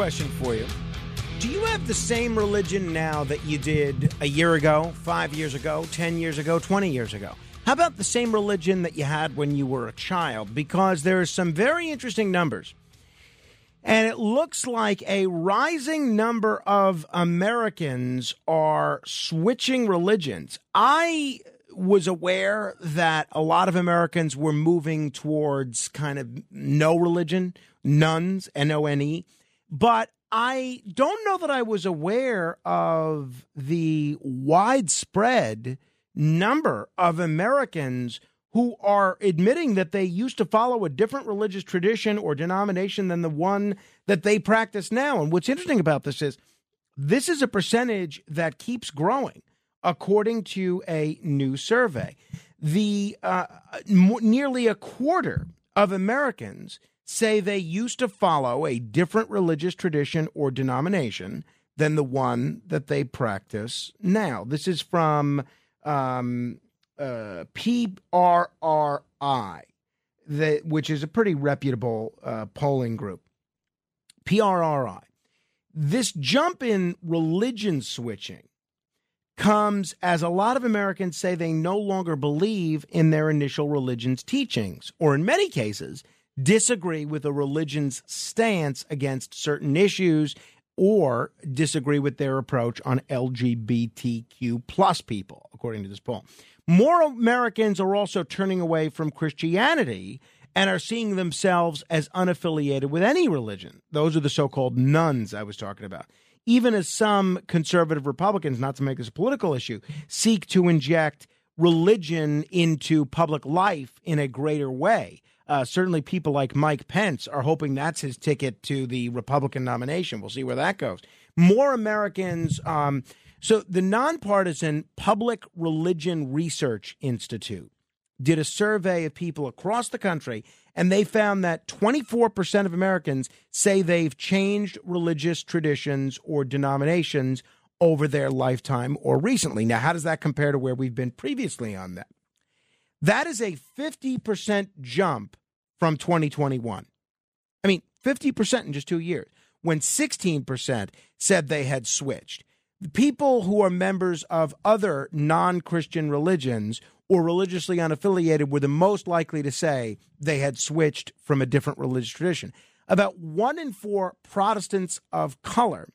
Question for you. Do you have the same religion now that you did a year ago, five years ago, 10 years ago, 20 years ago? How about the same religion that you had when you were a child? Because there are some very interesting numbers. And it looks like a rising number of Americans are switching religions. I was aware that a lot of Americans were moving towards kind of no religion, nones, N O N E. But I don't know that I was aware of the widespread number of Americans who are admitting that they used to follow a different religious tradition or denomination than the one that they practice now. And what's interesting about this is this is a percentage that keeps growing, according to a new survey. The uh, nearly a quarter of Americans say they used to follow a different religious tradition or denomination than the one that they practice now. This is from um, uh, PRRI, that, which is a pretty reputable uh, polling group. PRRI. This jump in religion switching comes as a lot of Americans say they no longer believe in their initial religion's teachings, or in many cases, disagree with a religion's stance against certain issues or disagree with their approach on LGBTQ plus people, according to this poll. More Americans are also turning away from Christianity and are seeing themselves as unaffiliated with any religion. Those are the so called nones I was talking about. Even as some conservative Republicans, not to make this a political issue, seek to inject religion into public life in a greater way. Uh, certainly, people like Mike Pence are hoping that's his ticket to the Republican nomination. We'll see where that goes. More Americans. Um, so, the nonpartisan Public Religion Research Institute did a survey of people across the country, and they found that 24% of Americans say they've changed religious traditions or denominations over their lifetime or recently. Now, how does that compare to where we've been previously on that? That is a 50% jump from 2021. I mean, 50% in just two years, when 16% said they had switched. The people who are members of other non Christian religions or religiously unaffiliated were the most likely to say they had switched from a different religious tradition. About one in four Protestants of color,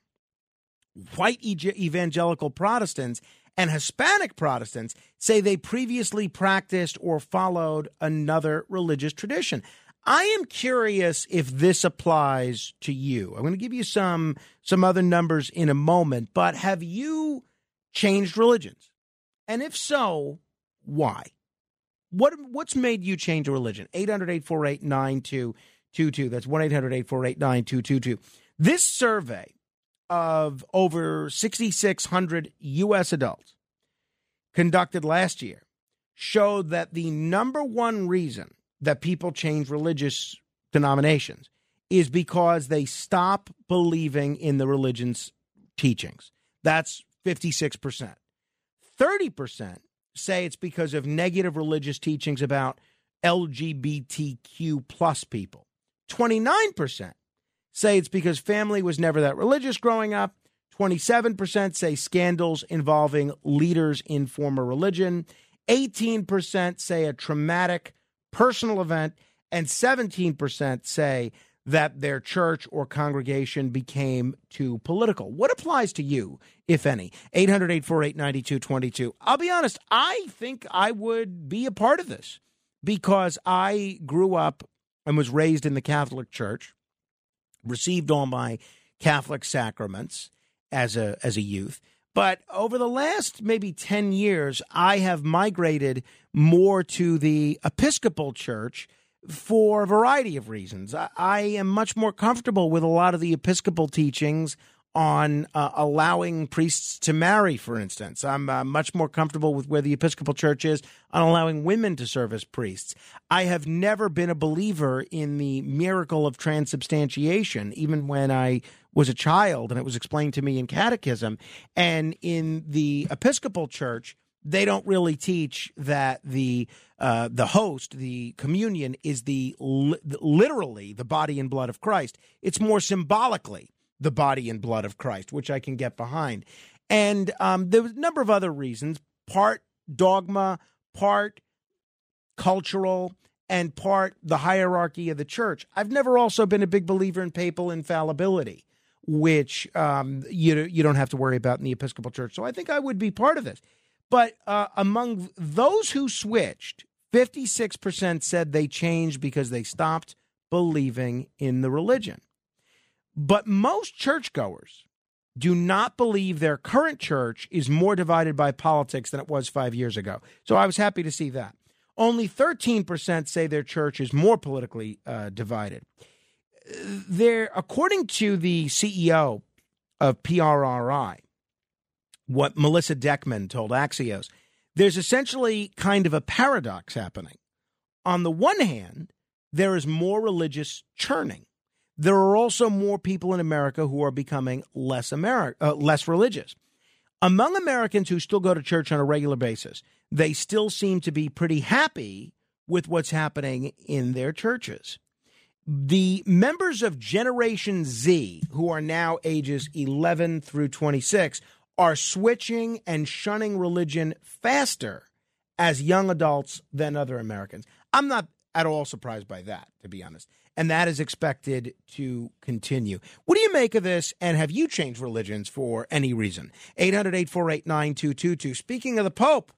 white evangelical Protestants, and Hispanic Protestants say they previously practiced or followed another religious tradition. I am curious if this applies to you. I'm going to give you some some other numbers in a moment, but have you changed religions? And if so, why? What what's made you change a religion? 800-848-9222. That's 1-800-848-9222. This survey of over 6,600 U.S. adults conducted last year showed that the number one reason that people change religious denominations is because they stop believing in the religion's teachings. That's 56%. 30% say it's because of negative religious teachings about LGBTQ plus people. 29% say it's because family was never that religious growing up. 27% say scandals involving leaders in former religion. 18% say a traumatic personal event. And 17% say that their church or congregation became too political. What applies to you, if any? 800 848 9222. I'll be honest, I think I would be a part of this because I grew up and was raised in the Catholic Church received all my Catholic sacraments as a as a youth. But over the last maybe 10 years, I have migrated more to the Episcopal Church for a variety of reasons. I, I am much more comfortable with a lot of the Episcopal teachings on uh, allowing priests to marry, for instance. I'm uh, much more comfortable with where the Episcopal Church is on allowing women to serve as priests. I have never been a believer in the miracle of transubstantiation, even when I was a child and it was explained to me in catechism. And in the Episcopal Church, they don't really teach that the uh, the host, the communion, is the li- literally the body and blood of Christ. It's more symbolically the body and blood of Christ, which I can get behind. And um, there was a number of other reasons, part dogma, part cultural, and part the hierarchy of the church. I've never also been a big believer in papal infallibility, which um, you you don't have to worry about in the Episcopal Church. So I think I would be part of this. But uh, among those who switched, 56% said they changed because they stopped believing in the religion. But most churchgoers do not believe their current church is more divided by politics than it was five years ago. So I was happy to see that. Only 13% say their church is more politically uh, divided. There, according to the CEO of PRRI, what Melissa Deckman told Axios, there's essentially kind of a paradox happening. On the one hand, there is more religious churning there are also more people in America who are becoming less Ameri- uh, less religious. Among Americans who still go to church on a regular basis, they still seem to be pretty happy with what's happening in their churches. The members of Generation Z, who are now ages 11 through 26, are switching and shunning religion faster as young adults than other Americans. I'm not at all surprised by that, to be honest and that is expected to continue. What do you make of this? And have you changed religions for any reason? 800 848 9222. Speaking of the Pope,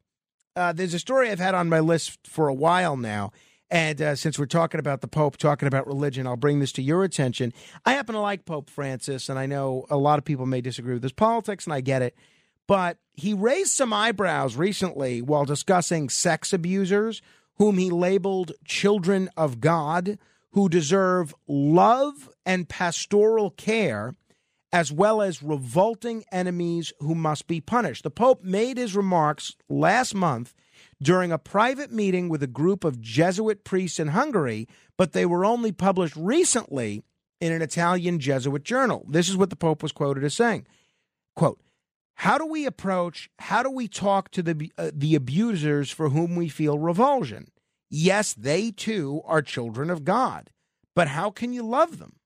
uh, there's a story I've had on my list for a while now. And uh, since we're talking about the Pope, talking about religion, I'll bring this to your attention. I happen to like Pope Francis, and I know a lot of people may disagree with his politics, and I get it. But he raised some eyebrows recently while discussing sex abusers, whom he labeled children of God who deserve love and pastoral care, as well as revolting enemies who must be punished. The Pope made his remarks last month during a private meeting with a group of Jesuit priests in Hungary, but they were only published recently in an Italian Jesuit journal. This is what the Pope was quoted as saying quote, how do we approach, how do we talk to the, uh, the abusers for whom we feel revulsion? Yes, they too are children of God, but how can you love them?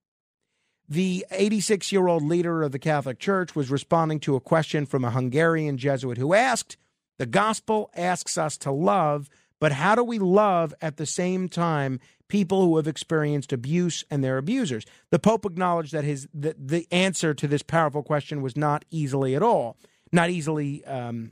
The 86 year old leader of the Catholic Church was responding to a question from a Hungarian Jesuit who asked, The gospel asks us to love, but how do we love at the same time people who have experienced abuse and their abusers? The Pope acknowledged that his the, the answer to this powerful question was not easily at all, not easily, um,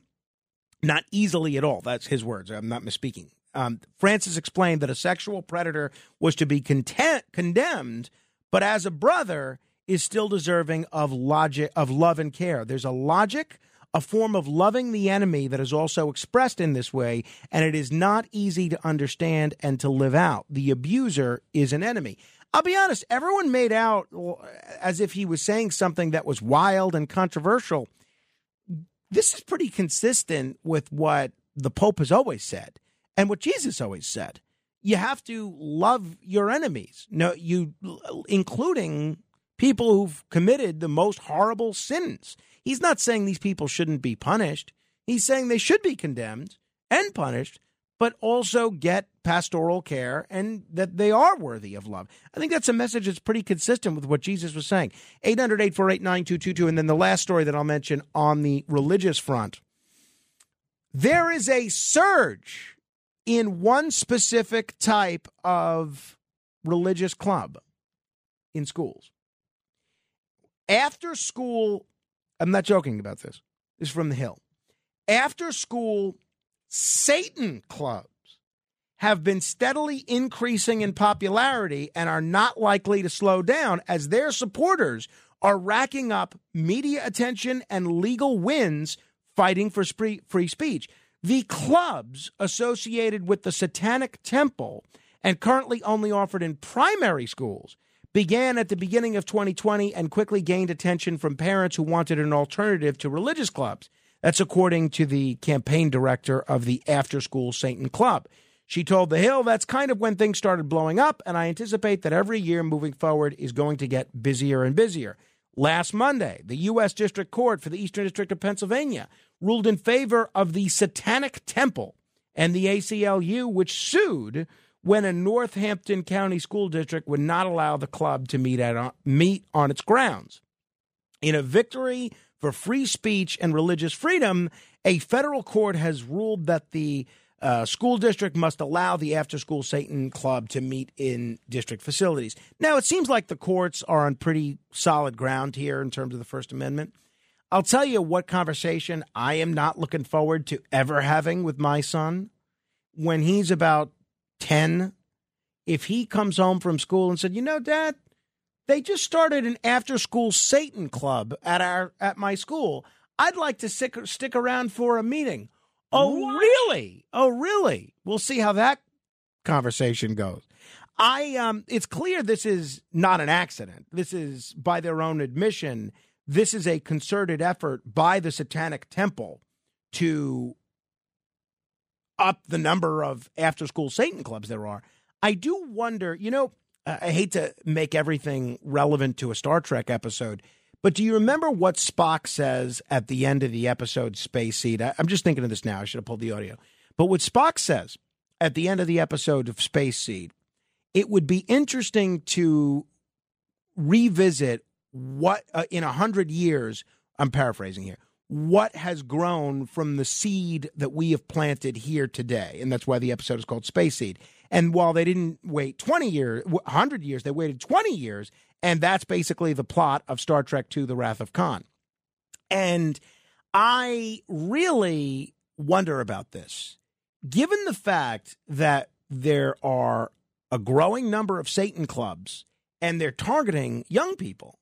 not easily at all. That's his words. I'm not misspeaking. Um, Francis explained that a sexual predator was to be content, condemned, but as a brother is still deserving of logic of love and care. There's a logic, a form of loving the enemy that is also expressed in this way, and it is not easy to understand and to live out. The abuser is an enemy. I'll be honest, everyone made out as if he was saying something that was wild and controversial. This is pretty consistent with what the Pope has always said and what Jesus always said. You have to love your enemies. No, you including people who've committed the most horrible sins. He's not saying these people shouldn't be punished. He's saying they should be condemned and punished, but also get pastoral care and that they are worthy of love. I think that's a message that's pretty consistent with what Jesus was saying. 800 848 9222. And then the last story that I'll mention on the religious front there is a surge in one specific type of religious club in schools. After school, I'm not joking about this. This is from the Hill. After school Satan clubs have been steadily increasing in popularity and are not likely to slow down as their supporters are racking up media attention and legal wins fighting for free speech. The clubs associated with the Satanic Temple and currently only offered in primary schools began at the beginning of 2020 and quickly gained attention from parents who wanted an alternative to religious clubs. That's according to the campaign director of the After School Satan Club. She told The Hill that's kind of when things started blowing up, and I anticipate that every year moving forward is going to get busier and busier. Last Monday, the U.S. District Court for the Eastern District of Pennsylvania ruled in favor of the Satanic Temple and the ACLU, which sued when a Northampton County school district would not allow the club to meet, at, meet on its grounds. In a victory for free speech and religious freedom, a federal court has ruled that the uh, school district must allow the after school Satan club to meet in district facilities. Now, it seems like the courts are on pretty solid ground here in terms of the First Amendment. I'll tell you what conversation I am not looking forward to ever having with my son when he's about 10. If he comes home from school and said, You know, Dad, they just started an after school Satan club at our at my school. I'd like to stick, stick around for a meeting. Oh, what? really? Oh, really? We'll see how that conversation goes. I um it's clear this is not an accident. This is by their own admission this is a concerted effort by the Satanic Temple to up the number of after school Satan clubs there are. I do wonder, you know, I hate to make everything relevant to a Star Trek episode, but do you remember what Spock says at the end of the episode Space Seed? I'm just thinking of this now. I should have pulled the audio. But what Spock says at the end of the episode of Space Seed, it would be interesting to revisit what uh, in a hundred years, I'm paraphrasing here, what has grown from the seed that we have planted here today, and that's why the episode is called Space Seed. And while they didn't wait 20 years, 100 years, they waited 20 years, and that's basically the plot of Star Trek II: The Wrath of Khan. And I really wonder about this, given the fact that there are a growing number of Satan clubs and they're targeting young people.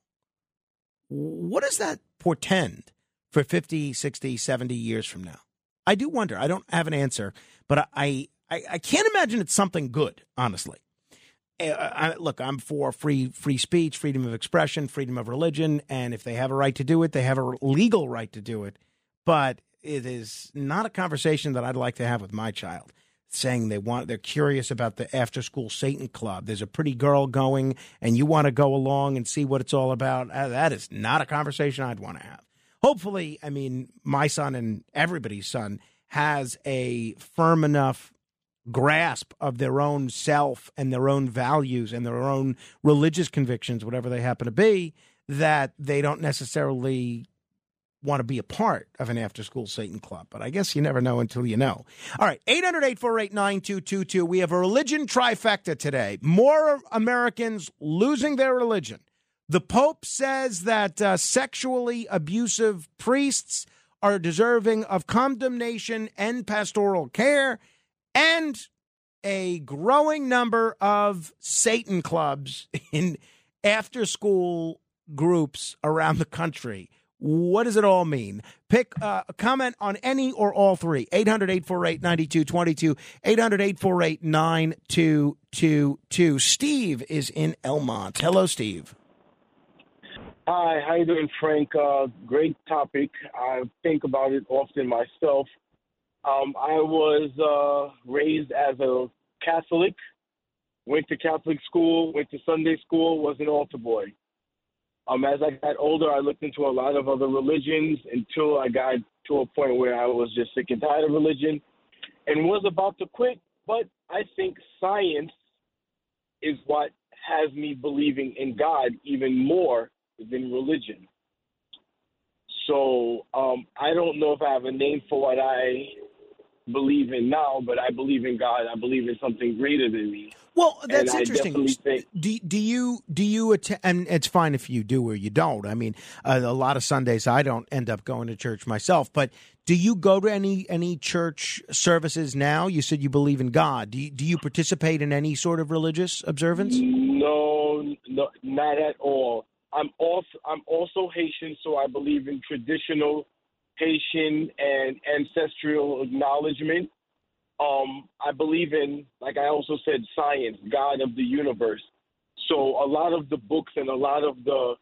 What does that portend for 50, 60, 70 years from now? I do wonder. I don't have an answer, but I, I, I can't imagine it's something good, honestly. Eh, I, I, look, I'm for free free speech, freedom of expression, freedom of religion, and if they have a right to do it, they have a legal right to do it. But it is not a conversation that I'd like to have with my child saying they want they're curious about the after school Satan club. There's a pretty girl going and you want to go along and see what it's all about. Uh, that is not a conversation I'd want to have. Hopefully, I mean, my son and everybody's son has a firm enough grasp of their own self and their own values and their own religious convictions, whatever they happen to be, that they don't necessarily want to be a part of an after school Satan club, but I guess you never know until you know. All right, 800 848 9222. We have a religion trifecta today. More Americans losing their religion. The Pope says that uh, sexually abusive priests are deserving of condemnation and pastoral care, and a growing number of Satan clubs in after school groups around the country. What does it all mean? Pick uh, a comment on any or all three. 800 848 9222. 800 848 9222. Steve is in Elmont. Hello, Steve. Hi, how you doing, Frank? Uh, great topic. I think about it often myself. Um, I was uh, raised as a Catholic, went to Catholic school, went to Sunday school, was an altar boy. Um, as I got older, I looked into a lot of other religions until I got to a point where I was just sick and tired of religion and was about to quit. But I think science is what has me believing in God even more than religion. So um, I don't know if I have a name for what I believe in now, but I believe in God. I believe in something greater than me. Well, that's and interesting. Think, do, do you do you attend? And it's fine if you do or you don't. I mean, uh, a lot of Sundays I don't end up going to church myself. But do you go to any any church services now? You said you believe in God. Do you, do you participate in any sort of religious observance? No, no, not at all. I'm also I'm also Haitian, so I believe in traditional Haitian and ancestral acknowledgement. Um, I believe in, like I also said, science, God of the universe. So a lot of the books and a lot of the,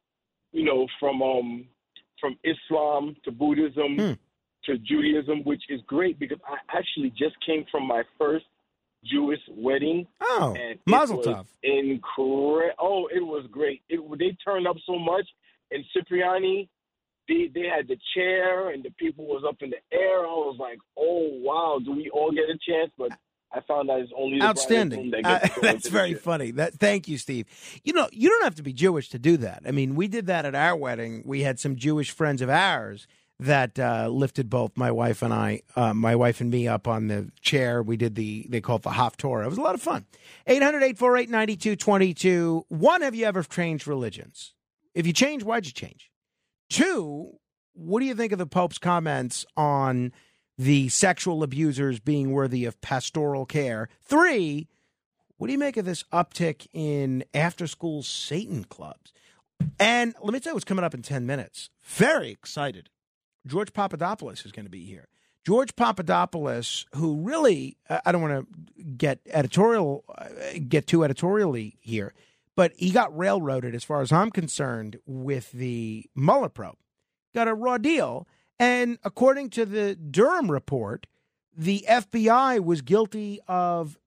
you know, from um, from Islam to Buddhism Hmm. to Judaism, which is great because I actually just came from my first Jewish wedding. Oh, and Mazel tov. Incre- oh, it was great. It, they turned up so much, and Cipriani, they they had the chair, and the people was up in the air. I was like, oh wow, do we all get a chance? But I found out it's only the Outstanding. that Uh, that's very funny. That thank you, Steve. You know, you don't have to be Jewish to do that. I mean, we did that at our wedding. We had some Jewish friends of ours that uh, lifted both my wife and I, uh, my wife and me, up on the chair. We did the they call it the Haftorah. It was a lot of fun. 800-848-9222. One, have you ever changed religions? If you change, why'd you change? Two, what do you think of the Pope's comments on the sexual abusers being worthy of pastoral care? Three, what do you make of this uptick in after school Satan clubs? And let me tell you what's coming up in 10 minutes. Very excited. George Papadopoulos is going to be here. George Papadopoulos, who really, I don't want to get editorial, uh, get too editorially here, but he got railroaded as far as I'm concerned with the Mueller probe. Got a raw deal. And according to the Durham report, the FBI was guilty of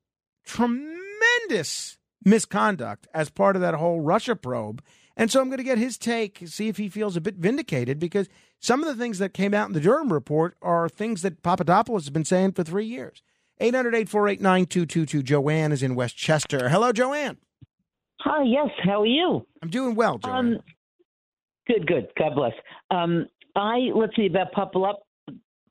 tremendous misconduct as part of that whole Russia probe. And so I'm going to get his take, see if he feels a bit vindicated, because some of the things that came out in the Durham report are things that Papadopoulos has been saying for three years. 800 848 9222. Joanne is in Westchester. Hello, Joanne. Hi, yes. How are you? I'm doing well, Joanne. Um, good, good. God bless. Um, I let's see about Papalop,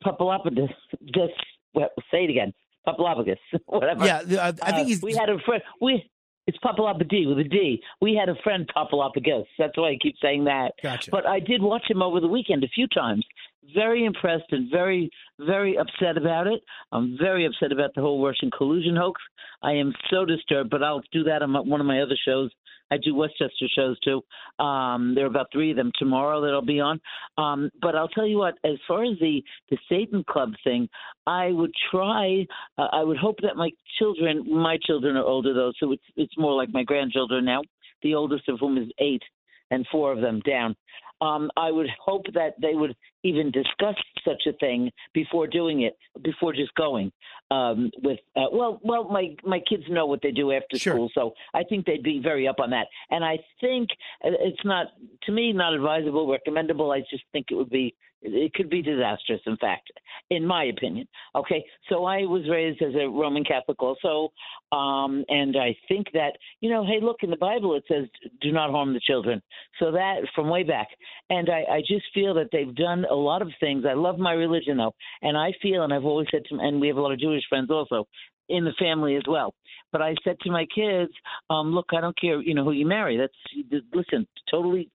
Papalopoulos. Just well, say it again. Papalopoulos, whatever. yeah, uh, I think Uh, we had a friend. We it's Papalopoulos with a D. We had a friend Papalopoulos. That's why I keep saying that. Gotcha. But I did watch him over the weekend a few times. Very impressed and very, very upset about it. I'm very upset about the whole Russian collusion hoax. I am so disturbed, but I'll do that on one of my other shows. I do Westchester shows too. Um, there are about three of them tomorrow that I'll be on. Um, but I'll tell you what, as far as the the Satan Club thing, I would try. Uh, I would hope that my children, my children are older though, so it's it's more like my grandchildren now. The oldest of whom is eight, and four of them down. Um, I would hope that they would even discuss such a thing before doing it, before just going. Um, with uh, well, well, my my kids know what they do after Sure. school, so I think they'd be very up on that. And I think uh, it's not to me not advisable, recommendable. I just think it would be it could be disastrous. In fact, in my opinion. Okay, so I was raised as a Roman Catholic also, um, and I think that you know, hey, look in the Bible it says do not harm the children. So that from way back, and I, I just feel that they've done a lot of things. I love my religion though, and I feel, and I've always said to, and we have a lot of Jewish friends also in the family as well. But I said to my kids, um, look, I don't care, you know, who you marry. That's listen, totally,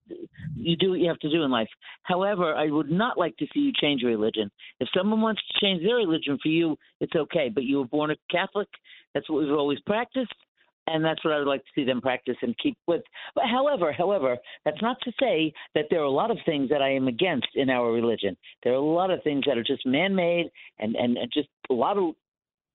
you do what you have to do in life. However, I would not like to see you change religion. If someone wants to change their religion for you, it's okay. But you were born a Catholic. That's what we've always practiced. And that's what I would like to see them practice and keep with. But however, however, that's not to say that there are a lot of things that I am against in our religion. There are a lot of things that are just man-made and and, and just a lot of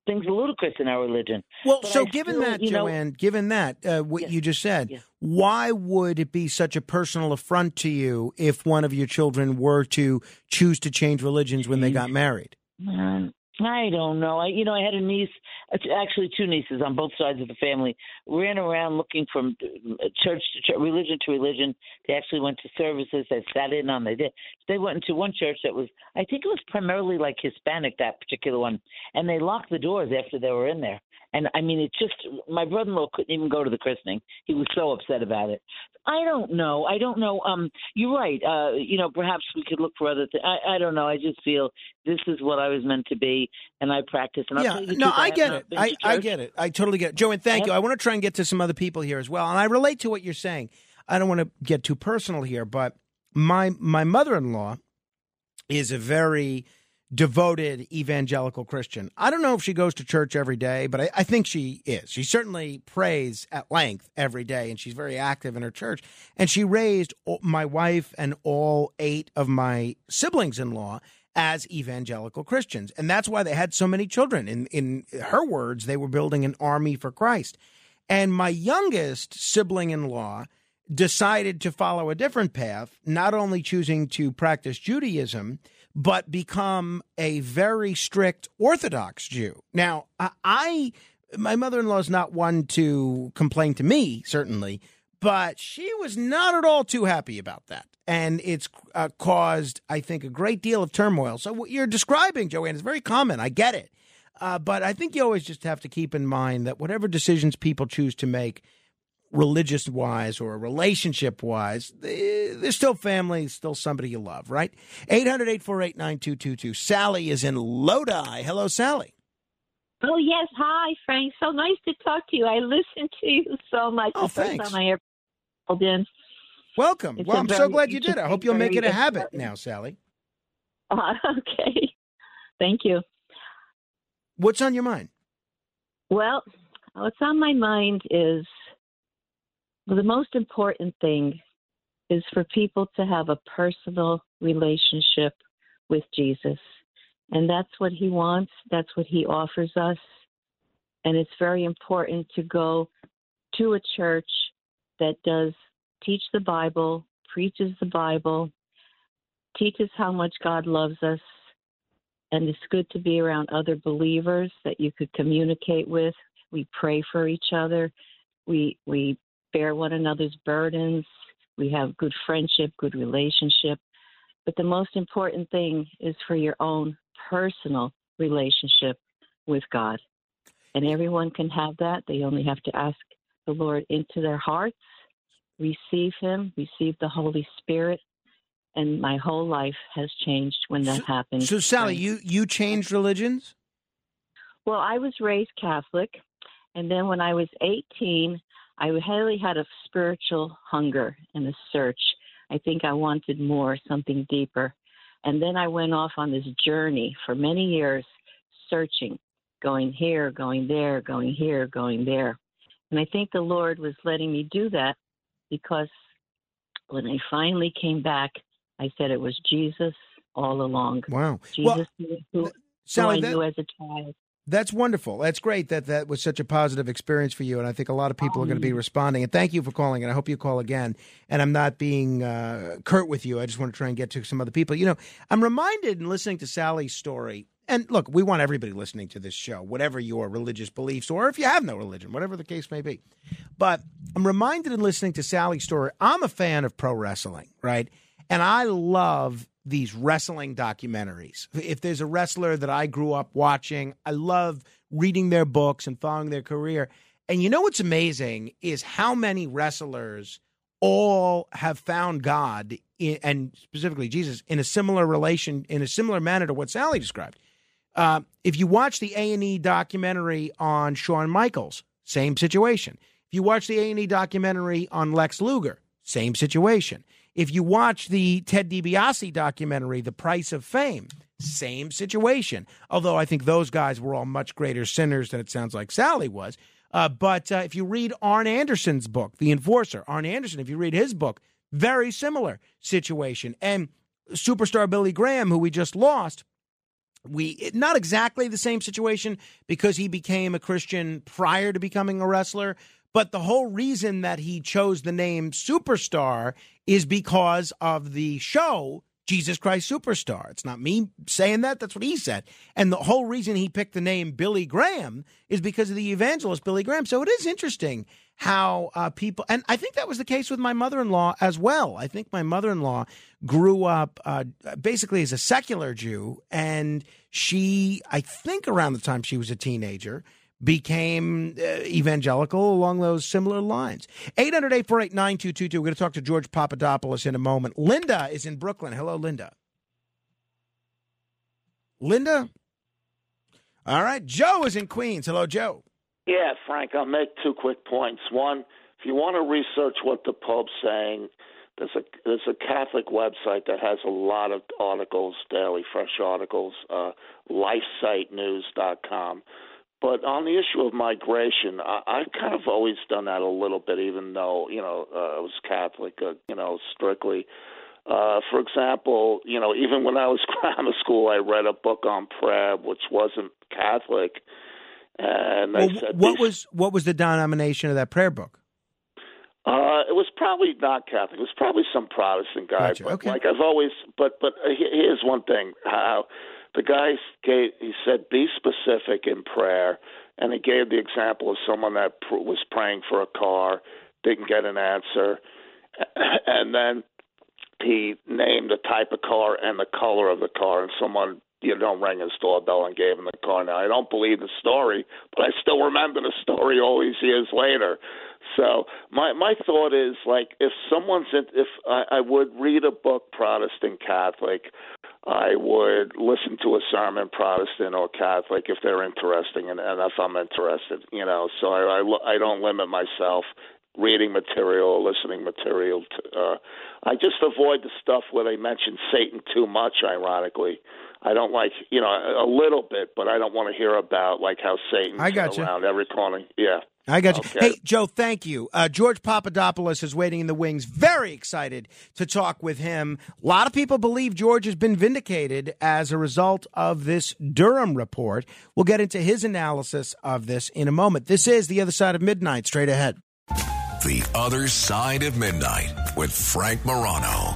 things ludicrous in our religion. Well, But so I given still, that, you know- Joanne, given that, uh, what Yeah. you just said, Yeah. why would it be such a personal affront to you if one of your children were to choose to change religions when they got married? Um, I don't know. I, you know, I had a niece, actually two nieces on both sides of the family, ran around looking from uh, church to church, religion to religion. They actually went to services. They sat in on. They did. They went into one church that was, I think it was primarily like Hispanic, that particular one, and they locked the doors after they were in there. And I mean, it just my brother-in-law couldn't even go to the christening. He was so upset about it. I don't know. I don't know. Um, you're right. Uh, you know, perhaps we could look for other things. I, I don't know. I just feel this is what I was meant to be. And I practice. And yeah, tell you no, I get it. I, I get it. I totally get it. Joanne, thank you. I want to try and get to some other people here as well. And I relate to what you're saying. I don't want to get too personal here, but my my mother in law is a very devoted evangelical Christian. I don't know if she goes to church every day, but I, I think she is. She certainly prays at length every day, and she's very active in her church. And she raised my wife and all eight of my siblings in law as evangelical Christians. And that's why they had so many children. In, in her words, they were building an army for Christ. And my youngest sibling in law decided to follow a different path, not only choosing to practice Judaism, but become a very strict Orthodox Jew. Now, I, my mother in law is not one to complain to me, certainly, but she was not at all too happy about that. And it's uh, caused, I think, a great deal of turmoil. So, what you're describing, Joanne, is very common. I get it. Uh, but I think you always just have to keep in mind that whatever decisions people choose to make, religious wise or relationship wise, they're still family, still somebody you love, right? 800 848 9222. Sally is in Lodi. Hello, Sally. Oh yes, hi Frank. So nice to talk to you. I listen to you so much. Oh, the first thanks. time I ever called in. Welcome. It's well, I'm so glad you did. I hope you'll make it a habit now, Sally. Uh, okay, thank you. What's on your mind? Well, what's on my mind is the most important thing is for people to have a personal relationship with Jesus. And that's what he wants, that's what he offers us. And it's very important to go to a church that does teach the Bible, preaches the Bible, teaches how much God loves us. And it's good to be around other believers that you could communicate with. We pray for each other. We we bear one another's burdens. We have good friendship, good relationship. But the most important thing is for your own personal relationship with God. And everyone can have that. They only have to ask the Lord into their hearts, receive Him, receive the Holy Spirit. And my whole life has changed when that happened. So, Sally, you, you changed religions? Well, I was raised Catholic, and then when I was 18, I really had a spiritual hunger and a search. I think I wanted more, something deeper. And then I went off on this journey for many years, searching, going here, going there, going here, going there. And I think the Lord was letting me do that because when I finally came back, I said it was Jesus all along. Wow. Jesus well, who, who I that- knew as a child. That's wonderful. That's great that that was such a positive experience for you. And I think a lot of people are going to be responding. And thank you for calling. And I hope you call again. And I'm not being uh, curt with you. I just want to try and get to some other people. You know, I'm reminded in listening to Sally's story. And look, we want everybody listening to this show, whatever your religious beliefs, or if you have no religion, whatever the case may be. But I'm reminded in listening to Sally's story, I'm a fan of pro wrestling, right? And I love these wrestling documentaries. If there's a wrestler that I grew up watching, I love reading their books and following their career. And you know what's amazing is how many wrestlers all have found God in, and specifically Jesus in a similar relation in a similar manner to what Sally described. Uh, if you watch the A and E documentary on Shawn Michaels, same situation. If you watch the A and E documentary on Lex Luger, same situation. If you watch the Ted DiBiase documentary, The Price of Fame, same situation. Although I think those guys were all much greater sinners than it sounds like Sally was. Uh, but uh, if you read Arn Anderson's book, The Enforcer, Arn Anderson, if you read his book, very similar situation. And superstar Billy Graham, who we just lost, we not exactly the same situation because he became a Christian prior to becoming a wrestler, but the whole reason that he chose the name Superstar is because of the show Jesus Christ Superstar. It's not me saying that, that's what he said. And the whole reason he picked the name Billy Graham is because of the evangelist Billy Graham. So it is interesting how uh, people, and I think that was the case with my mother in law as well. I think my mother in law grew up uh, basically as a secular Jew, and she, I think around the time she was a teenager, became uh, evangelical along those similar lines. 800 848 9222. We're going to talk to George Papadopoulos in a moment. Linda is in Brooklyn. Hello, Linda. Linda? All right. Joe is in Queens. Hello, Joe. Yeah, Frank, I'll make two quick points. One, if you want to research what the Pope's saying, there's a there's a Catholic website that has a lot of articles, daily fresh articles, uh, lifesitenews.com. But on the issue of migration, I, I've kind of always done that a little bit, even though you know uh, I was Catholic, uh, you know, strictly. Uh, for example, you know, even when I was grammar school, I read a book on prayer, which wasn't Catholic, and Well, said what was what was the denomination of that prayer book? Uh, it was probably not Catholic. It was probably some Protestant guy. Gotcha. But Okay. like I've always, but but uh, here's one thing: how the guy gave he said be specific in prayer, and he gave the example of someone that pr- was praying for a car, didn't get an answer, and then he named the type of car and the color of the car, and someone you know rang his doorbell and gave him the car. Now I don't believe the story, but I still remember the story all these years later. So my my thought is like if someone's in, if I, I would read a book Protestant Catholic, I would listen to a sermon Protestant or Catholic if they're interesting and, and if I'm interested, you know. So I I, I don't limit myself reading material or listening material. To, uh, I just avoid the stuff where they mention Satan too much. Ironically, I don't like you know a little bit, but I don't want to hear about like how Satan's I got you. around every corner. Yeah. I got you. Okay. Hey, Joe, thank you. Uh, George Papadopoulos is waiting in the wings. Very excited to talk with him. A lot of people believe George has been vindicated as a result of this Durham report. We'll get into his analysis of this in a moment. This is The Other Side of Midnight, straight ahead. The Other Side of Midnight with Frank Morano.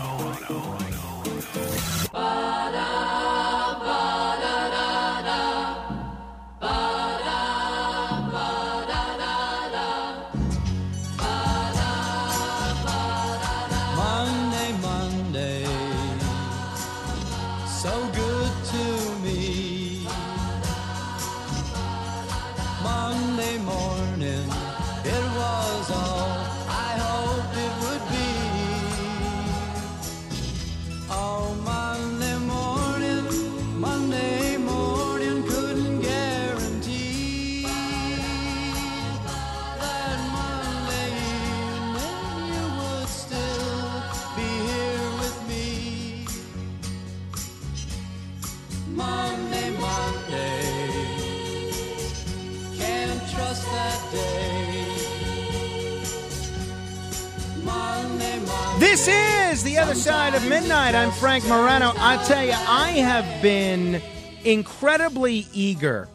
This is The Other Side of Midnight. I'm Frank Morano. I tell you, I have been incredibly eager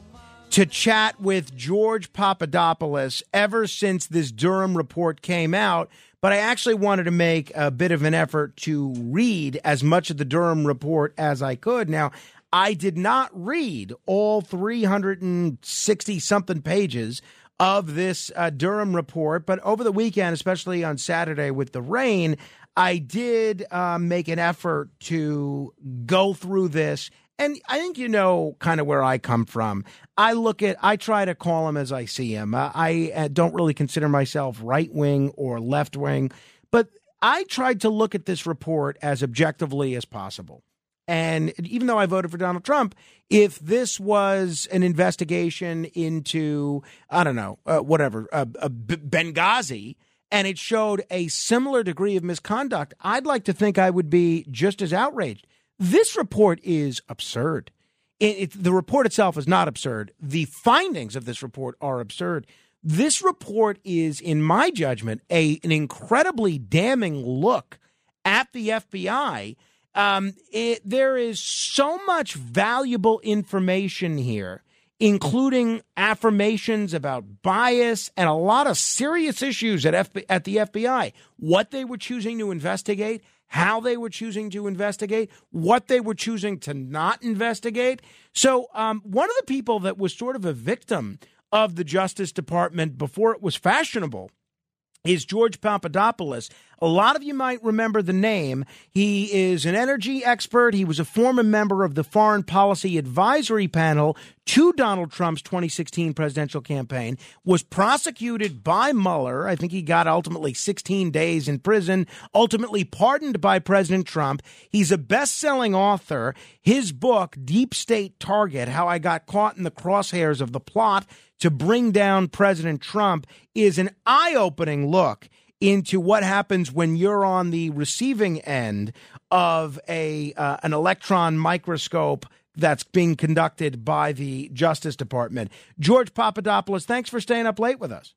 to chat with George Papadopoulos ever since this Durham report came out. But I actually wanted to make a bit of an effort to read as much of the Durham report as I could. Now, I did not read all 360 something pages of this uh, Durham report, but over the weekend, especially on Saturday with the rain, I did uh, make an effort to go through this. And I think you know kind of where I come from. I look at, I try to call him as I see him. Uh, I uh, don't really consider myself right wing or left wing, but I tried to look at this report as objectively as possible. And even though I voted for Donald Trump, if this was an investigation into, I don't know, uh, whatever, uh, uh, Benghazi, and it showed a similar degree of misconduct, I'd like to think I would be just as outraged. This report is absurd. It, it, the report itself is not absurd. The findings of this report are absurd. This report is, in my judgment, a an incredibly damning look at the FBI. Um, it, there is so much valuable information here, including affirmations about bias and a lot of serious issues at, F, at the FBI. What they were choosing to investigate, how they were choosing to investigate, what they were choosing to not investigate. So, um, one of the people that was sort of a victim of the Justice Department before it was fashionable is George Papadopoulos. A lot of you might remember the name. He is an energy expert. He was a former member of the Foreign Policy Advisory Panel to Donald Trump's 2016 presidential campaign, was prosecuted by Mueller. I think he got ultimately 16 days in prison, ultimately pardoned by President Trump. He's a best selling author. His book, Deep State Target How I Got Caught in the Crosshairs of the Plot to Bring Down President Trump, is an eye opening look into what happens when you're on the receiving end of a uh, an electron microscope that's being conducted by the Justice Department. George Papadopoulos, thanks for staying up late with us.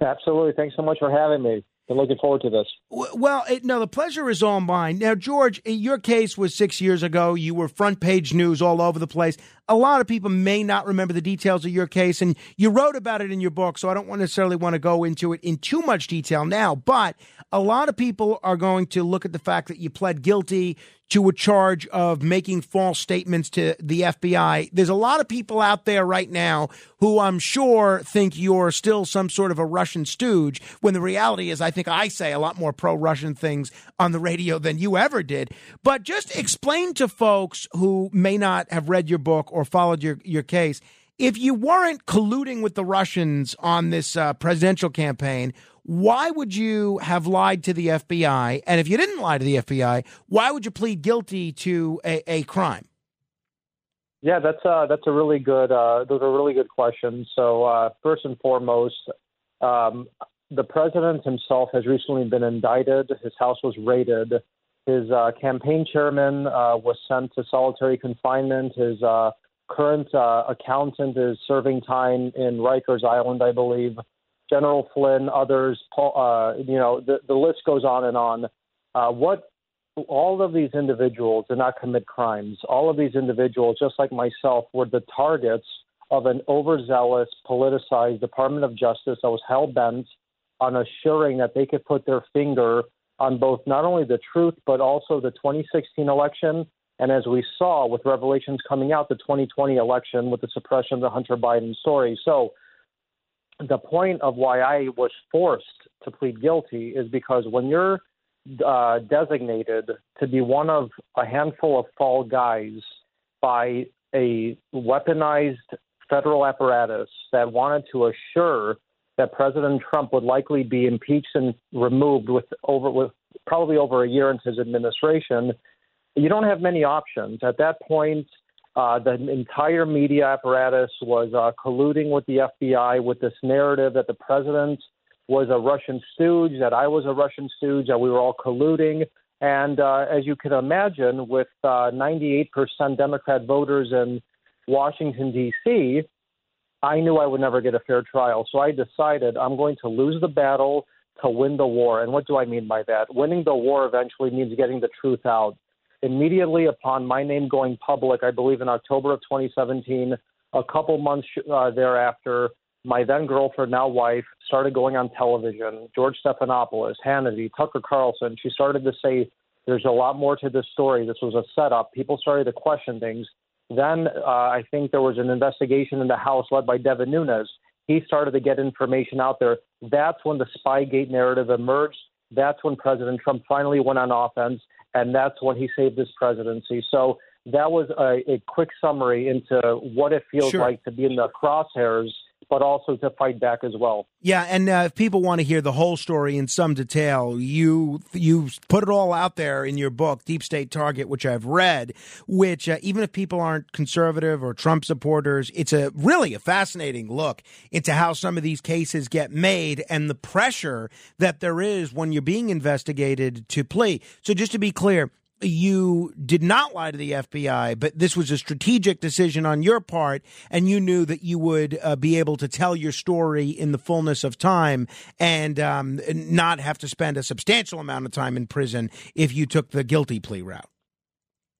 Absolutely. Thanks so much for having me. Been looking forward to this. Well, it, no, the pleasure is all mine. Now, George, your case was six years ago. You were front page news all over the place. A lot of people may not remember the details of your case, and you wrote about it in your book, so I don't necessarily want to go into it in too much detail now. But a lot of people are going to look at the fact that you pled guilty to a charge of making false statements to the FBI. There's a lot of people out there right now who I'm sure think you're still some sort of a Russian stooge, when the reality is, I think I say a lot more pro Russian things on the radio than you ever did. But just explain to folks who may not have read your book or followed your, your case if you weren't colluding with the Russians on this uh, presidential campaign, why would you have lied to the FBI? And if you didn't lie to the FBI, why would you plead guilty to a, a crime? Yeah, that's uh, that's a really good. Uh, those are really good questions. So uh, first and foremost, um, the president himself has recently been indicted. His house was raided. His uh, campaign chairman uh, was sent to solitary confinement. His uh, current accountant is serving time in Rikers Island, I believe. General Flynn, others, uh, you know, the, the list goes on and on. Uh, what all of these individuals did not commit crimes. All of these individuals, just like myself, were the targets of an overzealous, politicized Department of Justice that was hell bent on assuring that they could put their finger on both not only the truth but also the 2016 election. And as we saw with revelations coming out, the 2020 election with the suppression of the Hunter Biden story. So the point of why I was forced to plead guilty is because when you're uh, designated to be one of a handful of fall guys by a weaponized federal apparatus that wanted to assure that President Trump would likely be impeached and removed with over with probably over a year into his administration, you don't have many options. At that point, uh, the entire media apparatus was uh, colluding with the FBI with this narrative that the president was a Russian stooge, that I was a Russian stooge, that we were all colluding. And uh, as you can imagine, with uh, 98% Democrat voters in Washington, D.C., I knew I would never get a fair trial. So I decided I'm going to lose the battle to win the war. And what do I mean by that? Winning the war eventually means getting the truth out. Immediately upon my name going public, I believe in October of 2017, a couple months uh, thereafter, my then girlfriend, now wife, started going on television. George Stephanopoulos, Hannity, Tucker Carlson. She started to say, "There's a lot more to this story. This was a setup." People started to question things. Then uh, I think there was an investigation in the House led by Devin Nunes. He started to get information out there. That's when the Spygate narrative emerged. That's when President Trump finally went on offense, and that's when he saved his presidency. So that was a, a quick summary into what it feels Sure. like to be in the crosshairs, but also to fight back as well. Yeah, and uh, if people want to hear the whole story in some detail, you you put it all out there in your book, Deep State Target, which I've read. Which uh, even if people aren't conservative or Trump supporters, it's a really a fascinating look into how some of these cases get made and the pressure that there is when you're being investigated to plea. So just to be clear. You did not lie to the FBI, but this was a strategic decision on your part, and you knew that you would uh, be able to tell your story in the fullness of time and um, not have to spend a substantial amount of time in prison if you took the guilty plea route.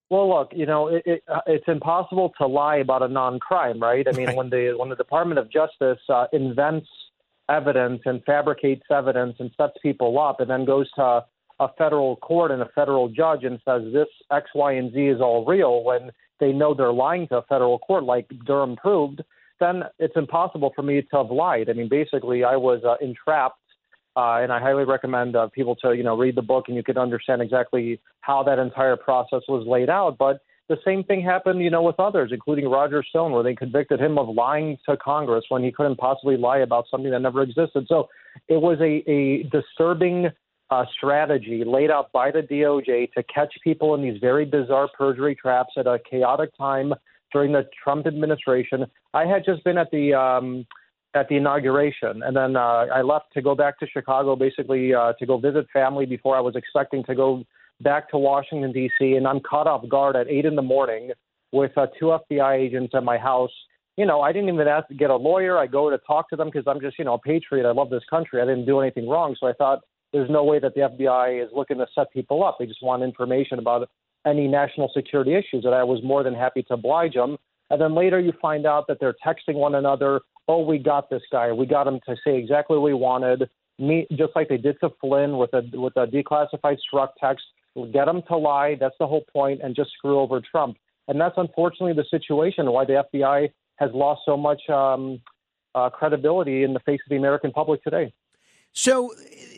Well, look, you know, it, it, uh, it's impossible to lie about a non-crime, right? I mean, Right. when the when the Department of Justice uh, invents evidence and fabricates evidence and sets people up, and then goes to a federal court and a federal judge and says this X, Y, and Z is all real, when they know they're lying to a federal court, like Durham proved, then it's impossible for me to have lied. I mean, basically, I was uh, entrapped uh, and I highly recommend uh, people to you know read the book and you could understand exactly how that entire process was laid out. But the same thing happened, you know, with others, including Roger Stone, where they convicted him of lying to Congress when he couldn't possibly lie about something that never existed. So it was a, a disturbing uh, strategy laid out by the DOJ to catch people in these very bizarre perjury traps at a chaotic time during the Trump administration. I had just been at the um, at the inauguration, and then uh, I left to go back to Chicago, basically uh, to go visit family before I was expecting to go back to Washington D.C. And I'm caught off guard at eight in the morning with uh, two FBI agents at my house. You know, I didn't even ask to get a lawyer. I go to talk to them because I'm just, you know, a patriot. I love this country. I didn't do anything wrong, so I thought there's no way that the FBI is looking to set people up. They just want information about any national security issues. And I was more than happy to oblige them. And then later you find out that they're texting one another. Oh, we got this guy. We got him to say exactly what we wanted. Me, just like they did to Flynn with a with a declassified Strzok text. Get him to lie. That's the whole point, and just screw over Trump. And that's unfortunately the situation why the FBI has lost so much um, uh, credibility in the face of the American public today. So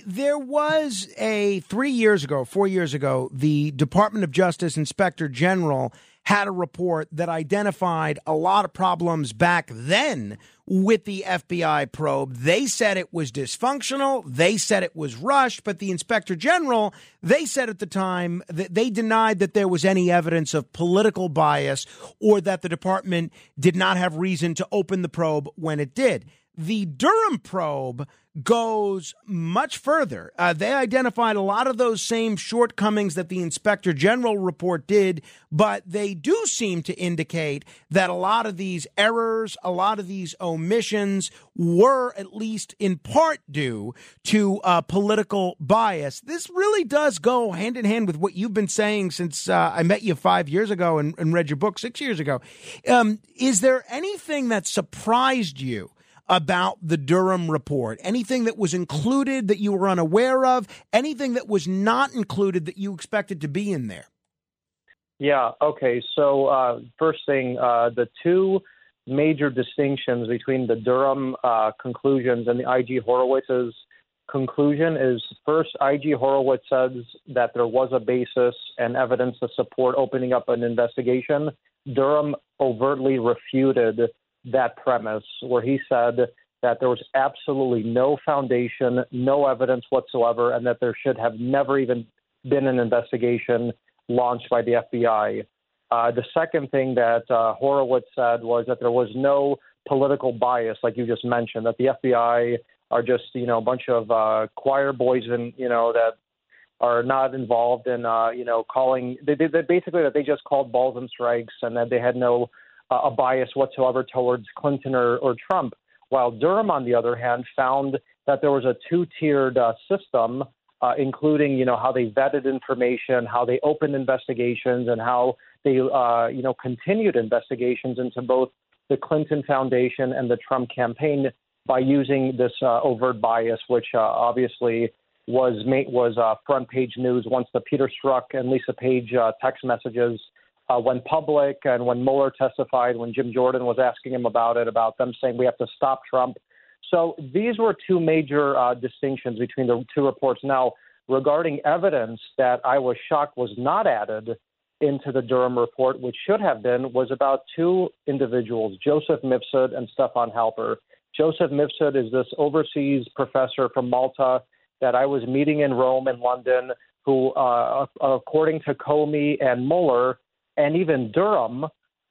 there was a three years ago, four years ago, the Department of Justice Inspector General had a report that identified a lot of problems back then with the FBI probe. They said it was dysfunctional. They said it was rushed, but the inspector general, they said at the time that they denied that there was any evidence of political bias or that the department did not have reason to open the probe when it did. The Durham probe goes much further. Uh, they identified a lot of those same shortcomings that the inspector general report did, but they do seem to indicate that a lot of these errors, a lot of these omissions were at least in part due to uh, political bias. This really does go hand in hand with what you've been saying since uh, I met you five years ago and, and read your book six years ago. Um, is there anything that surprised you? About the Durham report? Anything that was included that you were unaware of? Anything that was not included that you expected to be in there? Yeah. Okay. So uh, first thing, uh, the two major distinctions between the Durham uh, conclusions and the IG Horowitz's conclusion is first, IG Horowitz says that there was a basis and evidence to support opening up an investigation. Durham overtly refuted that premise where he said that there was absolutely no foundation, no evidence whatsoever, and that there should have never even been an investigation launched by the FBI. Uh, the second thing that uh, Horowitz said was that there was no political bias, like you just mentioned, that the FBI are just you know a bunch of uh, choir boys and you know that are not involved in uh, you know calling. They, they, they basically that they just called balls and strikes and that they had no uh, a bias whatsoever towards Clinton or, or Trump. While Durham, on the other hand, found that there was a two-tiered uh, system, uh, including you know how they vetted information, how they opened investigations, and how they uh, you know continued investigations into both the Clinton Foundation and the Trump campaign by using this uh, overt bias, which uh, obviously was was front page news once the Peter Strzok and Lisa Page text messages uh, went public and when Mueller testified, when Jim Jordan was asking him about it, about them saying we have to stop Trump. So these were two major uh, distinctions between the two reports. Now, regarding evidence that I was shocked was not added into the Durham report, which should have been, was about two individuals, Joseph Mifsud and Stefan Halper. Joseph Mifsud is this overseas professor from Malta that I was meeting in Rome and London, who, uh, according to Comey and Mueller, and even Durham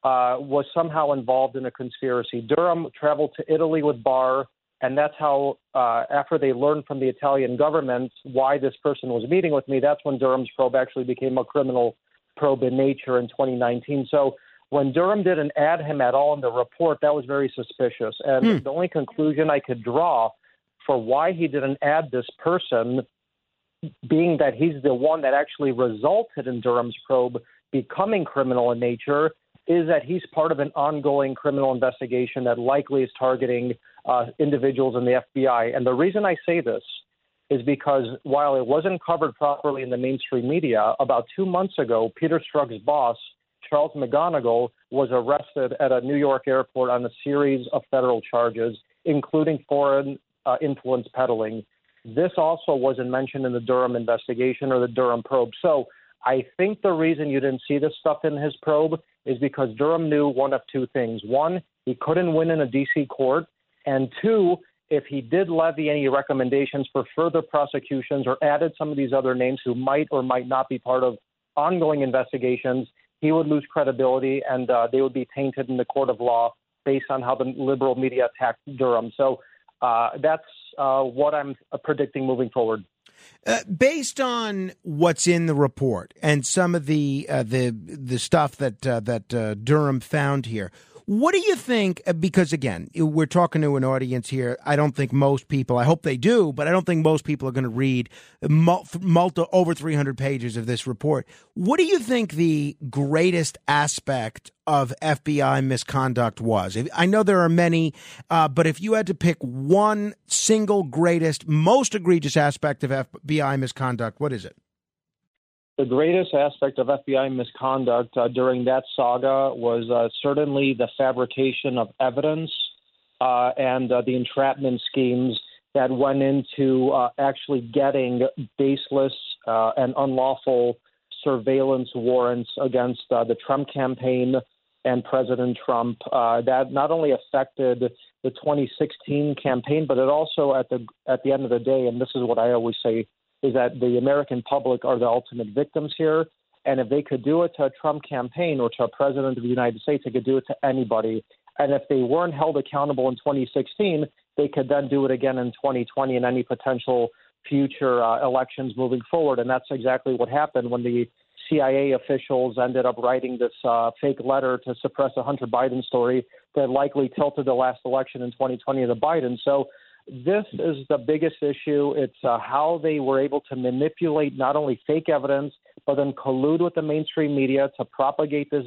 uh, was somehow involved in a conspiracy. Durham traveled to Italy with Barr, and that's how, uh, after they learned from the Italian government why this person was meeting with me, that's when Durham's probe actually became a criminal probe in nature in 2019. So when Durham didn't add him at all in the report, that was very suspicious. And hmm. the only conclusion I could draw for why he didn't add this person, being that he's the one that actually resulted in Durham's probe, becoming criminal in nature is that he's part of an ongoing criminal investigation that likely is targeting uh, individuals in the FBI. And the reason I say this is because while it wasn't covered properly in the mainstream media, about two months ago, Peter Strzok's boss, Charles McGonigal, was arrested at a New York airport on a series of federal charges, including foreign uh, influence peddling. This also wasn't mentioned in the Durham investigation or the Durham probe. So I think the reason you didn't see this stuff in his probe is because Durham knew one of two things. One, he couldn't win in a D.C. court. And two, if he did levy any recommendations for further prosecutions or added some of these other names who might or might not be part of ongoing investigations, he would lose credibility and uh, they would be tainted in the court of law based on how the liberal media attacked Durham. So uh, that's uh, what I'm predicting moving forward. Uh, based on what's in the report and some of the uh, the the stuff that uh, that uh, Durham found here, what do you think? uh, Because again, we're talking to an audience here. I don't think most people. I hope they do, but I don't think most people are going to read mul- multi, over 300 pages of this report. What do you think the greatest aspect of FBI misconduct was? I know there are many, uh, but if you had to pick one single greatest, most egregious aspect of FBI misconduct, what is it? The greatest aspect of FBI misconduct uh, during that saga was uh, certainly the fabrication of evidence uh, and uh, the entrapment schemes that went into uh, actually getting baseless uh, and unlawful surveillance warrants against the Trump campaign and President Trump. That not only affected the 2016 campaign, but it also at the at the end of the day, and this is what I always say, is that the American public are the ultimate victims here. And if they could do it to a Trump campaign or to a president of the United States, they could do it to anybody. And if they weren't held accountable in 2016, they could then do it again in 2020 and any potential future uh, elections moving forward. And that's exactly what happened when the CIA officials ended up writing this uh, fake letter to suppress a Hunter Biden story that likely tilted the last election in 2020 to Biden. So this is the biggest issue. It's uh, how they were able to manipulate not only fake evidence, but then collude with the mainstream media to propagate this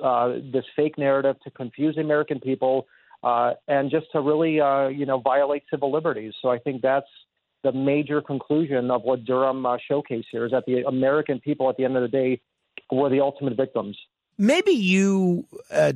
uh, this fake narrative to confuse American people uh, and just to really uh, you know violate civil liberties. So I think that's the major conclusion of what Durham uh, showcased here is that the American people at the end of the day were the ultimate victims. Maybe you uh,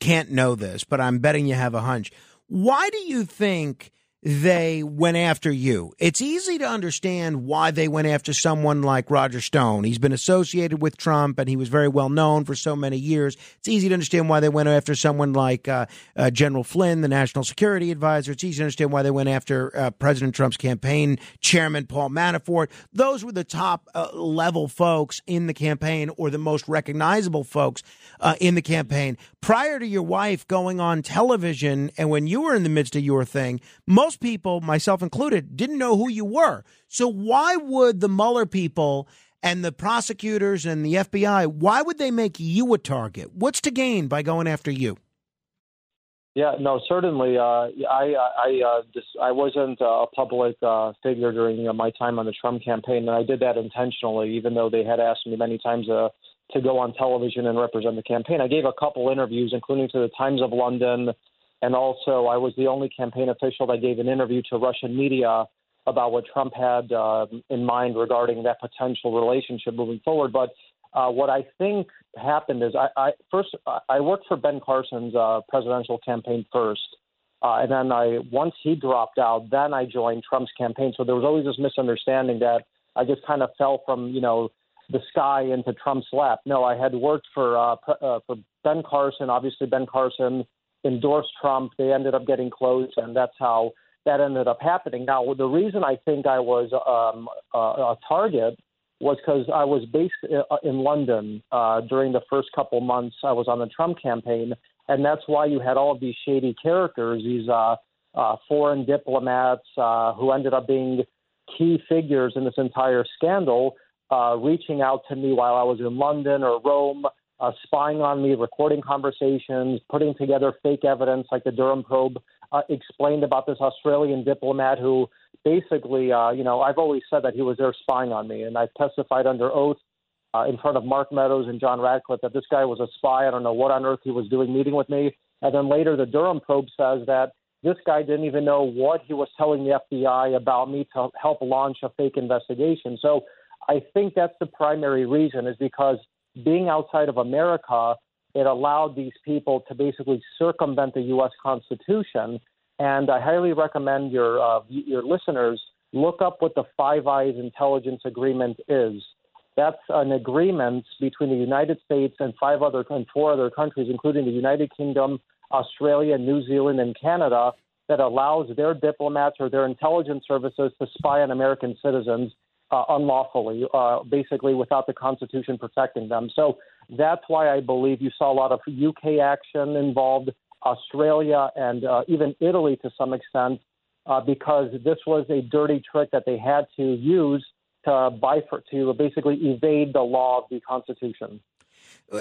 can't know this, but I'm betting you have a hunch. Why do you think they went after you? It's easy to understand why they went after someone like Roger Stone. He's been associated with Trump and he was very well known for so many years. It's easy to understand why they went after someone like uh, uh, General Flynn, the national security advisor. It's easy to understand why they went after uh, President Trump's campaign chairman, Paul Manafort. Those were the top uh, level folks in the campaign or the most recognizable folks uh, in the campaign. Prior to your wife going on television and when you were in the midst of your thing, most people, myself included, didn't know who you were. So why would the Mueller people and the prosecutors and the FBI, why would they make you a target? What's to gain by going after you? Yeah, no, certainly. Uh, I I uh, I wasn't a public uh, figure during uh, my time on the Trump campaign, and I did that intentionally, even though they had asked me many times uh, to go on television and represent the campaign. I gave a couple interviews, including to the Times of London, and also I was the only campaign official that gave an interview to Russian media about what Trump had uh, in mind regarding that potential relationship moving forward. But uh, what I think happened is I, I first I worked for Ben Carson's uh, presidential campaign first, uh, and then I once he dropped out, then I joined Trump's campaign. So there was always this misunderstanding that I just kind of fell from you know the sky into Trump's lap. No, I had worked for uh, pre- uh, for Ben Carson. Obviously, Ben Carson endorsed Trump. They ended up getting close, and that's how that ended up happening. Now, the reason I think I was um, a, a target was because I was based uh, in London uh, during the first couple months I was on the Trump campaign, and that's why you had all of these shady characters, these uh, uh, foreign diplomats uh, who ended up being key figures in this entire scandal, uh, reaching out to me while I was in London or Rome, uh, spying on me, recording conversations, putting together fake evidence like the Durham probe uh, explained about this Australian diplomat who basically, uh, you know, I've always said that he was there spying on me, and I've testified under oath uh, in front of Mark Meadows and John Ratcliffe that this guy was a spy. I don't know what on earth he was doing meeting with me. And then later, the Durham probe says that this guy didn't even know what he was telling the FBI about me to help launch a fake investigation. So I think that's the primary reason is because being outside of America, it allowed these people to basically circumvent the U.S. Constitution. And I highly recommend your uh, your listeners look up what the Five Eyes Intelligence Agreement is. That's an agreement between the United States and five other and four other countries, including the United Kingdom, Australia, New Zealand, and Canada, that allows their diplomats or their intelligence services to spy on American citizens uh, unlawfully, uh, basically without the Constitution protecting them. So that's why I believe you saw a lot of UK action involved, Australia, and uh, even Italy to some extent, uh, because this was a dirty trick that they had to use to bifur- to basically evade the law of the Constitution.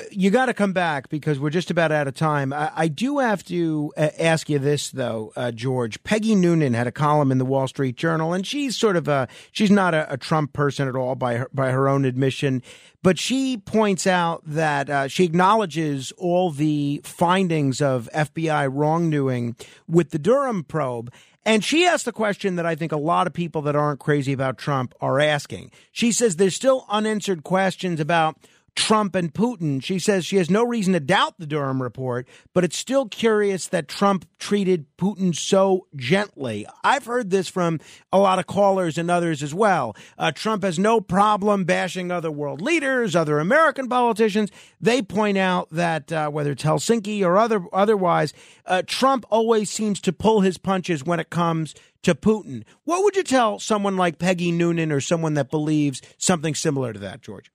You got to come back because we're just about out of time. I, I do have to uh, ask you this, though, uh, George. Peggy Noonan had a column in the Wall Street Journal, and she's sort of a she's not a, a Trump person at all by her, by her own admission, but she points out that uh, she acknowledges all the findings of FBI wrongdoing with the Durham probe. And she asked the question that I think a lot of people that aren't crazy about Trump are asking. She says there's still unanswered questions about Trump and Putin. She says she has no reason to doubt the Durham report, but it's still curious that Trump treated Putin so gently. I've heard this from a lot of callers and others as well. Uh, Trump has no problem bashing other world leaders, other American politicians. They point out that uh, whether it's Helsinki or other otherwise, uh, Trump always seems to pull his punches when it comes to Putin. What would you tell someone like Peggy Noonan or someone that believes something similar to that, George?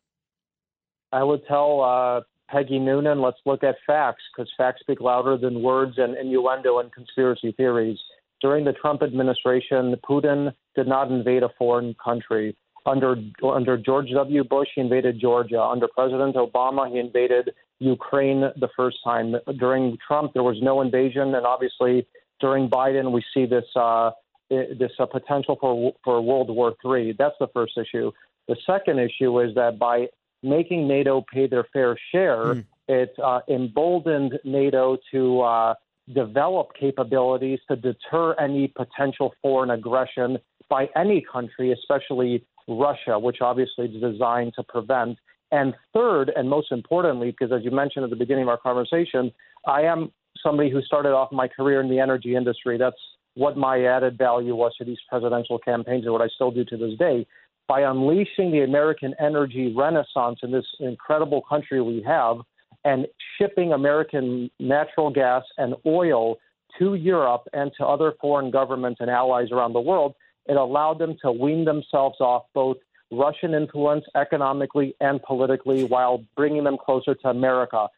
I would tell uh, Peggy Noonan, let's look at facts because facts speak louder than words and innuendo and conspiracy theories. During the Trump administration, Putin did not invade a foreign country. Under under George W. Bush, he invaded Georgia. Under President Obama, he invaded Ukraine the first time. During Trump, there was no invasion, and obviously during Biden, we see this uh, this uh, potential for for World War III. That's the first issue. The second issue is that by making NATO pay their fair share, Hmm. it uh, emboldened NATO to uh, develop capabilities to deter any potential foreign aggression by any country, especially Russia, which obviously is designed to prevent. And third, and most importantly, because as you mentioned at the beginning of our conversation, I am somebody who started off my career in the energy industry. That's what my added value was to these presidential campaigns and what I still do to this day. By unleashing the American energy renaissance in this incredible country we have and shipping American natural gas and oil to Europe and to other foreign governments and allies around the world, it allowed them to wean themselves off both Russian influence economically and politically while bringing them closer to America.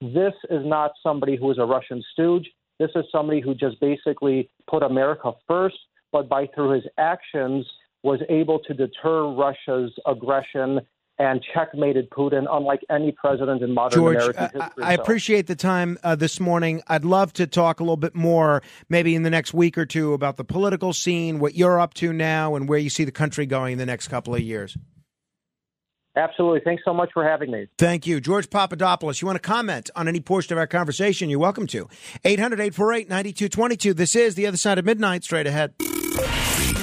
This is not somebody who is a Russian stooge. This is somebody who just basically put America first, but by through his actions was able to deter Russia's aggression and checkmated Putin, unlike any president in modern George, American I, history. I So- appreciate the time uh, this morning. I'd love to talk a little bit more, maybe in the next week or two, about the political scene, what you're up to now, and where you see the country going in the next couple of years. Absolutely. Thanks so much for having me. Thank you. George Papadopoulos, you want to comment on any portion of our conversation, you're welcome to. 800 848 9222. This is The Other Side of Midnight, straight ahead.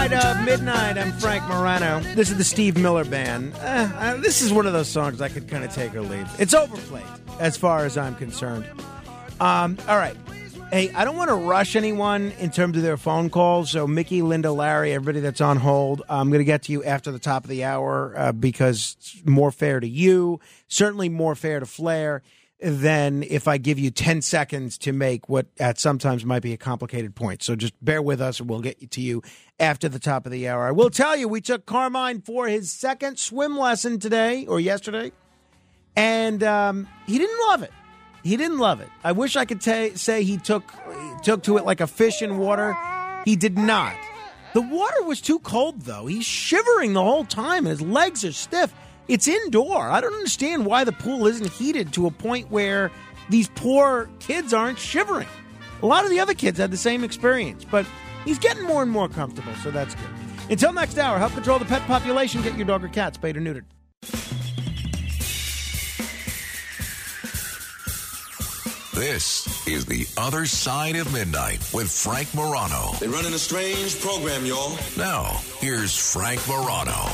Of Midnight. I'm Frank Morano. This is the Steve Miller Band. Uh, uh, this is one of those songs I could kind of take or leave. It's overplayed as far as I'm concerned. Um, all right. Hey, I don't want to rush anyone in terms of their phone calls. So, Mickey, Linda, Larry, everybody that's on hold, I'm going to get to you after the top of the hour uh, because it's more fair to you, certainly more fair to Flair than if I give you 10 seconds to make what at sometimes might be a complicated point. So just bear with us and we'll get to you after the top of the hour. I will tell you, we took Carmine for his second swim lesson today or yesterday, and um, he didn't love it. He didn't love it. I wish I could ta say he took took to it like a fish in water. He did not. The water was too cold, though. He's shivering the whole time, and his legs are stiff. It's indoor. I don't understand why the pool isn't heated to a point where these poor kids aren't shivering. A lot of the other kids had the same experience, but he's getting more and more comfortable, so that's good. Until next hour, help control the pet population. Get your dog or cat spayed or neutered. This is The Other Side of Midnight with Frank Morano. They're running a strange program, y'all. Now, here's Frank Morano.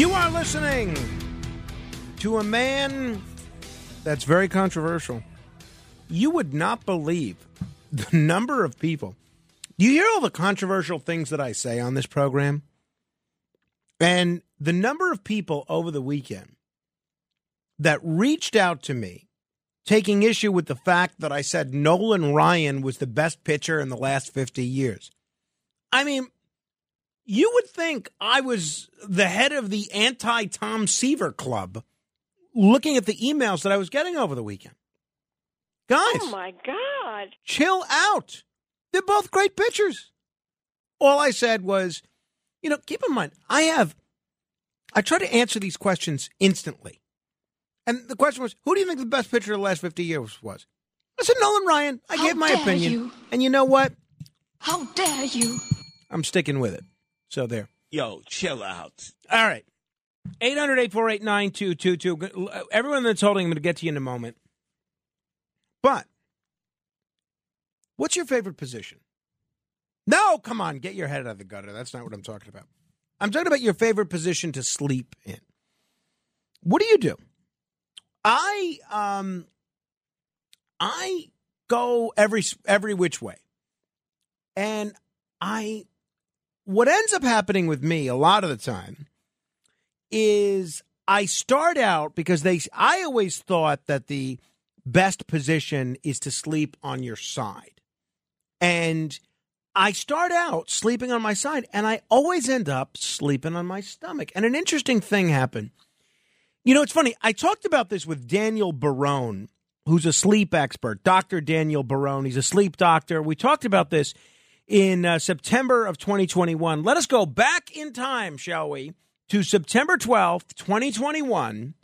You are listening to a man that's very controversial. You would not believe the number of people. Do you hear all the controversial things that I say on this program? And the number of people over the weekend that reached out to me taking issue with the fact that I said Nolan Ryan was the best pitcher in the last 50 years. I mean, you would think I was the head of the anti Tom Seaver club looking at the emails that I was getting over the weekend. Guys, Oh my God. chill out. They're both great pitchers. All I said was, you know, keep in mind, I have, I try to answer these questions instantly. And the question was, who do you think the best pitcher of the last 50 years was? I said Nolan Ryan. I How gave my dare opinion. you. And you know what? How dare you? I'm sticking with it. So there. Yo, chill out. All right. 800 848 9222. Everyone that's holding, I'm going to get to you in a moment. But what's your favorite position? No, come on. Get your head out of the gutter. That's not what I'm talking about. I'm talking about your favorite position to sleep in. What do you do? I um I go every every which way. And I what ends up happening with me a lot of the time is I start out because they I always thought that the best position is to sleep on your side. And I start out sleeping on my side and I always end up sleeping on my stomach. And an interesting thing happened. You know, it's funny. I talked about this with Daniel Barone, who's a sleep expert, Dr. Daniel Barone. He's a sleep doctor. We talked about this in uh, September of 2021. Let us go back in time, shall we, to September 12th, 2021,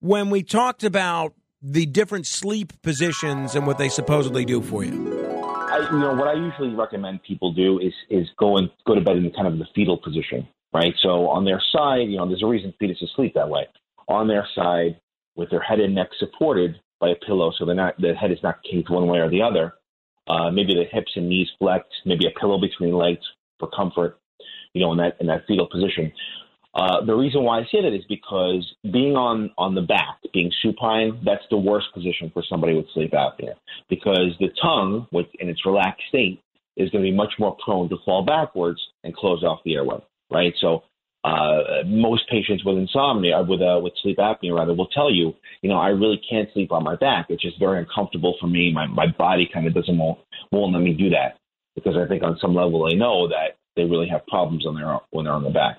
when we talked about the different sleep positions and what they supposedly do for you. I, you know, what I usually recommend people do is is go and go to bed in kind of the fetal position, right? So on their side, you know, there's a reason fetuses sleep that way. On their side, with their head and neck supported by a pillow, so they're not the head is not kinked one way or the other. Uh, maybe the hips and knees flexed, maybe a pillow between legs for comfort, you know, in that in that fetal position. Uh, the reason why I say that is because being on on the back, being supine, that's the worst position for somebody with sleep apnea because the tongue, with in its relaxed state, is going to be much more prone to fall backwards and close off the airway, right? So uh, most patients with insomnia, with uh, with sleep apnea rather, will tell you, you know, I really can't sleep on my back. It's just very uncomfortable for me. My my body kind of doesn't won't, won't let me do that because I think on some level they know that they really have problems on their when they're on the back.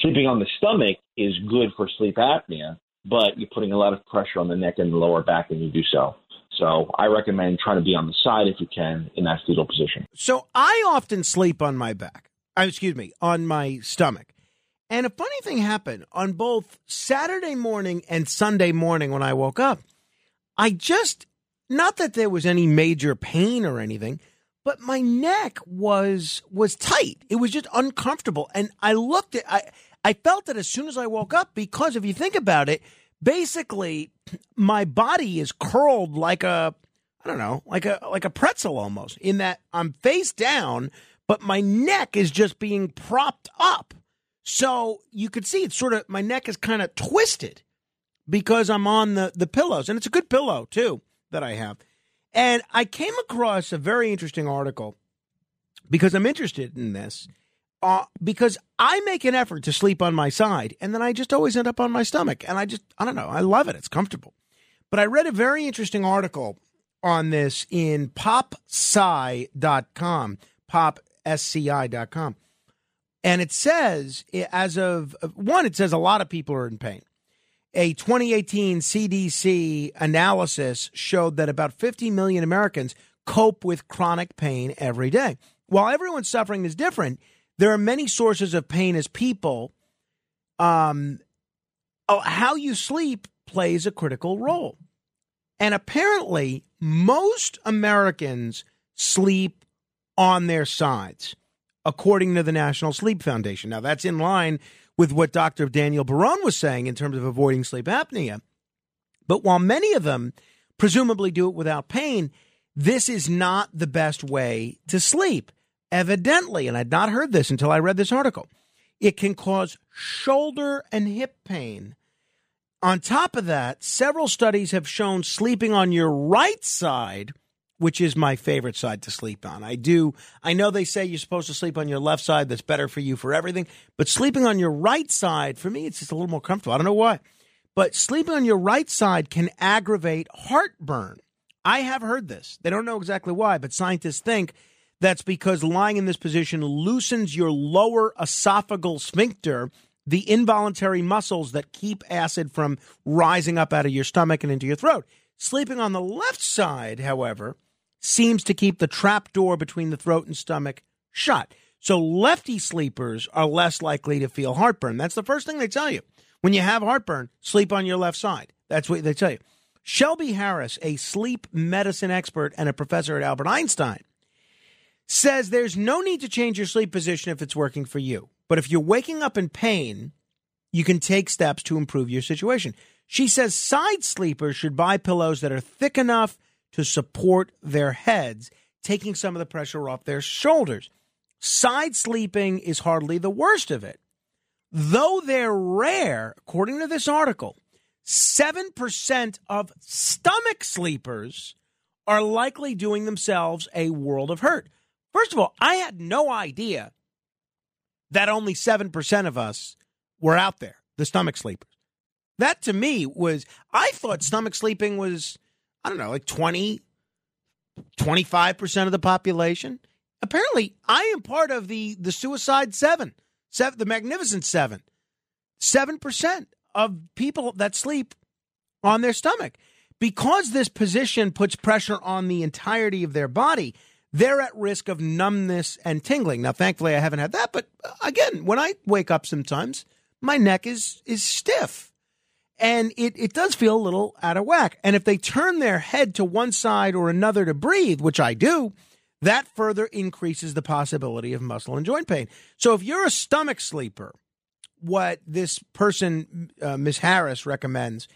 Sleeping on the stomach is good for sleep apnea, but you're putting a lot of pressure on the neck and the lower back when you do so. So I recommend trying to be on the side if you can in that fetal position. So I often sleep on my back. Uh, excuse me, on my stomach. And a funny thing happened on both Saturday morning and Sunday morning when I woke up. I just not that there was any major pain or anything, but my neck was was tight. It was just uncomfortable, and I looked at I I felt it as soon as I woke up because if you think about it, basically my body is curled like a I don't know, like a like a pretzel almost. In that I'm face down, but my neck is just being propped up. So you could see it's sort of my neck is kind of twisted because I'm on the the pillows, and it's a good pillow too that I have. And I came across a very interesting article because I'm interested in this. Uh, because I make an effort to sleep on my side, and then I just always end up on my stomach. And I just, I don't know, I love it. It's comfortable. But I read a very interesting article on this in popsci.com, popsci.com. And it says, as of one, it says a lot of people are in pain. A 2018 CDC analysis showed that about 50 million Americans cope with chronic pain every day. While everyone's suffering is different, there are many sources of pain as people. Um, how you sleep plays a critical role. And apparently, most Americans sleep on their sides, according to the National Sleep Foundation. Now, that's in line with what Dr. Daniel Barone was saying in terms of avoiding sleep apnea. But while many of them presumably do it without pain, this is not the best way to sleep. Evidently, and I'd not heard this until I read this article, it can cause shoulder and hip pain. On top of that, several studies have shown sleeping on your right side, which is my favorite side to sleep on. I do, I know they say you're supposed to sleep on your left side, that's better for you for everything, but sleeping on your right side, for me, it's just a little more comfortable. I don't know why. But sleeping on your right side can aggravate heartburn. I have heard this. They don't know exactly why, but scientists think that's because lying in this position loosens your lower esophageal sphincter, the involuntary muscles that keep acid from rising up out of your stomach and into your throat. Sleeping on the left side, however, seems to keep the trap door between the throat and stomach shut. So lefty sleepers are less likely to feel heartburn. That's the first thing they tell you. When you have heartburn, sleep on your left side. That's what they tell you. Shelby Harris, a sleep medicine expert and a professor at Albert Einstein, says there's no need to change your sleep position if it's working for you. But if you're waking up in pain, you can take steps to improve your situation. She says side sleepers should buy pillows that are thick enough to support their heads, taking some of the pressure off their shoulders. Side sleeping is hardly the worst of it. Though they're rare, according to this article, 7% of stomach sleepers are likely doing themselves a world of hurt. First of all, I had no idea that only 7% of us were out there, the stomach sleepers. That to me was, I thought stomach sleeping was, I don't know, like 20, 25% of the population. Apparently, I am part of the, the suicide seven, seven, the magnificent seven. 7% of people that sleep on their stomach. Because this position puts pressure on the entirety of their body, they're at risk of numbness and tingling. Now, thankfully, I haven't had that, but uh, again, when I wake up sometimes, my neck is is stiff. And it, it does feel a little out of whack. And if they turn their head to one side or another to breathe, which I do, that further increases the possibility of muscle and joint pain. So if you're a stomach sleeper, what this person, uh, Ms. Harris, recommends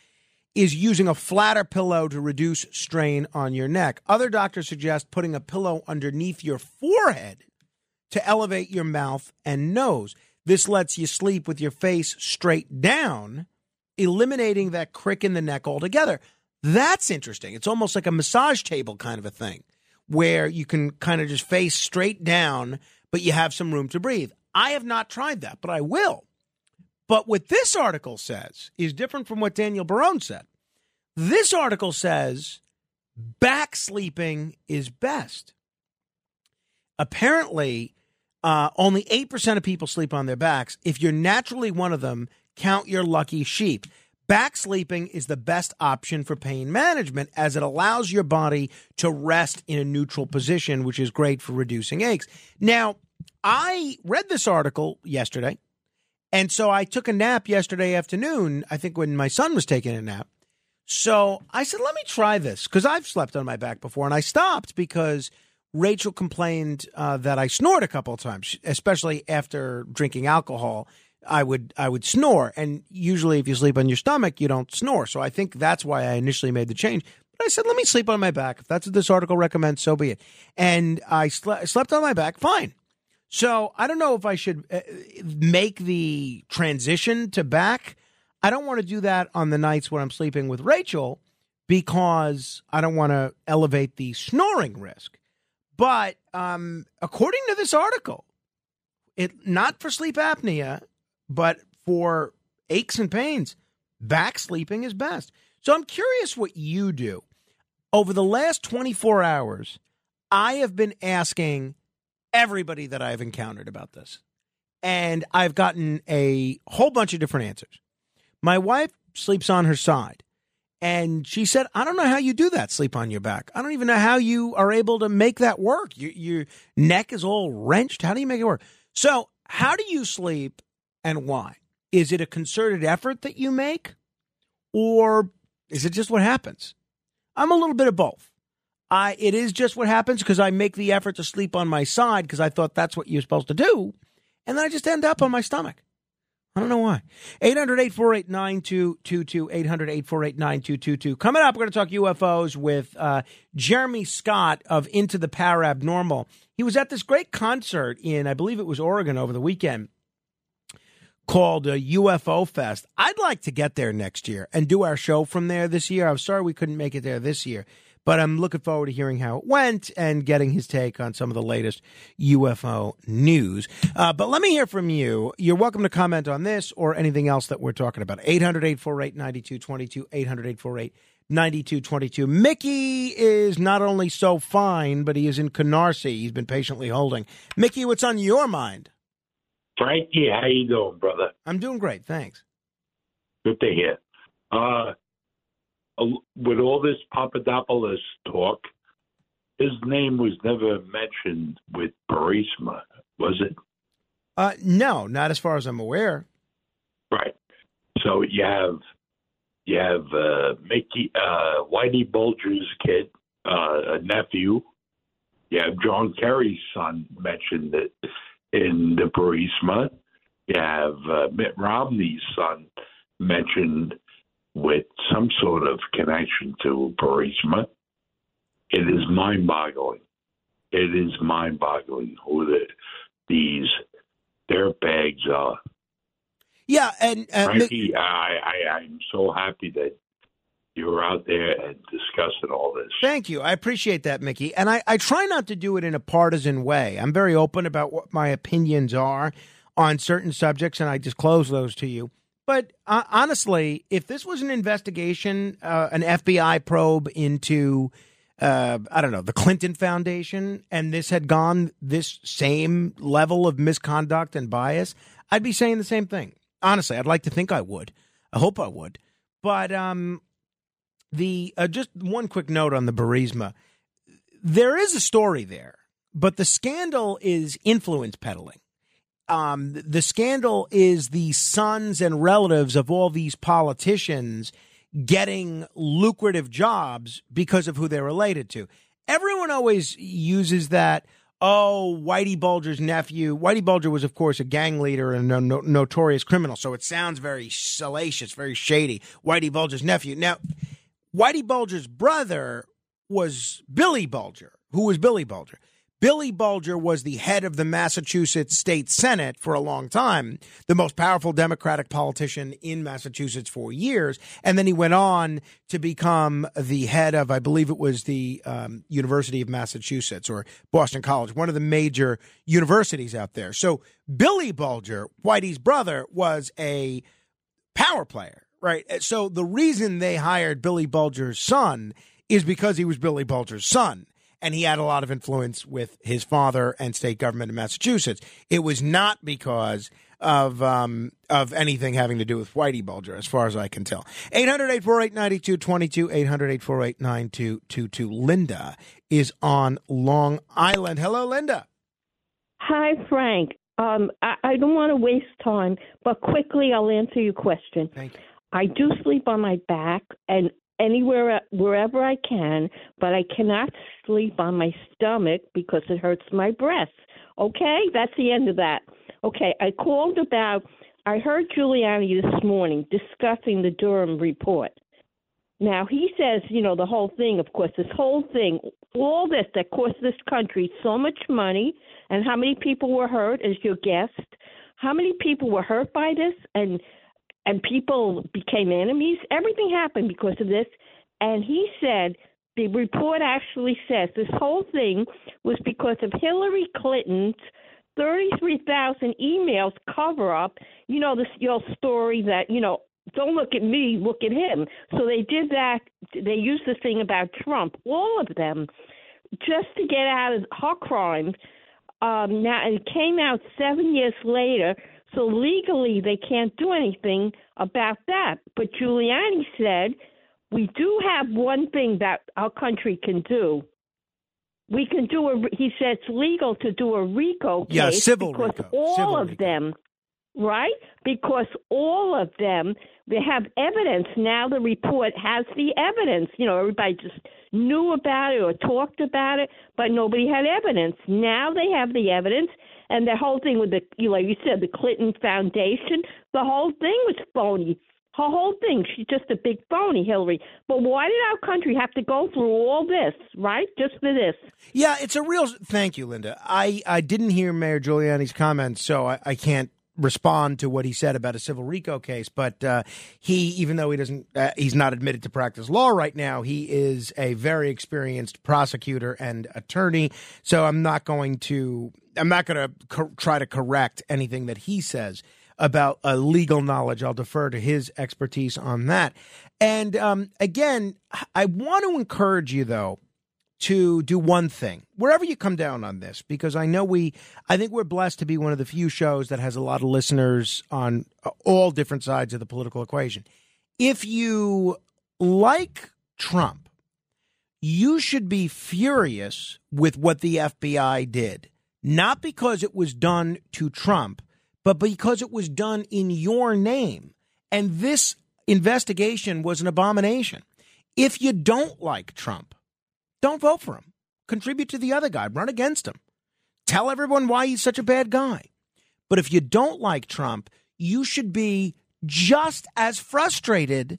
is using a flatter pillow to reduce strain on your neck. Other doctors suggest putting a pillow underneath your forehead to elevate your mouth and nose. This lets you sleep with your face straight down, eliminating that crick in the neck altogether. That's interesting. It's almost like a massage table kind of a thing where you can kind of just face straight down, but you have some room to breathe. I have not tried that, but I will. But what this article says is different from what Daniel Barone said. This article says back sleeping is best. Apparently, uh, only 8% of people sleep on their backs. If you're naturally one of them, count your lucky sheep. Back sleeping is the best option for pain management as it allows your body to rest in a neutral position, which is great for reducing aches. Now, I read this article yesterday and so I took a nap yesterday afternoon, I think when my son was taking a nap. So I said, let me try this because I've slept on my back before, and I stopped because Rachel complained uh, that I snored a couple of times, especially after drinking alcohol. I would I would snore, and usually if you sleep on your stomach, you don't snore. So I think that's why I initially made the change. But I said, let me sleep on my back. If that's what this article recommends, so be it. And I sle- slept on my back, fine. So I don't know if I should uh, make the transition to back. I don't want to do that on the nights when I'm sleeping with Rachel because I don't want to elevate the snoring risk. But um, according to this article, it not for sleep apnea, but for aches and pains, back sleeping is best. So I'm curious what you do. Over the last 24 hours, I have been asking everybody that I've encountered about this. And I've gotten a whole bunch of different answers. My wife sleeps on her side. And she said, I don't know how you do that, sleep on your back. I don't even know how you are able to make that work. Your, your neck is all wrenched. How do you make it work? So, how do you sleep and why? Is it a concerted effort that you make? Or is it just what happens? I'm a little bit of both. I it is just what happens because I make the effort to sleep on my side because I thought that's what you're supposed to do, and then I just end up on my stomach. I don't know why. 800 848 9222. 800 848 9222. Coming up, we're going to talk UFOs with uh, Jeremy Scott of Into the Parabnormal. He was at this great concert in, I believe it was Oregon over the weekend called a UFO Fest. I'd like to get there next year and do our show from there this year. I'm sorry we couldn't make it there this year, but I'm looking forward to hearing how it went and getting his take on some of the latest UFO news. Uh, but let me hear from you. You're welcome to comment on this or anything else that we're talking about. 800 848 9222. 800 848 9222. Mickey is not only so fine, but he is in Canarsie. He's been patiently holding. Mickey, what's on your mind? Frankie, how you doing, brother? I'm doing great, thanks. Good to hear. Uh, with all this Papadopoulos talk, his name was never mentioned with Burisma, was it? Uh, no, not as far as I'm aware. Right. So you have you have uh, Mickey uh, Whitey Bulger's kid, uh, a nephew. You have John Kerry's son mentioned it in the Burisma. You have uh, Mitt Romney's son mentioned with some sort of connection to Burisma. It is mind boggling. It is mind boggling who the, these dirtbags are. Yeah, and uh, Frankie, I, I, I'm so happy that you're out there and discussing all this. Thank you. I appreciate that, Mickey. And I, I try not to do it in a partisan way. I'm very open about what my opinions are on certain subjects, and I disclose those to you. But uh, honestly, if this was an investigation, uh, an FBI probe into, uh, I don't know, the Clinton Foundation, and this had gone this same level of misconduct and bias, I'd be saying the same thing. Honestly, I'd like to think I would. I hope I would. But um, the uh, just one quick note on the Burisma. There is a story there, but the scandal is influence peddling. Um, the scandal is the sons and relatives of all these politicians getting lucrative jobs because of who they're related to. Everyone always uses that. Oh, Whitey Bulger's nephew. Whitey Bulger was, of course, a gang leader and a no- notorious criminal. So it sounds very salacious, very shady. Whitey Bulger's nephew. Now, Whitey Bulger's brother was Billy Bulger. Who was Billy Bulger? Billy Bulger was the head of the Massachusetts State Senate for a long time, the most powerful Democratic politician in Massachusetts for years. And then he went on to become the head of, I believe it was the um, University of Massachusetts or Boston College, one of the major universities out there. So Billy Bulger, Whitey's brother, was a power player, right? So the reason they hired Billy Bulger's son is because he was Billy Bulger's son and he had a lot of influence with his father and state government in Massachusetts. It was not because of um, of anything having to do with Whitey Bulger, as far as I can tell. 800 848 9222, 800 848 9222. Linda is on Long Island. Hello, Linda. Hi, Frank. Um, I, I don't want to waste time, but quickly I'll answer your question. Thank you. I do sleep on my back, and anywhere uh, wherever I can, but I cannot sleep on my stomach because it hurts my breasts. Okay, that's the end of that. Okay, I called about. I heard Giuliani this morning discussing the Durham report. Now he says, you know, the whole thing. Of course, this whole thing, all this that cost this country so much money, and how many people were hurt, as your guest. How many people were hurt by this, and and people became enemies. Everything happened because of this. And he said the report actually says this whole thing was because of Hillary Clinton's 33,000 emails cover up. You know, this your story that, you know, don't look at me, look at him. So they did that. They used the thing about Trump, all of them, just to get out of her crimes. Um, now, it came out seven years later so legally, they can't do anything about that. But Giuliani said we do have one thing that our country can do. We can do a. He said it's legal to do a RICO case Yeah, civil because RICO, all civil of them, right? Because all of them they have evidence. Now the report has the evidence. You know, everybody just knew about it or talked about it, but nobody had evidence. Now they have the evidence, and the whole thing with the, you know, like you said, the Clinton Foundation, the whole thing was phony. Her whole thing, she's just a big phony, Hillary. But why did our country have to go through all this, right? Just for this? Yeah, it's a real. Thank you, Linda. I, I didn't hear Mayor Giuliani's comments, so I, I can't respond to what he said about a civil RICO case. But uh, he, even though he doesn't, uh, he's not admitted to practice law right now. He is a very experienced prosecutor and attorney. So I'm not going to, I'm not going to co- try to correct anything that he says about legal knowledge. I'll defer to his expertise on that. And um, again, I want to encourage you though to do one thing wherever you come down on this because i know we i think we're blessed to be one of the few shows that has a lot of listeners on uh, all different sides of the political equation if you like trump you should be furious with what the fbi did not because it was done to trump but because it was done in your name and this investigation was an abomination if you don't like trump don't vote for him. Contribute to the other guy. Run against him. Tell everyone why he's such a bad guy. But if you don't like Trump, you should be just as frustrated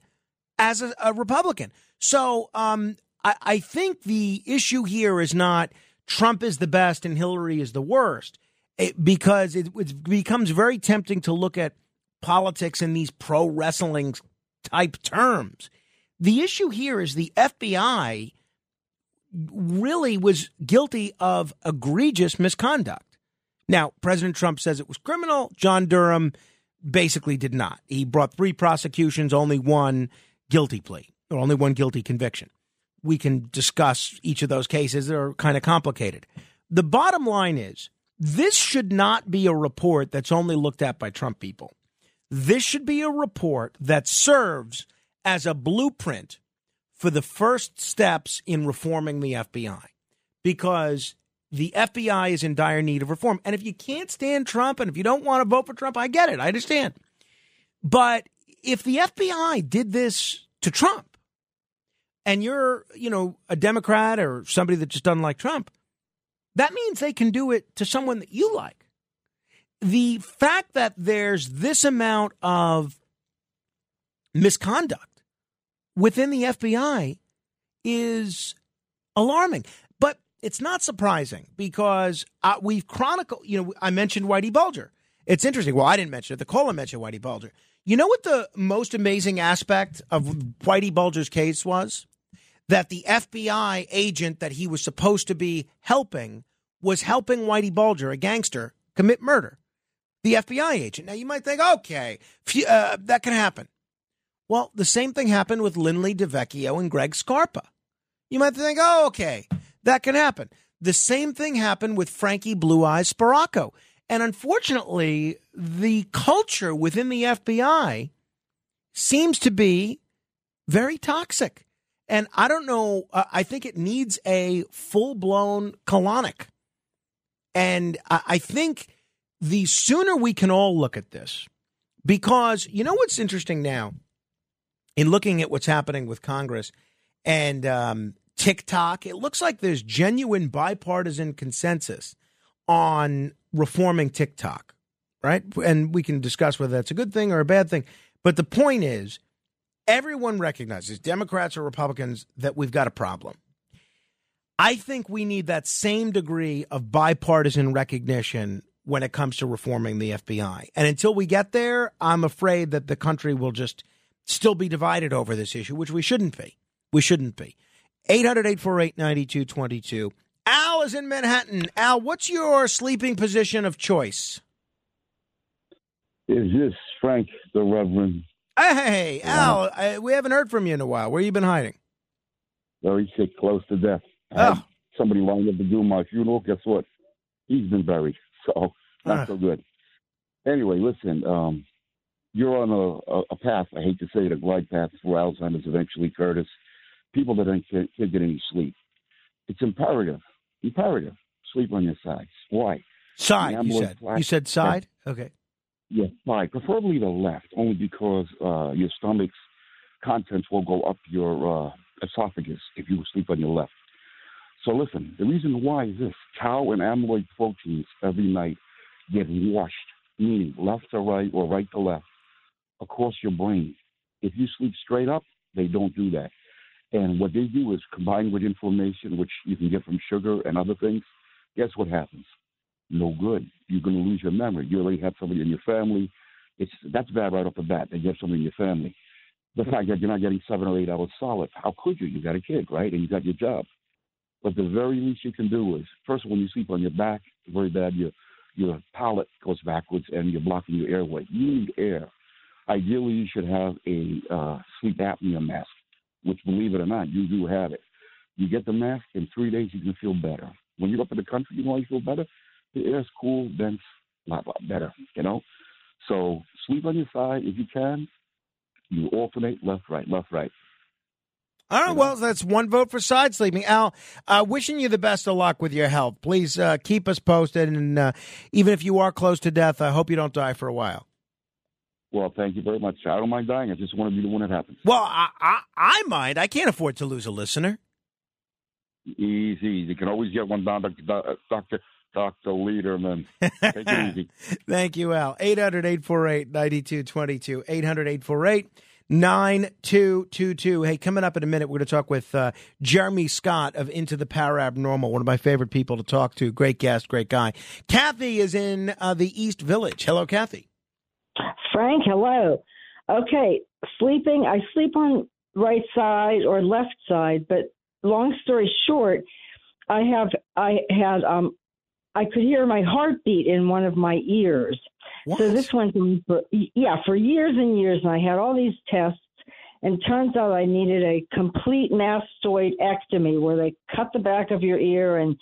as a, a Republican. So um, I, I think the issue here is not Trump is the best and Hillary is the worst, it, because it, it becomes very tempting to look at politics in these pro wrestling type terms. The issue here is the FBI really was guilty of egregious misconduct. Now, President Trump says it was criminal. John Durham basically did not. He brought three prosecutions, only one guilty plea, or only one guilty conviction. We can discuss each of those cases. They're kind of complicated. The bottom line is this should not be a report that's only looked at by Trump people. This should be a report that serves as a blueprint for the first steps in reforming the FBI because the FBI is in dire need of reform. And if you can't stand Trump and if you don't want to vote for Trump, I get it. I understand. But if the FBI did this to Trump and you're, you know, a Democrat or somebody that just doesn't like Trump, that means they can do it to someone that you like. The fact that there's this amount of misconduct within the FBI is alarming. But it's not surprising because uh, we've chronicled, you know, I mentioned Whitey Bulger. It's interesting. Well, I didn't mention it. The caller mentioned Whitey Bulger. You know what the most amazing aspect of Whitey Bulger's case was? That the FBI agent that he was supposed to be helping was helping Whitey Bulger, a gangster, commit murder. The FBI agent. Now, you might think, okay, uh, that can happen. Well, the same thing happened with Lindley DeVecchio and Greg Scarpa. You might think, oh, okay, that can happen. The same thing happened with Frankie Blue Eyes Sparaco. And unfortunately, the culture within the FBI seems to be very toxic. And I don't know, uh, I think it needs a full blown colonic. And I, I think the sooner we can all look at this, because you know what's interesting now? in looking at what's happening with Congress and um, TikTok, it looks like there's genuine bipartisan consensus on reforming TikTok, right? And we can discuss whether that's a good thing or a bad thing. But the point is, everyone recognizes, Democrats or Republicans, that we've got a problem. I think we need that same degree of bipartisan recognition when it comes to reforming the FBI. And until we get there, I'm afraid that the country will just still be divided over this issue, which we shouldn't be. We shouldn't be. 800 848 9222. Al is in Manhattan. Al, what's your sleeping position of choice? Is this Frank the Reverend? Hey, Al, I, we haven't heard from you in a while. Where you been hiding? Very sick, close to death. Oh. somebody lined up to do my funeral. Guess what? He's been buried. So not Ah. so good. Anyway, listen. Um, you're on a, a, a path. I hate to say it, a glide path for Alzheimer's eventually, Curtis. People that don't, can't, can't get any sleep. It's imperative. Imperative. Sleep on your sides. Why? Side, you said. plaque- You said side? Okay. Yeah, right. Preferably the left, only because uh, your stomach's contents will go up your uh, esophagus if you sleep on your left. So listen, the reason why is this: tau and amyloid proteins every night get washed, meaning left to right or right to left, across your brain. If you sleep straight up, they don't do that. And what they do is combine with inflammation, which you can get from sugar and other things. Guess what happens? No good. You're going to lose your memory. You already have somebody in your family. It's that's bad right off the bat. That you have somebody in your family. The fact that you're not getting seven or eight hours solid. How could you? You got a kid, right? And you got your job. But the very least you can do is first when you sleep on your back, very bad. Your your palate goes backwards and you're blocking your airway. You need air. Ideally, you should have a uh, sleep apnea mask, which, believe it or not, you do have it. You get the mask, in three days you can feel better. When you're up in the country, you know you feel better? The air's cool, dense, a lot, better, you know? So sleep on your side if you can. You alternate left, right, left, right. All right, well, that's one vote for side sleeping. Al, uh, wishing you the best of luck with your health. Please uh, keep us posted, and uh, even if you are close to death, I hope you don't die for a while. Well, thank you very much. I don't mind dying. I just want to be the one that happens. Well, I, I, I mind. I can't afford to lose a listener. Easy. You can always get one down, Dr. Dr. Dr. Leaderman. Take it easy. Thank you, Al. 800 848 9222. 800 848 9222. Hey, coming up in a minute, we're going to talk with uh, Jeremy Scott of Into the Parabnormal, one of my favorite people to talk to. Great guest, great guy. Kathy is in uh, the East Village. Hello, Kathy. Frank, hello. Okay, sleeping. I sleep on right side or left side, but long story short, I have I had um I could hear my heartbeat in one of my ears. So this went on for yeah for years and years, and I had all these tests. And turns out I needed a complete mastoidectomy, where they cut the back of your ear and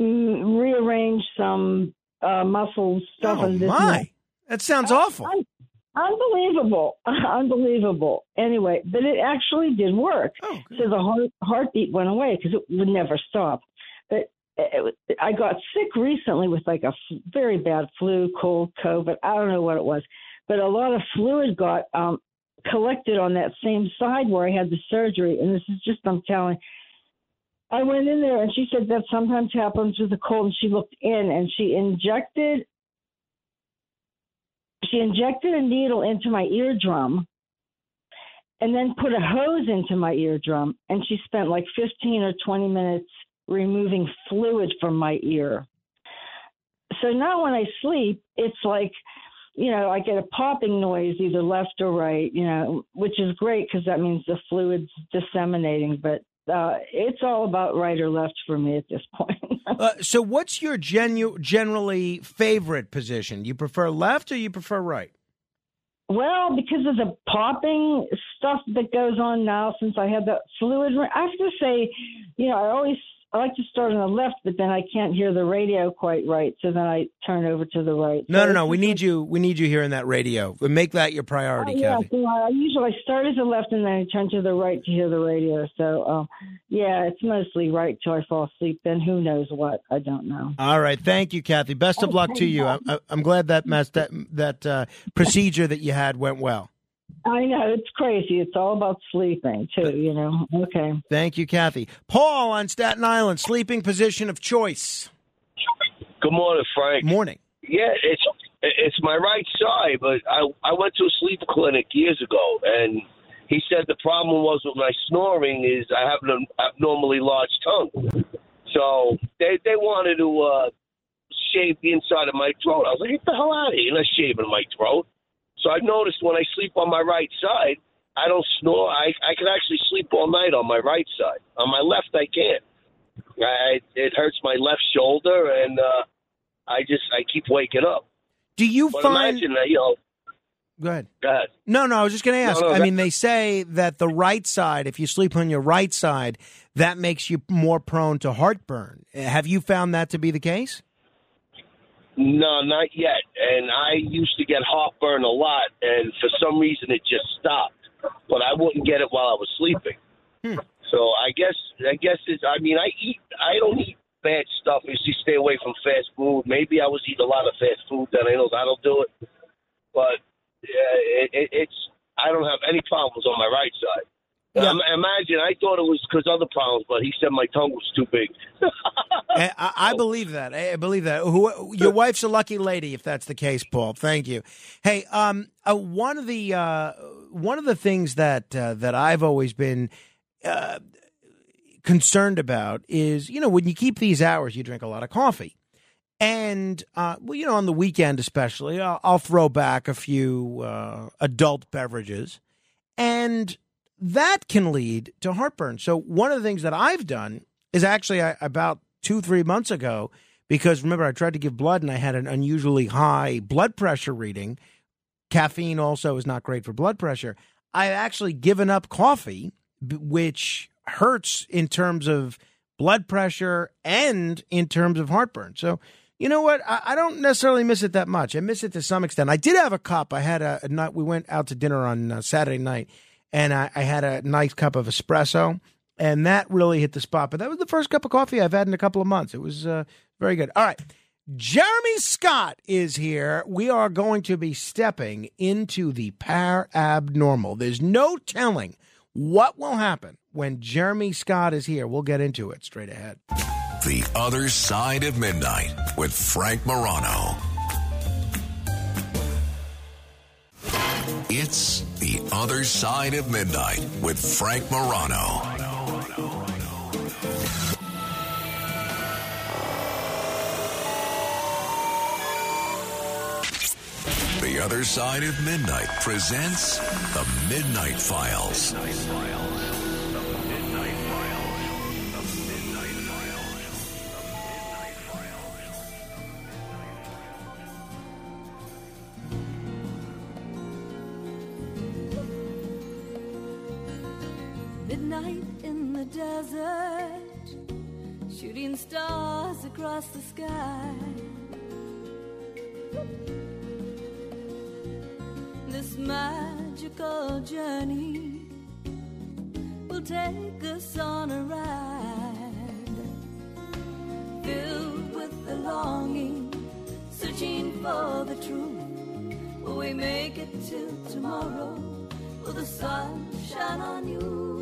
mm, rearrange some uh, muscle stuff. Oh, and this my. that. That sounds awful. Un- Unbelievable, unbelievable. Anyway, but it actually did work. Oh, so the heart, heartbeat went away because it would never stop. But I got sick recently with like a f- very bad flu, cold, COVID. I don't know what it was, but a lot of fluid got um, collected on that same side where I had the surgery. And this is just I'm telling. I went in there and she said that sometimes happens with a cold. And she looked in and she injected she injected a needle into my eardrum and then put a hose into my eardrum and she spent like 15 or 20 minutes removing fluid from my ear so now when i sleep it's like you know i get a popping noise either left or right you know which is great because that means the fluid's disseminating but uh it's all about right or left for me at this point Uh, so, what's your genu- generally favorite position? You prefer left or you prefer right? Well, because of the popping stuff that goes on now since I had the fluid, I have to say, you know, I always I like to start on the left, but then I can't hear the radio quite right, so then I turn over to the right. No, So no, no. We need you. We need you hearing that radio. Make that your Oh, priority, yeah, Kathy. so I usually start at the left and then I turn to the right to hear the radio. So, um, yeah, it's mostly right till I fall asleep. Then who knows what? I don't know. All right, thank you, Kathy. Best of luck to you. I, I, I'm glad that mess, that that uh, procedure that you had went well. I know it's crazy. It's all about sleeping too. You know. Okay. Thank you, Kathy. Paul on Staten Island, sleeping position of choice. Good morning, Frank. Morning. Yeah, it's it's my right side, but I I went to a sleep clinic years ago, and he said the problem was with my snoring is I have an abnormally large tongue. So they they wanted to uh, shave the inside of my throat. I was like, get the hell out of here! You're not shaving my throat. So I've noticed when I sleep on my right side, I don't snore. I I can actually sleep all night on my right side. On my left, I can't. I, it hurts my left shoulder, and uh, I just I keep waking up. Do you but find? Imagine that, you know. Go ahead. Go ahead. No, no, I was just going to No, ask. no, I that- mean, they say that the right side, if you sleep on your right side, that makes you more prone to heartburn. Have you found that to be the case? No, not yet. And I used to get heartburn a lot, and for some reason it just stopped. But I wouldn't get it while I was sleeping. Hmm. So I guess I guess it's. I mean, I eat. I don't eat bad stuff. Usually stay away from fast food. Maybe I was eating a lot of fast food that I know that'll do it. But yeah, it, it, it's. I don't have any problems on my right side. Um, imagine I thought it was because other problems, but he said my tongue was too big. I, I I believe that. I believe that. Who, your wife's a lucky lady, if that's the case, Paul. Thank you. Hey, um, uh, one of the uh, one of the things that uh, that I've always been uh, concerned about is, you know, when you keep these hours, you drink a lot of coffee. And, uh, well, you know, on the weekend especially, I'll, I'll throw back a few uh, adult beverages. And that can lead to heartburn. So, one of the things that I've done is actually I, about two, three months ago, because remember, I tried to give blood and I had an unusually high blood pressure reading. Caffeine also is not great for blood pressure. I've actually given up coffee, which hurts in terms of blood pressure and in terms of heartburn. So, you know what? I, I don't necessarily miss it that much. I miss it to some extent. I did have a cup. I had a, a night. We went out to dinner on uh, Saturday night, and I, I had a nice cup of espresso, and that really hit the spot. But that was the first cup of coffee I've had in a couple of months. It was uh, very good. All right. Jeremy Scott is here. We are going to be stepping into the parabnormal. There's no telling what will happen when Jeremy Scott is here. We'll get into it straight ahead. The Other Side of Midnight with Frank Morano. It's The Other Side of Midnight with Frank Morano. The Other Side of Midnight presents The Midnight Files. Midnight the desert, shooting stars across the sky. This magical journey will take us on a ride, filled with the longing, searching for the truth. Will we make it till tomorrow? Will the sun shine on you?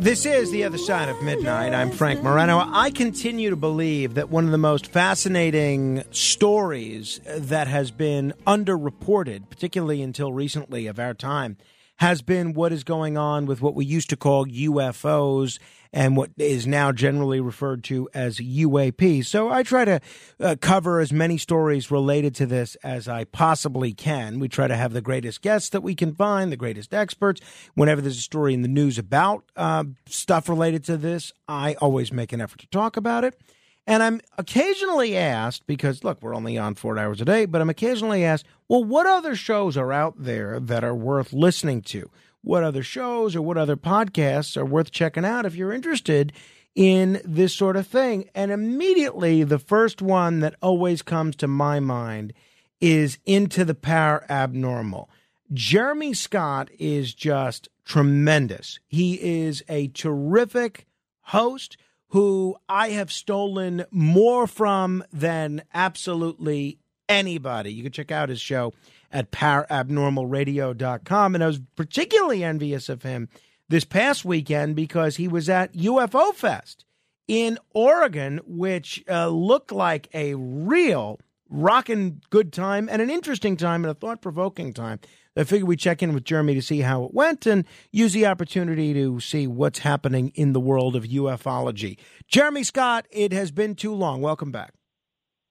This is The Other Side of Midnight. I'm Frank Morano. I continue to believe that one of the most fascinating stories that has been underreported, particularly until recently of our time, has been what is going on with what we used to call UFOs and what is now generally referred to as UAP. So I try to uh, cover as many stories related to this as I possibly can. We try to have the greatest guests that we can find, the greatest experts. Whenever there's a story in the news about uh, stuff related to this, I always make an effort to talk about it. And I'm occasionally asked, because look, we're only on four hours a day, but I'm occasionally asked, well, what other shows are out there that are worth listening to? What other shows or what other podcasts are worth checking out if you're interested in this sort of thing? And immediately, the first one that always comes to my mind is Into the Parabnormal. Jeremy Scott is just tremendous. He is a terrific host who I have stolen more from than absolutely anybody. You can check out his show at parabnormalradio.com. And I was particularly envious of him this past weekend because he was at UFO Fest in Oregon, which uh, looked like a real rocking good time and an interesting time and a thought provoking time. I figured we'd check in with Jeremy to see how it went and use the opportunity to see what's happening in the world of ufology. Jeremy Scott, it has been too long. Welcome back.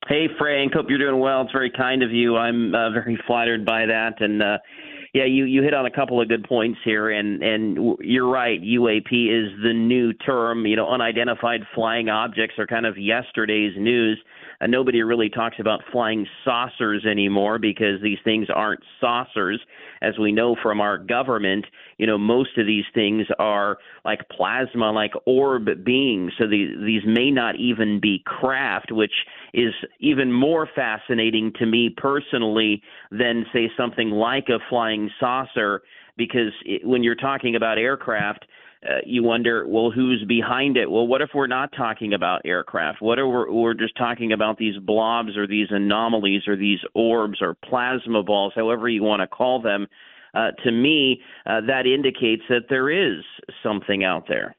Hey, Frank. Hope you're doing well. It's very kind of you. I'm uh, very flattered by that. And uh, yeah, you you hit on a couple of good points here, and and you're right. UAP is the new term. You know, unidentified flying objects are kind of yesterday's news. And nobody really talks about flying saucers anymore because these things aren't saucers. As we know from our government, you know, most of these things are like plasma, like orb beings. So these, these may not even be craft, which is even more fascinating to me personally than, say, something like a flying saucer because it, when you're talking about aircraft, uh, you wonder, well, who's behind it? Well, what if we're not talking about aircraft? What if we're, we're just talking about these blobs or these anomalies or these orbs or plasma balls, however you want to call them? Uh, to me, uh, that indicates that there is something out there.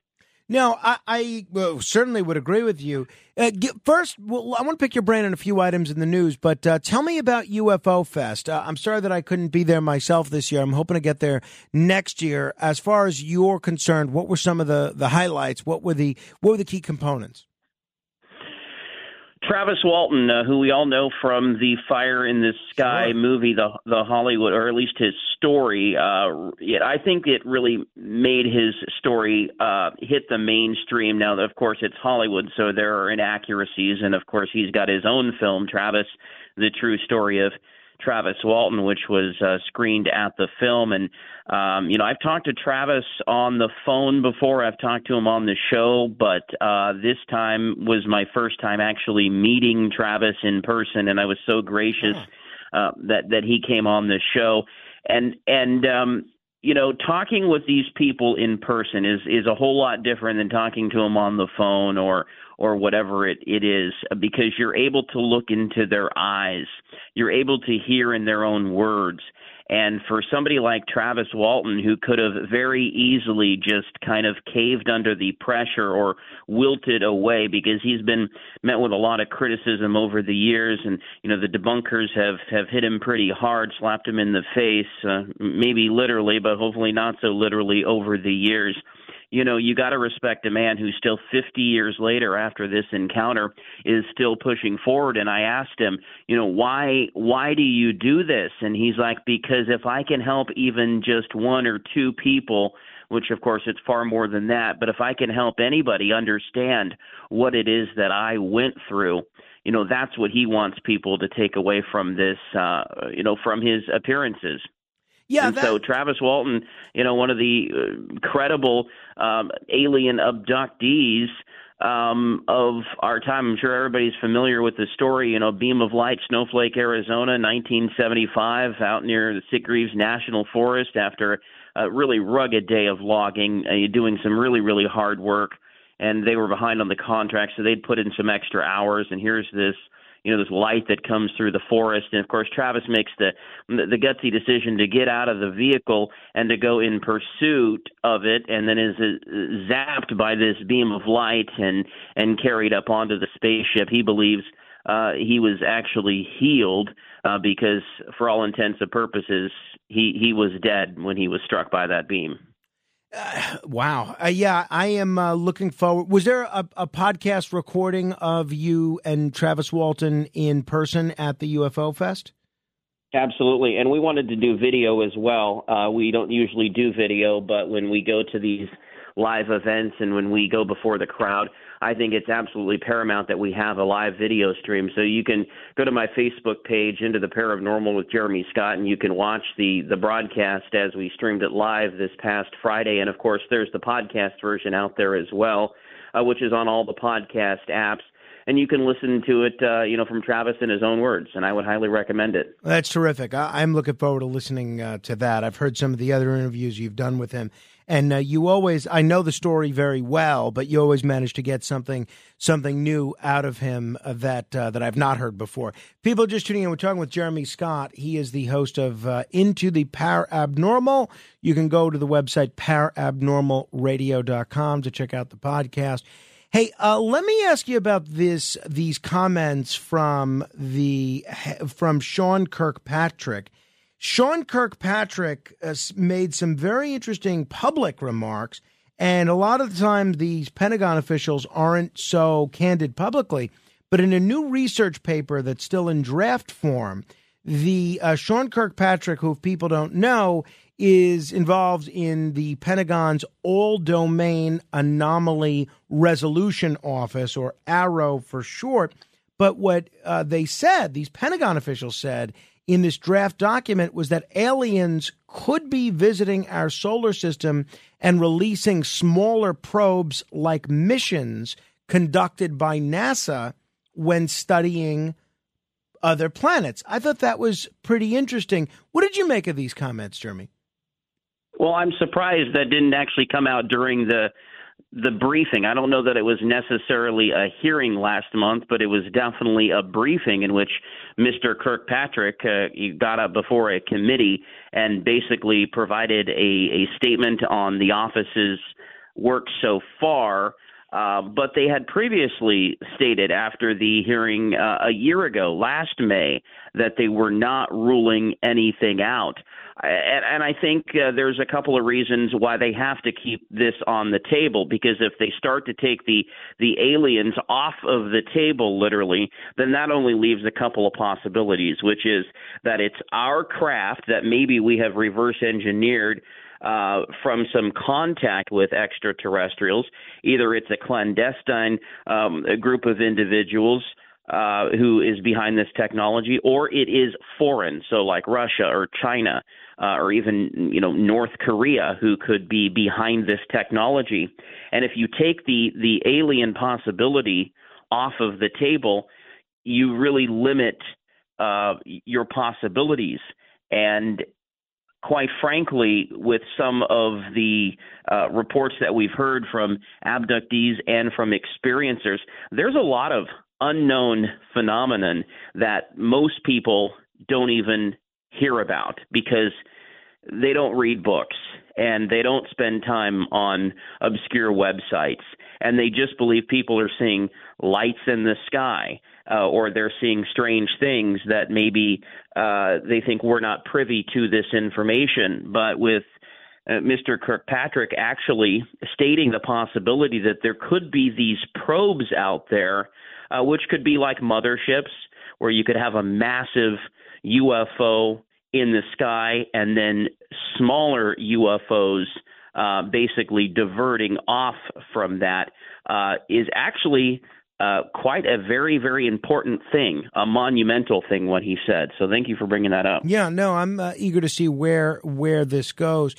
No, I, I well, certainly would agree with you. Uh, get, first, well, I want to pick your brain on a few items in the news, but uh, tell me about UFO Fest. Uh, I'm sorry that I couldn't be there myself this year. I'm hoping to get there next year. As far as you're concerned, what were some of the, the highlights? What were the what were the key components? Travis Walton, uh, who we all know from the Fire in the Sky sure. movie, the the Hollywood, or at least his story. Uh, it, I think it really made his story uh, hit the mainstream. Now, of course, it's Hollywood, so there are inaccuracies, and of course, he's got his own film, Travis: The True Story of Travis Walton, which was uh, screened at the film. And, um, you know, I've talked to Travis on the phone before, I've talked to him on the show, but uh, this time was my first time actually meeting Travis in person, and I was so gracious uh, that, that he came on the show. And, and, um, you know, talking with these people in person is is a whole lot different than talking to them on the phone or or whatever it, it is because you're able to look into their eyes. You're able to hear in their own words. And for somebody like Travis Walton, who could have very easily just kind of caved under the pressure or wilted away because he's been met with a lot of criticism over the years, and you know the debunkers have have hit him pretty hard, slapped him in the face, uh, maybe literally, but hopefully not so literally over the years you know, you got to respect a man who still 50 years later after this encounter is still pushing forward. And I asked him, you know, why why do you do this? And he's like, because if I can help even just one or two people which of course it's far more than that. But if I can help anybody understand what it is that I went through, you know, that's what he wants people to take away from this, uh, you know, from his appearances. Yeah, and that... so Travis Walton, you know, one of the uh, credible um, alien abductees um, of our time. I'm sure everybody's familiar with the story. You know, Beam of Light, Snowflake, Arizona, 1975, out near the Sitgreaves National Forest after a really rugged day of logging, uh, doing some really, really hard work. And they were behind on the contract, so they'd put in some extra hours. And here's this you know this light that comes through the forest. And of course Travis makes the the gutsy decision to get out of the vehicle and to go in pursuit of it and then is zapped by this beam of light and and carried up onto the spaceship. He believes uh he was actually healed uh because for all intents and purposes he he was dead when he was struck by that beam uh, wow. Uh, yeah, I am uh, looking forward. Was there a, a, podcast recording of you and Travis Walton in person at the UFO Fest? Absolutely. And we wanted to do video as well. Uh, we don't usually do video, but when we go to these live events and when we go before the crowd, I think it's absolutely paramount that we have a live video stream. So you can go to my Facebook page, Into the Parabnormal with Jeremy Scott, and you can watch the the broadcast as we streamed it live this past Friday. And of course, there's the podcast version out there as well, uh, which is on all the podcast apps. and you can listen to it, uh, you know, from Travis in his own words, and I would highly recommend it. That's terrific. I, I'm looking forward to listening uh, to that. I've heard some of the other interviews you've done with him, and uh, you always I know the story very well, but you always manage to get something something new out of him uh, that uh, that I've not heard before. People just tuning in, we're talking with Jeremy Scott. He is the host of uh, Into the Parabnormal. You can go to the website parabnormalradio.com to check out the podcast. Hey, uh, let me ask you about this. These comments from the from Sean Kirkpatrick. Sean Kirkpatrick uh, made some very interesting public remarks, and a lot of the time these Pentagon officials aren't so candid publicly. But in a new research paper that's still in draft form, the uh, Sean Kirkpatrick, who if people don't know, is involved in the Pentagon's All Domain Anomaly Resolution Office, or AARO for short. But what uh, they said, these Pentagon officials said in this draft document, was that aliens could be visiting our solar system and releasing smaller probes like missions conducted by NASA when studying other planets. I thought that was pretty interesting. What did you make of these comments, Jeremy? Well, I'm surprised that didn't actually come out during the the briefing. I don't know that it was necessarily a hearing last month, but it was definitely a briefing in which Mr. Kirkpatrick uh, he got up before a committee and basically provided a, a statement on the office's work so far. Uh, but they had previously stated after the hearing uh, a year ago, last May, that they were not ruling anything out. And, and I think uh, there's a couple of reasons why they have to keep this on the table because if they start to take the the aliens off of the table literally, then that only leaves a couple of possibilities, which is that it's our craft that maybe we have reverse engineered uh, from some contact with extraterrestrials. Either it's a clandestine um, a group of individuals uh, who is behind this technology, or it is foreign, so like Russia or China. Uh, or even you know North Korea, who could be behind this technology, and if you take the the alien possibility off of the table, you really limit uh, your possibilities. And quite frankly, with some of the uh, reports that we've heard from abductees and from experiencers, there's a lot of unknown phenomenon that most people don't even hear about because they don't read books and they don't spend time on obscure websites and they just believe people are seeing lights in the sky uh, or they're seeing strange things that maybe uh, they think we're not privy to this information. But with uh, Mr. Kirkpatrick actually stating the possibility that there could be these probes out there, uh, which could be like motherships, where you could have a massive UFO in the sky and then smaller UFOs uh, basically diverting off from that uh, is actually uh, quite a very, very important thing, a monumental thing, what he said. So thank you for bringing that up. Yeah, no, I'm uh, eager to see where where this goes.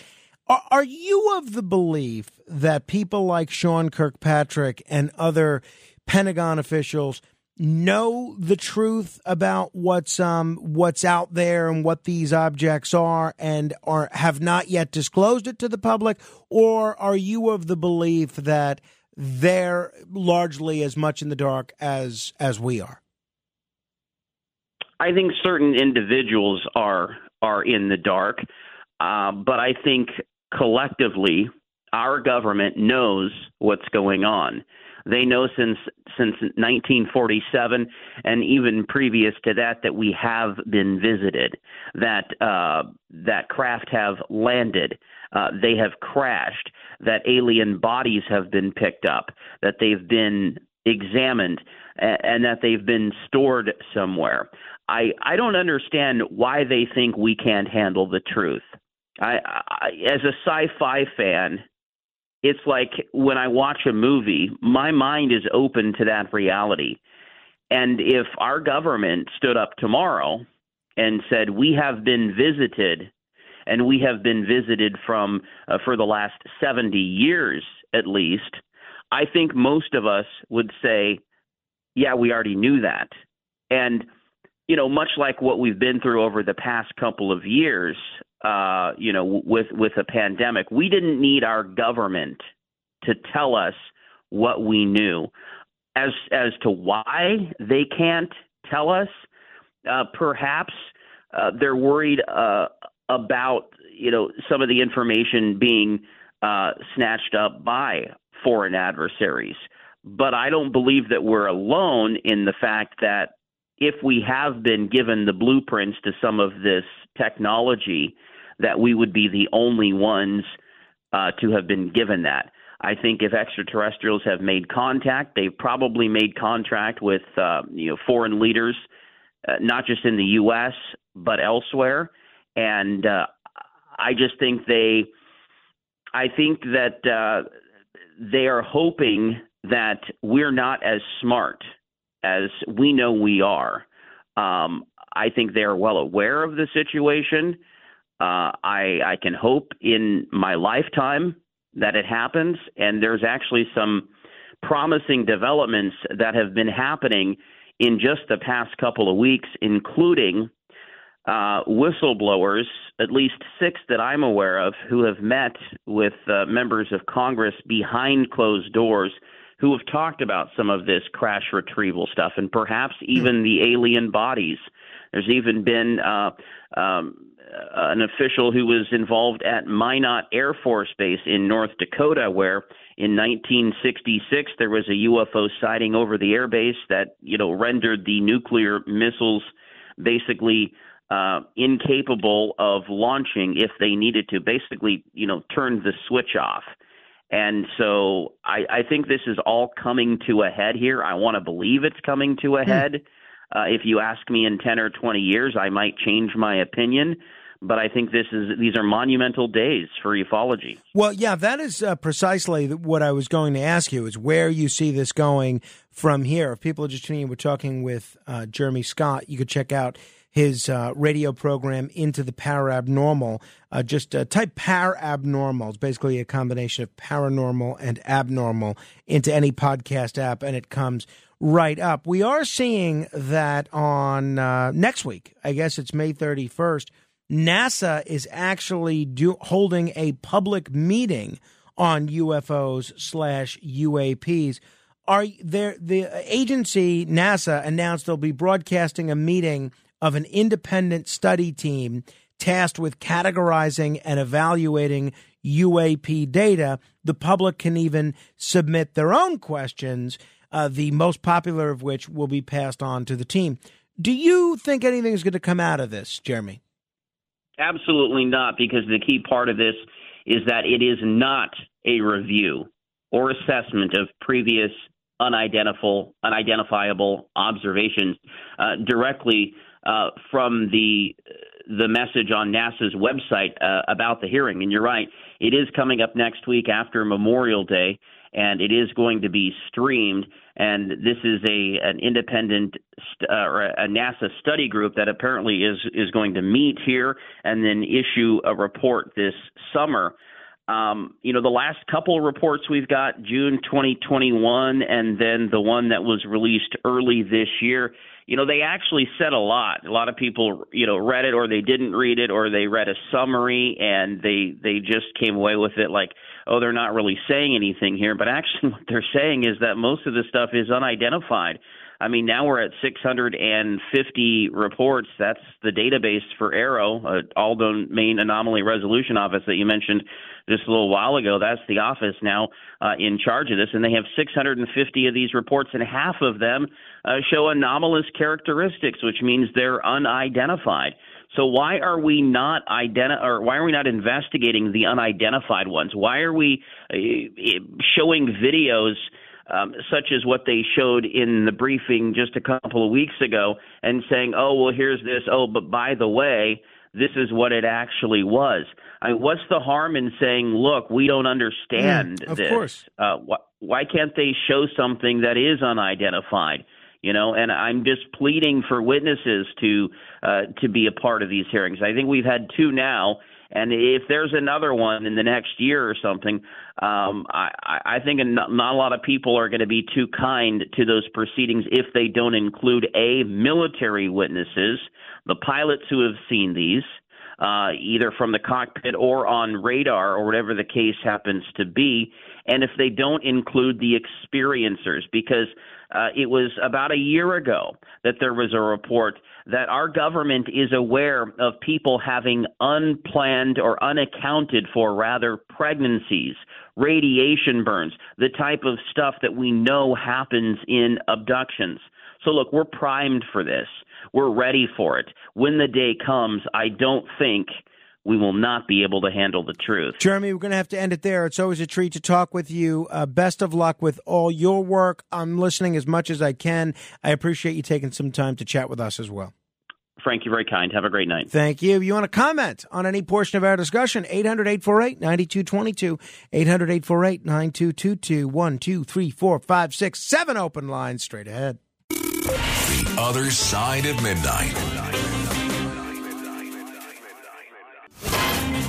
Are, are you of the belief that people like Sean Kirkpatrick and other Pentagon officials know the truth about what's um what's out there and what these objects are and are have not yet disclosed it to the public? Or are you of the belief that they're largely as much in the dark as as we are? I think certain individuals are are in the dark, uh, but I think collectively our government knows what's going on. They know since since 1947 and even previous to that that we have been visited, that uh, that craft have landed, uh, they have crashed, that alien bodies have been picked up, that they've been examined, a- and that they've been stored somewhere. I I don't understand why they think we can't handle the truth. I, I as a sci-fi fan, it's like when I watch a movie, my mind is open to that reality. And if our government stood up tomorrow and said we have been visited and we have been visited from uh, for the last 70 years at least, I think most of us would say yeah, we already knew that. And, you know, much like what we've been through over the past couple of years, uh, you know, with, with a pandemic, we didn't need our government to tell us what we knew. As, as to why they can't tell us, uh, perhaps uh, they're worried uh, about you know some of the information being uh, snatched up by foreign adversaries. But I don't believe that we're alone in the fact that if we have been given the blueprints to some of this technology, that we would be the only ones uh, to have been given that. I think if extraterrestrials have made contact, they've probably made contact with uh, you know foreign leaders, uh, not just in the U.S. but elsewhere. And uh, I just think they, I think that uh, they are hoping that we're not as smart as we know we are. Um, I think they are well aware of the situation. Uh, I, I can hope in my lifetime that it happens, and there's actually some promising developments that have been happening in just the past couple of weeks, including uh, whistleblowers, at least six that I'm aware of, who have met with uh, members of Congress behind closed doors who have talked about some of this crash retrieval stuff and perhaps even the alien bodies. There's even been uh, um, an official who was involved at Minot Air Force Base in North Dakota, where in 1966 there was a UFO sighting over the airbase that you know rendered the nuclear missiles basically uh, incapable of launching if they needed to. Basically, you know, turned the switch off. And so I, I think this is all coming to a head here. I want to believe it's coming to a head. Uh, if you ask me in 10 or 20 years, I might change my opinion. But I think this is these are monumental days for ufology. Well, yeah, that is uh, precisely what I was going to ask you: is where you see this going from here. If people are just tuning in, we're talking with uh, Jeremy Scott. You could check out his uh, radio program into the parabnormal. Uh, just uh, type parabnormal. It's basically a combination of paranormal and abnormal into any podcast app, and it comes right up. We are seeing that on uh, next week. I guess it's May 31st. NASA is actually do, holding a public meeting on UFOs slash UAPs. Are there the agency NASA announced they'll be broadcasting a meeting of an independent study team tasked with categorizing and evaluating UAP data. The public can even submit their own questions, uh, the most popular of which will be passed on to the team. Do you think anything is going to come out of this, Jeremy? Absolutely not, because the key part of this is that it is not a review or assessment of previous unidentifiable, unidentifiable observations uh, directly uh, from the the message on NASA's website uh, about the hearing. And you're right, it is coming up next week after Memorial Day, and it is going to be streamed. And this is a an independent st- uh, or a NASA study group that apparently is is going to meet here and then issue a report this summer. Um, you know, the last couple reports we've got, June 2021, and then the one that was released early this year, you know, they actually said a lot. A lot of people, you know, read it or they didn't read it or they read a summary and they they just came away with it like, oh, they're not really saying anything here. But actually, what they're saying is that most of the stuff is unidentified. I mean, now we're at 650 reports. That's the database for AARO, uh, All Domain Anomaly Resolution Office that you mentioned just a little while ago. That's the office now uh, in charge of this, and they have 650 of these reports, and half of them uh, show anomalous characteristics, which means they're unidentified. So why are we not identi- or why are we not investigating the unidentified ones? Why are we uh, showing videos? um, such as what they showed in the briefing just a couple of weeks ago, and saying, "Oh, well, here's this. Oh, but by the way." This is what it actually was. I mean, what's the harm in saying, "Look, we don't understand Mm, of this. course. Uh, wh- why can't they show something that is unidentified?" You know and i'm just pleading for witnesses to uh to be a part of these hearings. I think we've had two now And if there's another one in the next year or something, um, I, I think not, not a lot of people are going to be too kind to those proceedings if they don't include a military witnesses, the pilots who have seen these, uh, either from the cockpit or on radar or whatever the case happens to be, and if they don't include the experiencers, because uh, it was about a year ago that there was a report that our government is aware of people having unplanned or unaccounted for, rather, pregnancies, radiation burns, the type of stuff that we know happens in abductions. So, look, we're primed for this. We're ready for it. When the day comes, I don't think we will not be able to handle the truth. Jeremy, we're going to have to end it there. It's always a treat to talk with you. Uh, best of luck with all your work. I'm listening as much as I can. I appreciate you taking some time to chat with us as well. Frank, you're very kind. Have a great night. Thank you. You want to comment on any portion of our discussion? 800 848 9222. 800 848 9222. 1, 2, 3, 4, 5, 6, 7 open lines straight ahead. The other side of midnight.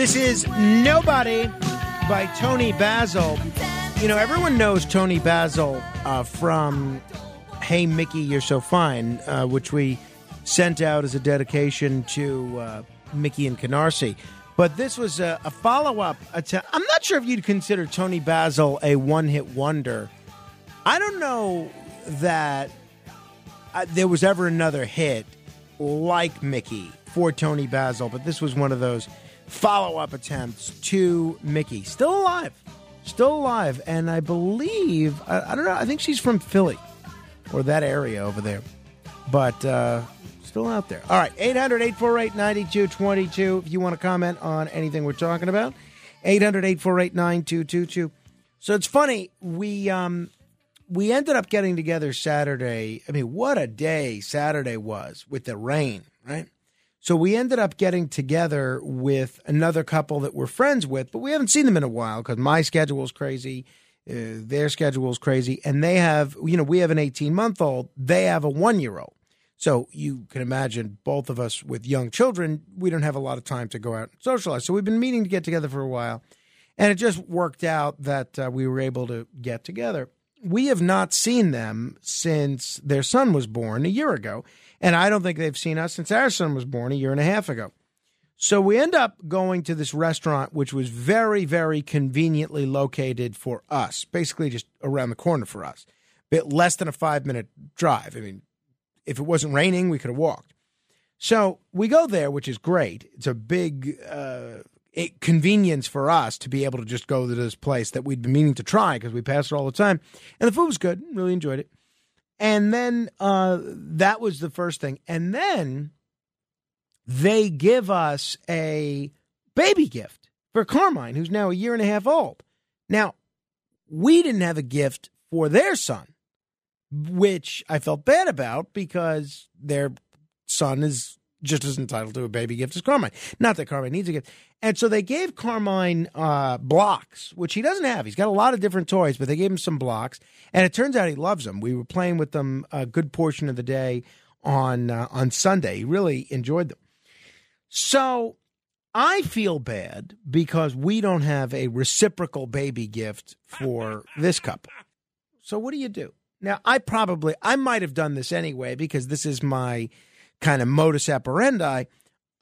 This is Nobody by Toni Basil. You know, everyone knows Toni Basil uh, from Hey Mickey, You're So Fine, uh, which we sent out as a dedication to uh, Mickey and Canarsie. But this was a, a follow up. I'm not sure if you'd consider Toni Basil a one hit wonder. I don't know that uh, there was ever another hit like Mickey for Toni Basil, but this was one of those follow up attempts to Mickey. Still alive. Still alive. And I believe, I, I, don't know, I think she's from Philly or that area over there. But uh, still out there. All right, 800 848 9222 if you want to comment on anything we're talking about. 800 848 9222. So it's funny, we. Um, we ended up getting together Saturday. I mean, what a day Saturday was with the rain, right? So we ended up getting together with another couple that we're friends with, but we haven't seen them in a while because my schedule is crazy. Uh, their schedule is crazy. And they have, you know, we have an 18 month old, they have a one year old. So you can imagine both of us with young children, we don't have a lot of time to go out and socialize. So we've been meeting to get together for a while. And it just worked out that uh, we were able to get together. We have not seen them since their son was born a year ago. And I don't think they've seen us since our son was born a year and a half ago. So we end up going to this restaurant, which was very, very conveniently located for us, basically just around the corner for us, A bit less than a five minute drive. I mean, if it wasn't raining, we could have walked. So we go there, which is great. It's a big uh, convenience for us to be able to just go to this place that we'd been meaning to try because we pass it all the time. And the food was good, really enjoyed it. And then uh, that was the first thing. And then they give us a baby gift for Carmine, who's now a year and a half old. Now, we didn't have a gift for their son, which I felt bad about because their son is just as entitled to a baby gift as Carmine. Not that Carmine needs a gift. And so they gave Carmine uh, blocks, which he doesn't have. He's got a lot of different toys, but they gave him some blocks, and it turns out he loves them. We were playing with them a good portion of the day on uh, on Sunday. He really enjoyed them. So I feel bad because we don't have a reciprocal baby gift for this couple. So what do you do? Now, I probably I might have done this anyway because this is my kind of modus operandi.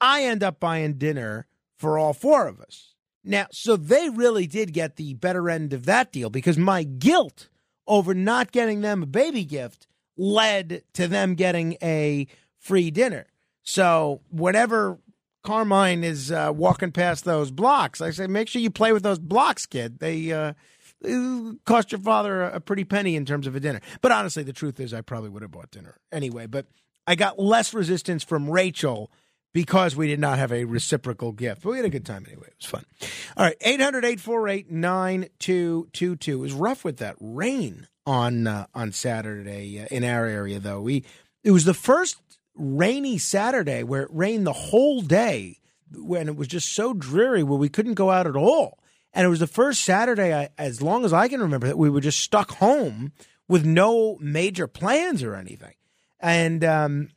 I end up buying dinner for all four of us. Now, so they really did get the better end of that deal because my guilt over not getting them a baby gift led to them getting a free dinner. So, whenever Carmine is uh, walking past those blocks, I say, make sure you play with those blocks, kid. They, uh, cost your father a, a pretty penny in terms of a dinner. But honestly, the truth is, I probably would have bought dinner anyway. But I got less resistance from Rachel because we did not have a reciprocal gift. But we had a good time anyway. It was fun. All right, 800 848 9222. It was rough with that rain on uh, on Saturday uh, in our area, though. We It was the first rainy Saturday where it rained the whole day when it was just so dreary where we couldn't go out at all. And it was the first Saturday, I, as long as I can remember, that we were just stuck home with no major plans or anything. And um,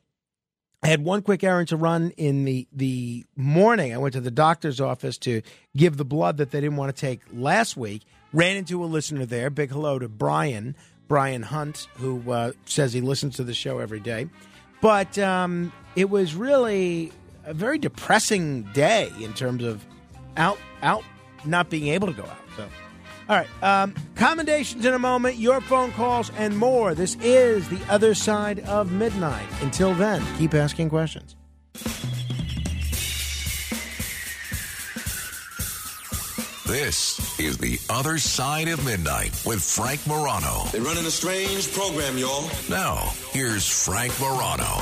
I had one quick errand to run in the the morning. I went to the doctor's office to give the blood that they didn't want to take last week. Ran into a listener there. Big hello to Brian, Brian Hunt, who uh, says he listens to the show every day. But um, it was really a very depressing day in terms of out out not being able to go out. So, all right, um, commendations in a moment. Your phone calls and more. This is the other side of midnight. Until then, keep asking questions. This is The Other Side of Midnight with Frank Morano. They're running a strange program, y'all. Now, here's Frank Morano.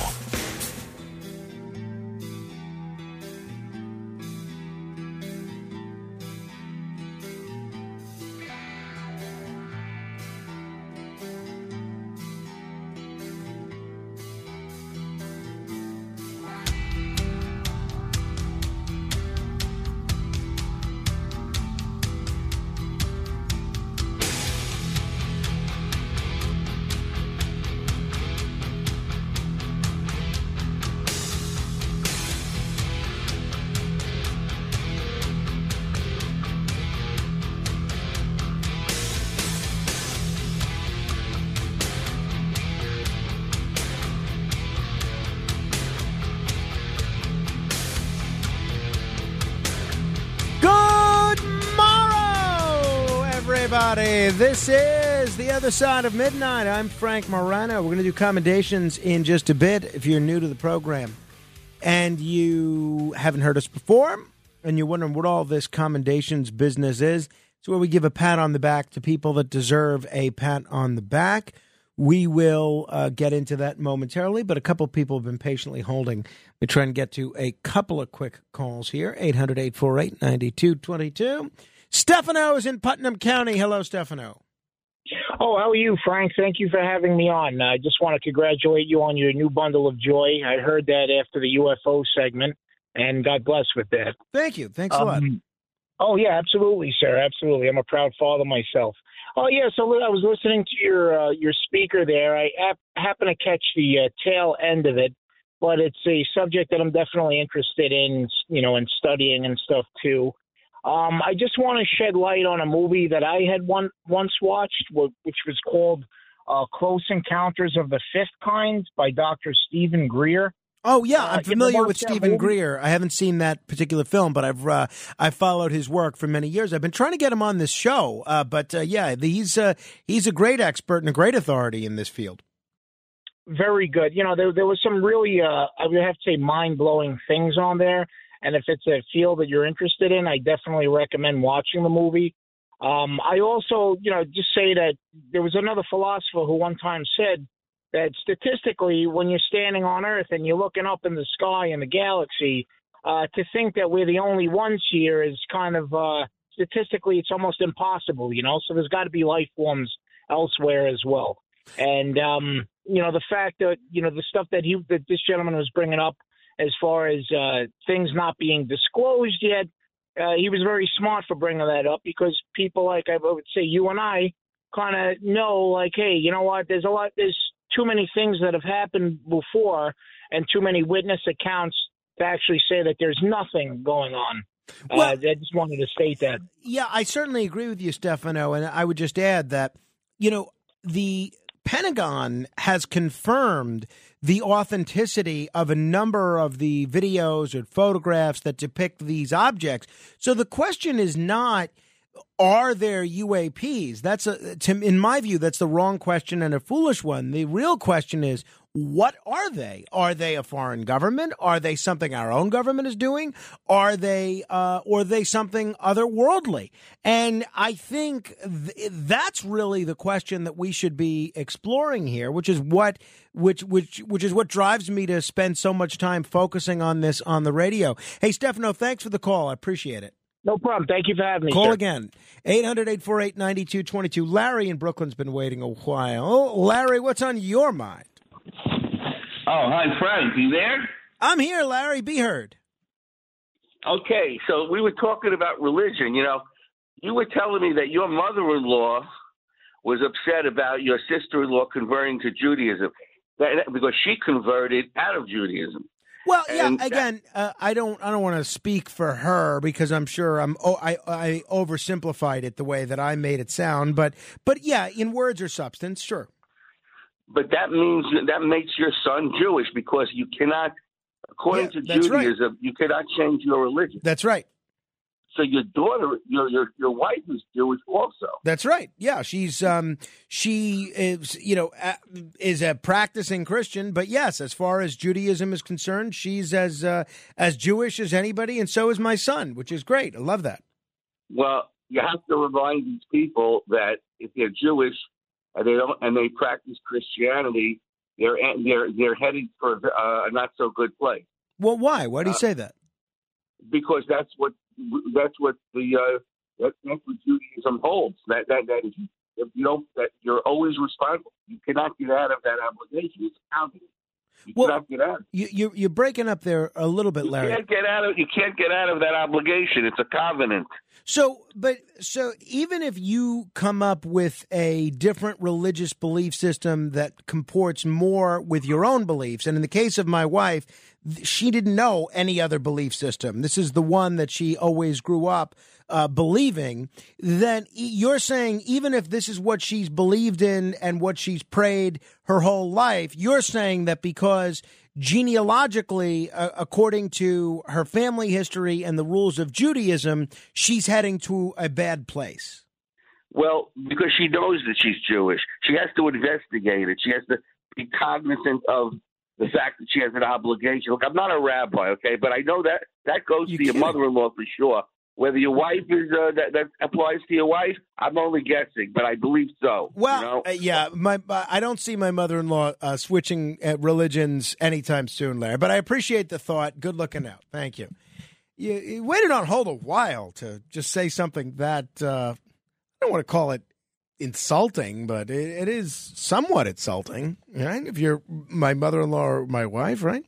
This is the other side of midnight. I'm Frank Morano. We're going to do commendations in just a bit. If you're new to the program and you haven't heard us before, and you're wondering what all this commendations business is, it's where we give a pat on the back to people that deserve a pat on the back. We will uh, get into that momentarily, but a couple people have been patiently holding. We try and get to a couple of quick calls here 800 848 9222. Stefano is in Putnam County. Hello, Stefano. Oh, how are you, Frank? Thank you for having me on. I just want to congratulate you on your new bundle of joy. I heard that after the UFO segment, and God bless with that. Thank you. Thanks a lot. Um, Oh yeah, absolutely, sir. Absolutely. I'm a proud father myself. Oh yeah, so I was listening to your uh, your speaker there. I hap- happen to catch the uh, tail end of it, but it's a subject that I'm definitely interested in, you know, in studying and stuff too. Um, I just want to shed light on a movie that I had one once watched, which was called uh, "Close Encounters of the Fifth Kind" by Dr. Steven Greer. Oh yeah, Uh, I'm familiar with Steven? Greer. I haven't seen that particular film, but I've uh, I've followed his work for many years. I've been trying to get him on this show, uh, but uh, yeah, he's uh, he's a great expert and a great authority in this field. very good. You know, there there was some really uh I would have to say mind blowing things on there. And if it's a field that you're interested in, I definitely recommend watching the movie. Um, I also, you know, just say that there was another philosopher who one time said that statistically, when you're standing on Earth and you're looking up in the sky in the galaxy, uh, to think that we're the only ones here is kind of uh, statistically, it's almost impossible, you know. So there's got to be life forms elsewhere as well. And um, you know, the fact that you know the stuff that he that this gentleman was bringing up as far as uh, things not being disclosed yet, uh, he was very smart for bringing that up because people like I would say you and I kind of know like, hey, you know what? There's a lot. There's too many things that have happened before, and too many witness accounts to actually say that there's nothing going on. uh, I just wanted to state that. Yeah, I certainly agree with you, Stefano, and I would just add that you know the Pentagon has confirmed the authenticity of a number of the videos or photographs that depict these objects. So the question is not are there UAPs? That's a, to, in my view, that's the wrong question and a foolish one. The real question is, what are they? Are they a foreign government? Are they something our own government is doing? Are they, uh, or are they something otherworldly? And I think th- that's really the question that we should be exploring here, which is what, which, which, which is what drives me to spend so much time focusing on this on the radio. Hey, Stefano, thanks for the call. I appreciate it. No problem. Thank you for having me. Call sir. again. 800 848 9222. Larry in Brooklyn's been waiting a while. Larry, what's on your mind? Oh, hi, Frank. You there? I'm here, Larry. Be heard. Okay, so we were talking about religion. You know, you were telling me that your mother in law was upset about your sister in law converting to Judaism because she converted out of Judaism. Well, yeah. And Again, uh, I don't. I don't want to speak for her because I'm sure I'm. Oh, I I oversimplified it the way that I made it sound. But but yeah, in words or substance, sure. But that means that makes your son Jewish because you cannot, according to that's right. Judaism, you cannot change your religion. That's right. So your daughter, your your your wife is Jewish also. That's right. Yeah, she's um she is you know is a practicing Christian, but yes, as far as Judaism is concerned, she's as uh, as Jewish as anybody, and so is my son, which is great. I love that. Well, you have to remind these people that if they're Jewish and they don't and they practice Christianity, they're they're they're heading for uh, a not so good place Well, why? Why do you Uh, say that? because that's what that's what the uh, that, that's what Judaism holds. That that that is if you don't that you're always responsible. You cannot get out of that obligation. It's accounting. You cannot get out. You you you're breaking up there a little bit, Larry. You can't get out of you can't get out of that obligation. It's a covenant. So, but so even if you come up with a different religious belief system that comports more with your own beliefs, and in the case of my wife, she didn't know any other belief system. This is the one that she always grew up uh, believing. Then you're saying even if this is what she's believed in and what she's prayed her whole life, you're saying that because genealogically, uh, according to her family history and the rules of Judaism, she's heading to a bad place. Well, because she knows that she's Jewish, she has to investigate it. She has to be cognizant of the fact that she has an obligation. Look, I'm not a rabbi, okay, but I know that that goes to your mother-in-law for sure. Whether your wife is uh, that that applies to your wife, I'm only guessing, but I believe so. Well, you know? uh, yeah, my I don't see my mother-in-law uh, switching uh, religions anytime soon, Larry. But I appreciate the thought. Good looking out. Thank you. You, you waited on hold a while to just say something that uh, I don't want to call it insulting, but it, it is somewhat insulting, right? If you're my mother-in-law or my wife, right?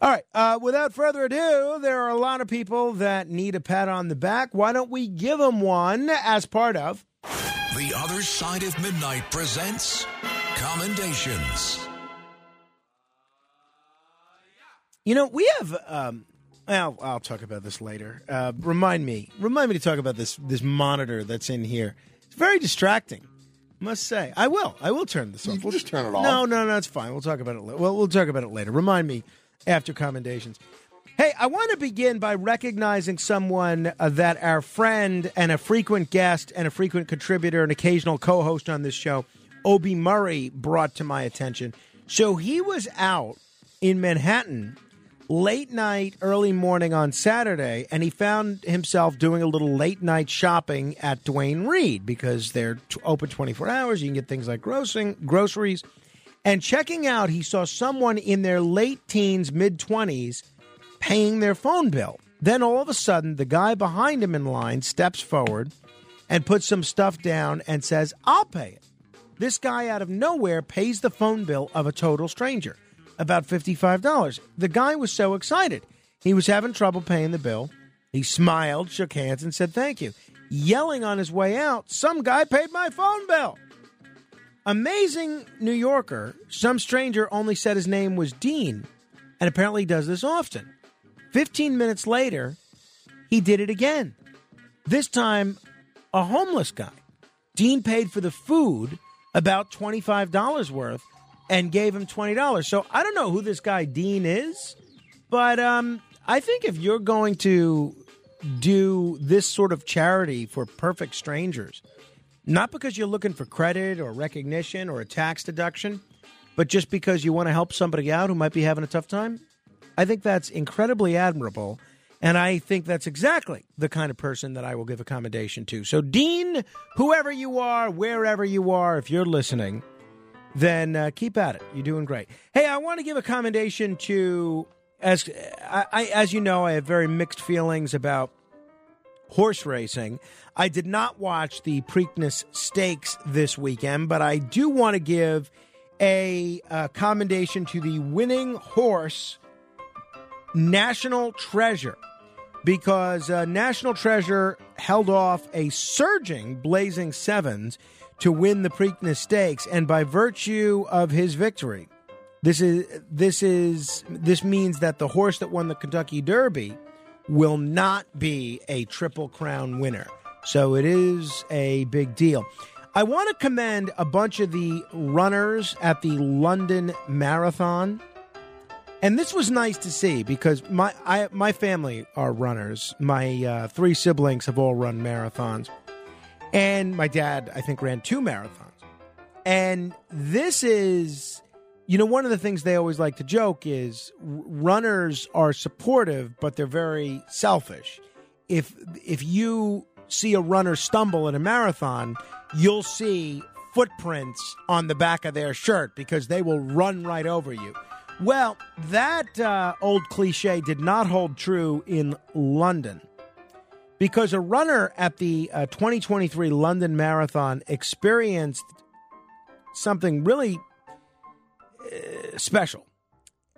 All right. Uh, without further ado, there are a lot of people that need a pat on the back. Why don't we give them one as part of? The Other Side of Midnight presents Commendations. You know, we have. Um, I'll, I'll talk about this later. Uh, remind me, remind me to talk about this this monitor that's in here. It's very distracting. Must say, I will. I will turn this off. We'll just turn it off. No, no, no, it's fine. We'll talk about it. Later. Well, we'll talk about it later. Remind me after commendations. Hey, I want to begin by recognizing someone uh, that our friend and a frequent guest and a frequent contributor and occasional co host on this show, Obie Murray, brought to my attention. So he was out in Manhattan late night, early morning on Saturday, and he found himself doing a little late night shopping at Duane Reade because they're t- open 24 hours. You can get things like grossing, groceries. And checking out, he saw someone in their late teens, mid 20s paying their phone bill. Then all of a sudden, the guy behind him in line steps forward and puts some stuff down and says, I'll pay it. This guy out of nowhere pays the phone bill of a total stranger, about $55. The guy was so excited. He was having trouble paying the bill. He smiled, shook hands, and said thank you. Yelling on his way out, Some guy paid my phone bill. Amazing New Yorker, some stranger only said his name was Dean, and apparently does this often. 15 minutes later, he did it again. This time, a homeless guy. Dean paid for the food about $25 worth and gave him $20. So I don't know who this guy Dean is, but um, I think if you're going to do this sort of charity for perfect strangers, not because you're looking for credit or recognition or a tax deduction, but just because you want to help somebody out who might be having a tough time, I think that's incredibly admirable. And I think that's exactly the kind of person that I will give accommodation to. So, Dean, whoever you are, wherever you are, if you're listening, then uh, keep at it. You're doing great. Hey, I want to give a commendation to, as I, I, as you know, I have very mixed feelings about horse racing. I did not watch the Preakness Stakes this weekend, but I do want to give a, uh commendation to the winning horse, National Treasure, because uh, National Treasure held off a surging Blazing Sevens to win the Preakness Stakes, and by virtue of his victory, this is this is this means that the horse that won the Kentucky Derby will not be a Triple Crown winner. So it is a big deal. I want to commend a bunch of the runners at the London Marathon. And this was nice to see because my I, my family are runners. My uh, three siblings have all run marathons, and my dad I think ran two marathons. And this is, you know, one of the things they always like to joke is runners are supportive, but they're very selfish. If if you see a runner stumble in a marathon, you'll see footprints on the back of their shirt because they will run right over you. Well, that uh, old cliche did not hold true in London because a runner at the uh, 2023 London Marathon experienced something really uh, special.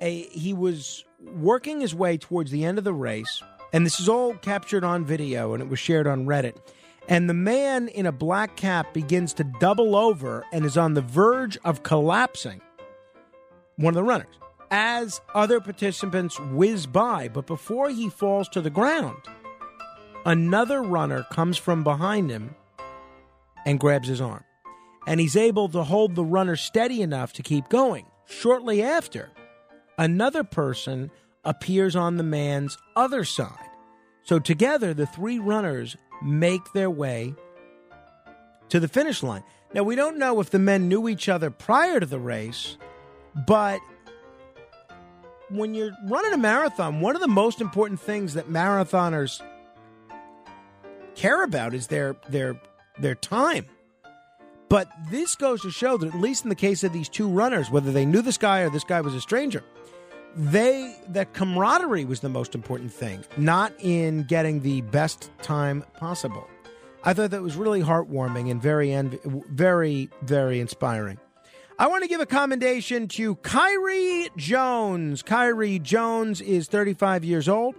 A, he was working his way towards the end of the race, and this is all captured on video and it was shared on Reddit. And the man in a black cap begins to double over and is on the verge of collapsing. One of the runners, as other participants whiz by, but before he falls to the ground, another runner comes from behind him and grabs his arm. And he's able to hold the runner steady enough to keep going. Shortly after, another person appears on the man's other side. So together, the three runners make their way to the finish line. Now, we don't know if the men knew each other prior to the race, but when you're running a marathon, one of the most important things that marathoners care about is their their their time. But this goes to show that at least in the case of these two runners, whether they knew this guy or this guy was a stranger, they that camaraderie was the most important thing, not in getting the best time possible. I thought that was really heartwarming and very env- very very inspiring. I want to give a commendation to Kyrie Jones. Kyrie Jones is 35 years old.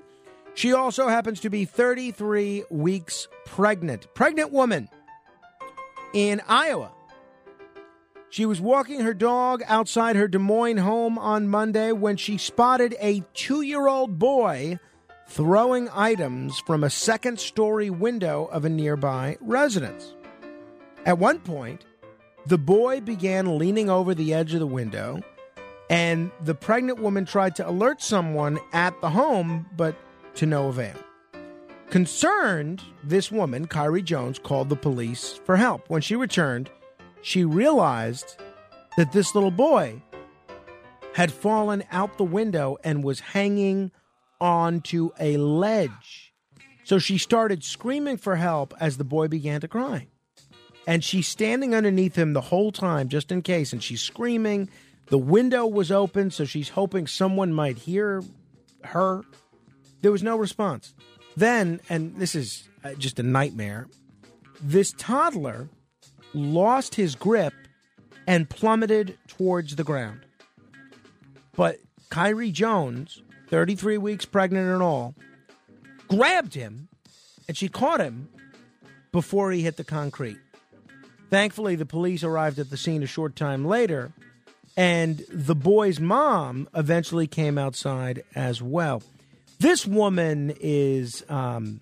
She also happens to be 33 weeks pregnant. Pregnant woman in Iowa. She was walking her dog outside her Des Moines home on Monday when she spotted a two year old boy throwing items from a second story window of a nearby residence. At one point, the boy began leaning over the edge of the window, and the pregnant woman tried to alert someone at the home, but to no avail. Concerned, this woman, Kyrie Jones, called the police for help. When she returned, she realized that this little boy had fallen out the window and was hanging onto a ledge. So she started screaming for help as the boy began to cry. And she's standing underneath him the whole time, just in case, and she's screaming. The window was open, so she's hoping someone might hear her. There was no response. Then, and this is uh, just a nightmare, this toddler lost his grip and plummeted towards the ground. But Kyrie Jones, 33 weeks pregnant and all, grabbed him and she caught him before he hit the concrete. Thankfully, the police arrived at the scene a short time later, and the boy's mom eventually came outside as well. This woman is um,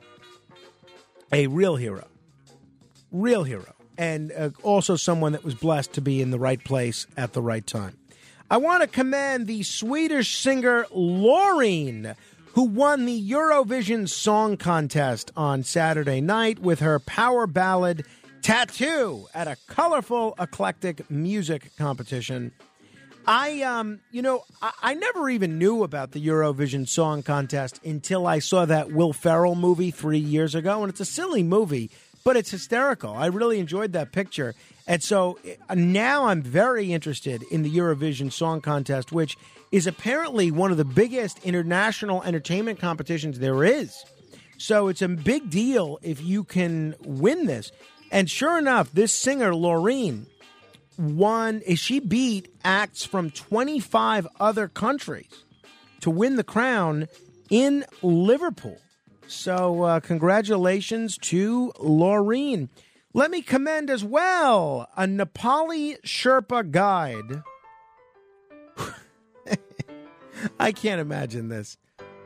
a real hero. Real hero. and uh, also someone that was blessed to be in the right place at the right time. I want to commend the Swedish singer Loreen, who won the Eurovision Song Contest on Saturday night with her power ballad Tattoo at a colorful, eclectic music competition. I, um, you know, I, I never even knew about the Eurovision Song Contest until I saw that Will Ferrell movie three years ago, and it's a silly movie, but it's hysterical. I really enjoyed that picture, and so uh, now I'm very interested in the Eurovision Song Contest, which is apparently one of the biggest international entertainment competitions there is. So it's a big deal if you can win this. And sure enough, this singer, Loreen, won, she beat acts from 25 other countries to win the crown in Liverpool. So, uh, congratulations to Loreen. Let me commend as well a Nepali Sherpa guide. I can't imagine this.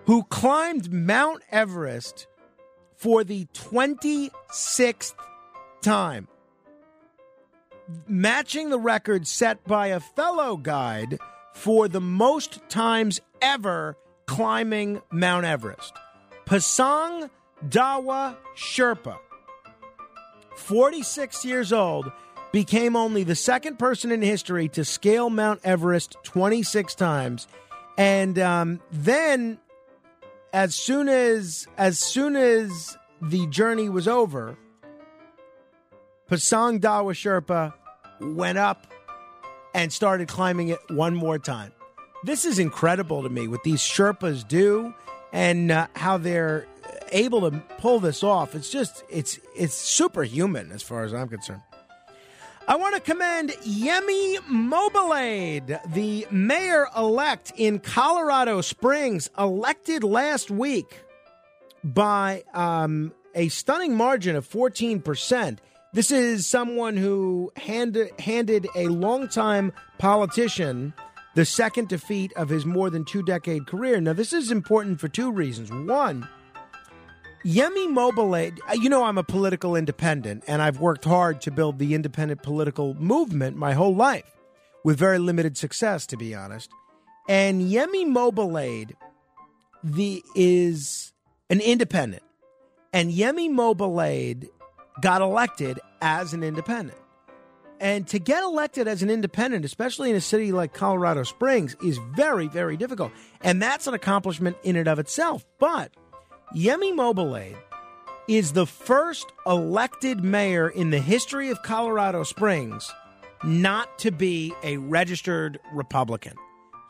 Who climbed Mount Everest for the 26th time, matching the record set by a fellow guide for the most times ever climbing Mount Everest. Pasang Dawa Sherpa, 46 years old, became only the second person in history to scale Mount Everest 26 times. And um, then, as soon as as soon as the journey was over, Pasang Dawa Sherpa went up and started climbing it one more time. This is incredible to me what these Sherpas do and uh, how they're able to pull this off. It's just it's it's superhuman as far as I'm concerned. I want to commend Yemi Mobilade, the mayor elect in Colorado Springs, elected last week by um, a stunning margin of 14%. This is someone who handed, handed a longtime politician the second defeat of his more than two decade career. Now, this is important for two reasons. One, Yemi Mobilade, you know, I'm a political independent, and I've worked hard to build the independent political movement my whole life with very limited success, to be honest. And Yemi Mobilade the, is an independent. And Yemi Mobilade got elected as an independent. And to get elected as an independent, especially in a city like Colorado Springs, is very, very difficult. And that's an accomplishment in and of itself. But Yemi Mobilade is the first elected mayor in the history of Colorado Springs not to be a registered Republican.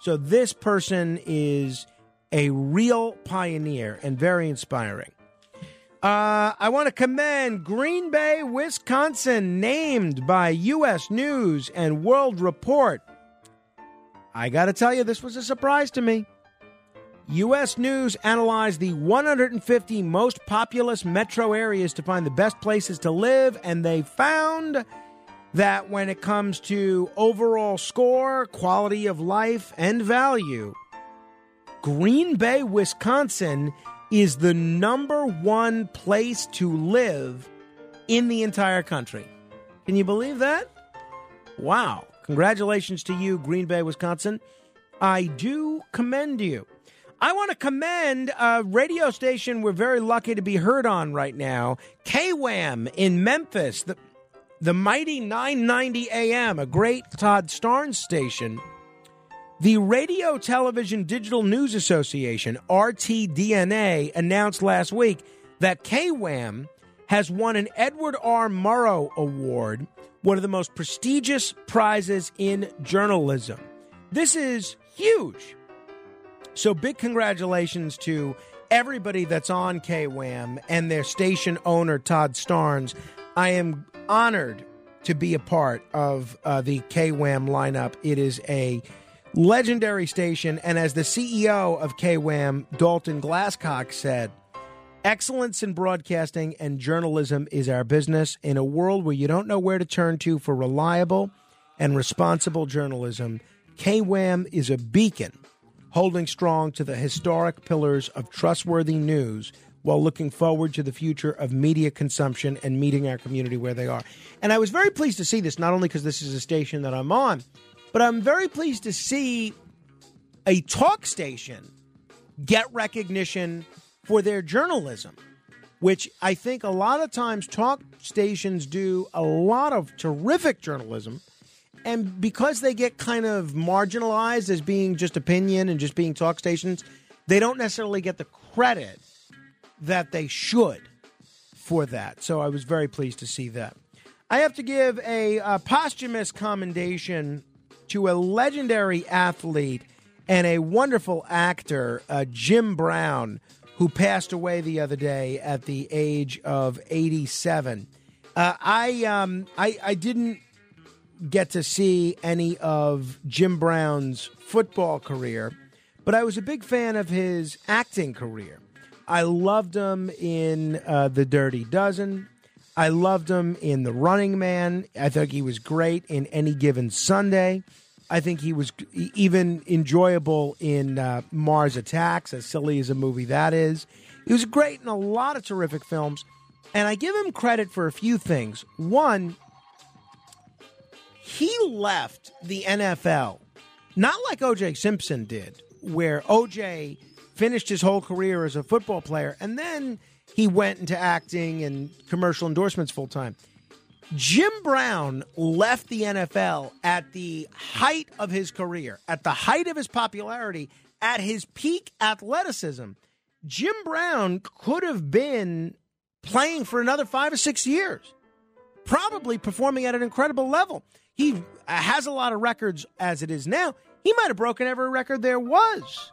So this person is a real pioneer and very inspiring. Uh, I want to commend Green Bay, Wisconsin, named by U.S. News and World Report. I got to tell you, this was a surprise to me. U.S. News analyzed the 150 most populous metro areas to find the best places to live, and they found that when it comes to overall score, quality of life, and value, Green Bay, Wisconsin is the number one place to live in the entire country. Can you believe that? Wow. Congratulations to you, Green Bay, Wisconsin. I do commend you. I want to commend a radio station we're very lucky to be heard on right now, KWAM in Memphis, the, the mighty 990 AM, a great Todd Starnes station. The Radio Television Digital News Association, RTDNA, announced last week that KWAM has won an Edward R. Murrow Award, one of the most prestigious prizes in journalism. This is huge. So, big congratulations to everybody that's on KWAM and their station owner, Todd Starnes. I am honored to be a part of uh, the KWAM lineup. It is a legendary station. And as the CEO of KWAM, Dalton Glasscock, said, Excellence in broadcasting and journalism is our business. In a world where you don't know where to turn to for reliable and responsible journalism, KWAM is a beacon holding strong to the historic pillars of trustworthy news while looking forward to the future of media consumption and meeting our community where they are. And I was very pleased to see this, not only because this is a station that I'm on, but I'm very pleased to see a talk station get recognition for their journalism, which I think a lot of times talk stations do a lot of terrific journalism. And because they get kind of marginalized as being just opinion and just being talk stations, they don't necessarily get the credit that they should for that. So I was very pleased to see that. I have to give a, uh posthumous commendation to a legendary athlete and a wonderful actor, uh, Jim Brown, who passed away the other day at the age of 87. Uh, I, um, I I didn't get to see any of Jim Brown's football career, but I was a big fan of his acting career. I loved him in uh, The Dirty Dozen. I loved him in The Running Man. I think he was great in Any Given Sunday. I think he was even enjoyable in uh, Mars Attacks, as silly as a movie that is. He was great in a lot of terrific films, and I give him credit for a few things. One, he left the NFL not like OJ Simpson did, where OJ finished his whole career as a football player and then he went into acting and commercial endorsements full time. Jim Brown left the NFL at the height of his career, at the height of his popularity, at his peak athleticism. Jim Brown could have been playing for another five or six years, probably performing at an incredible level. He has a lot of records as it is now. He might have broken every record there was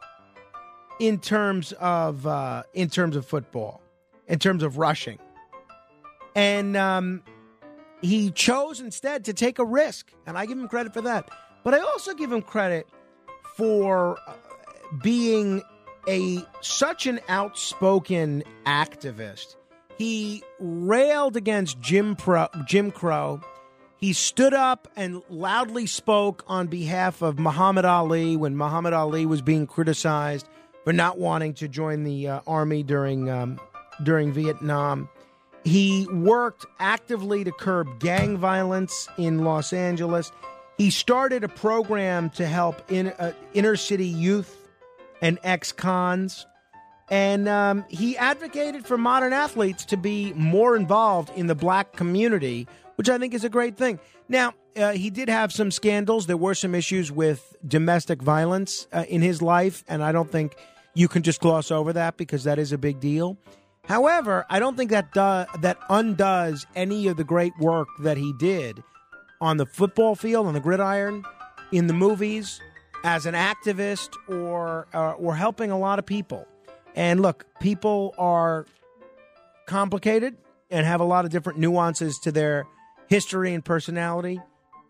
in terms of uh, in terms of football, in terms of rushing, and um, he chose instead to take a risk, and I give him credit for that. But I also give him credit for uh, being a such an outspoken activist. He railed against Jim Pro, Jim Crow. He stood up and loudly spoke on behalf of Muhammad Ali when Muhammad Ali was being criticized for not wanting to join the uh, army during um, during Vietnam. He worked actively to curb gang violence in Los Angeles. He started a program to help in, uh, inner city youth and ex cons. And um, he advocated for modern athletes to be more involved in the black community, which I think is a great thing. Now, uh, he did have some scandals. There were some issues with domestic violence uh, in his life, and I don't think you can just gloss over that because that is a big deal. However, I don't think that do- that undoes any of the great work that he did on the football field, on the gridiron, in the movies, as an activist, or uh, or helping a lot of people. And look, people are complicated and have a lot of different nuances to their history and personality.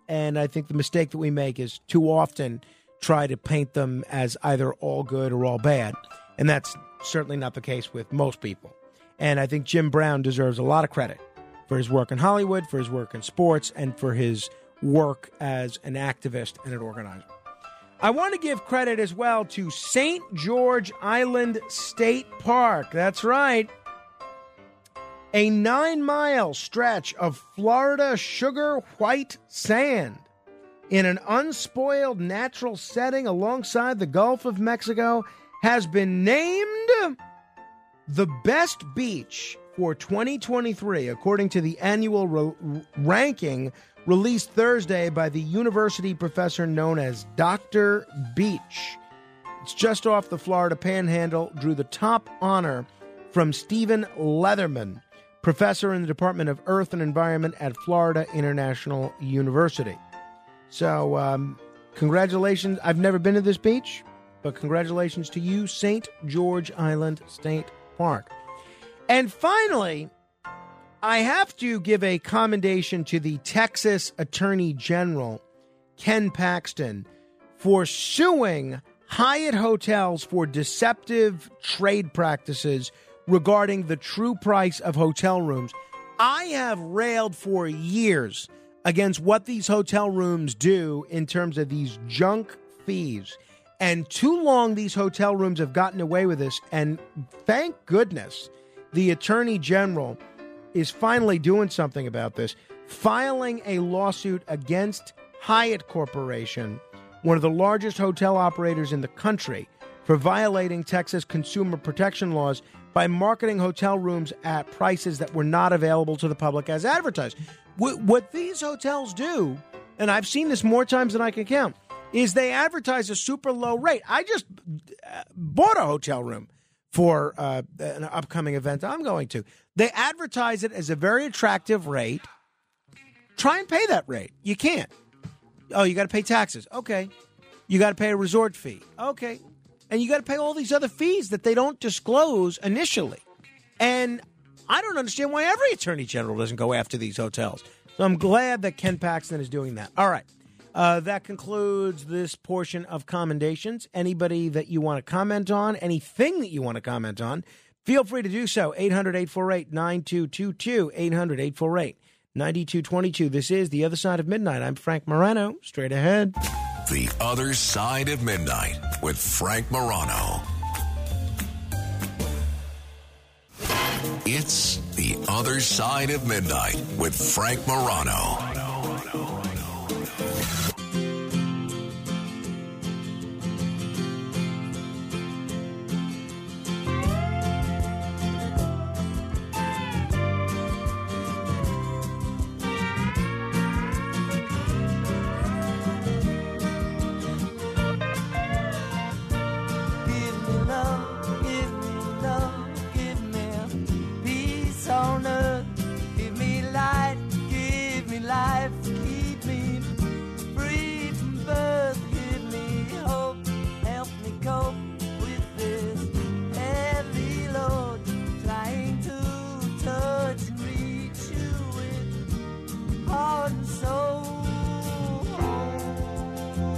And I think the mistake that we make is too often try to paint them as either all good or all bad. And that's certainly not the case with most people. And I think Jim Brown deserves a lot of credit for his work in Hollywood, for his work in sports, and for his work as an activist and an organizer. I want to give credit as well to St. George Island State Park. That's right. A nine mile stretch of Florida sugar white sand in an unspoiled natural setting alongside the Gulf of Mexico has been named the best beach for 2023, according to the annual ranking released Thursday by the university professor known as Dr. Beach. It's just off the Florida Panhandle, drew the top honor from Stephen Leatherman, professor in the Department of Earth and Environment at Florida International University. So, um, congratulations. I've never been to this beach, but congratulations to you, St. George Island State Park. And finally, I have to give a commendation to the Texas Attorney General, Ken Paxton, for suing Hyatt Hotels for deceptive trade practices regarding the true price of hotel rooms. I have railed for years against what these hotel rooms do in terms of these junk fees. And too long these hotel rooms have gotten away with this. And thank goodness the Attorney General is finally doing something about this, filing a lawsuit against Hyatt Corporation, one of the largest hotel operators in the country, for violating Texas consumer protection laws by marketing hotel rooms at prices that were not available to the public as advertised. What, these hotels do, and I've seen this more times than I can count, is they advertise a super low rate. I just uh, bought a hotel room for uh, an upcoming event I'm going to. They advertise it as a very attractive rate. Try and pay that rate. You can't. Oh, you got to pay taxes. Okay. You got to pay a resort fee. Okay. And you got to pay all these other fees that they don't disclose initially. And I don't understand why every attorney general doesn't go after these hotels. So I'm glad that Ken Paxton is doing that. All right. Uh, that concludes this portion of commendations. Anybody that you want to comment on, anything that you want to comment on, feel free to do so. 800 848 9222. 800 848 9222. This is The Other Side of Midnight. I'm Frank Morano. Straight ahead. The Other Side of Midnight with Frank Morano. It's The Other Side of Midnight with Frank Morano.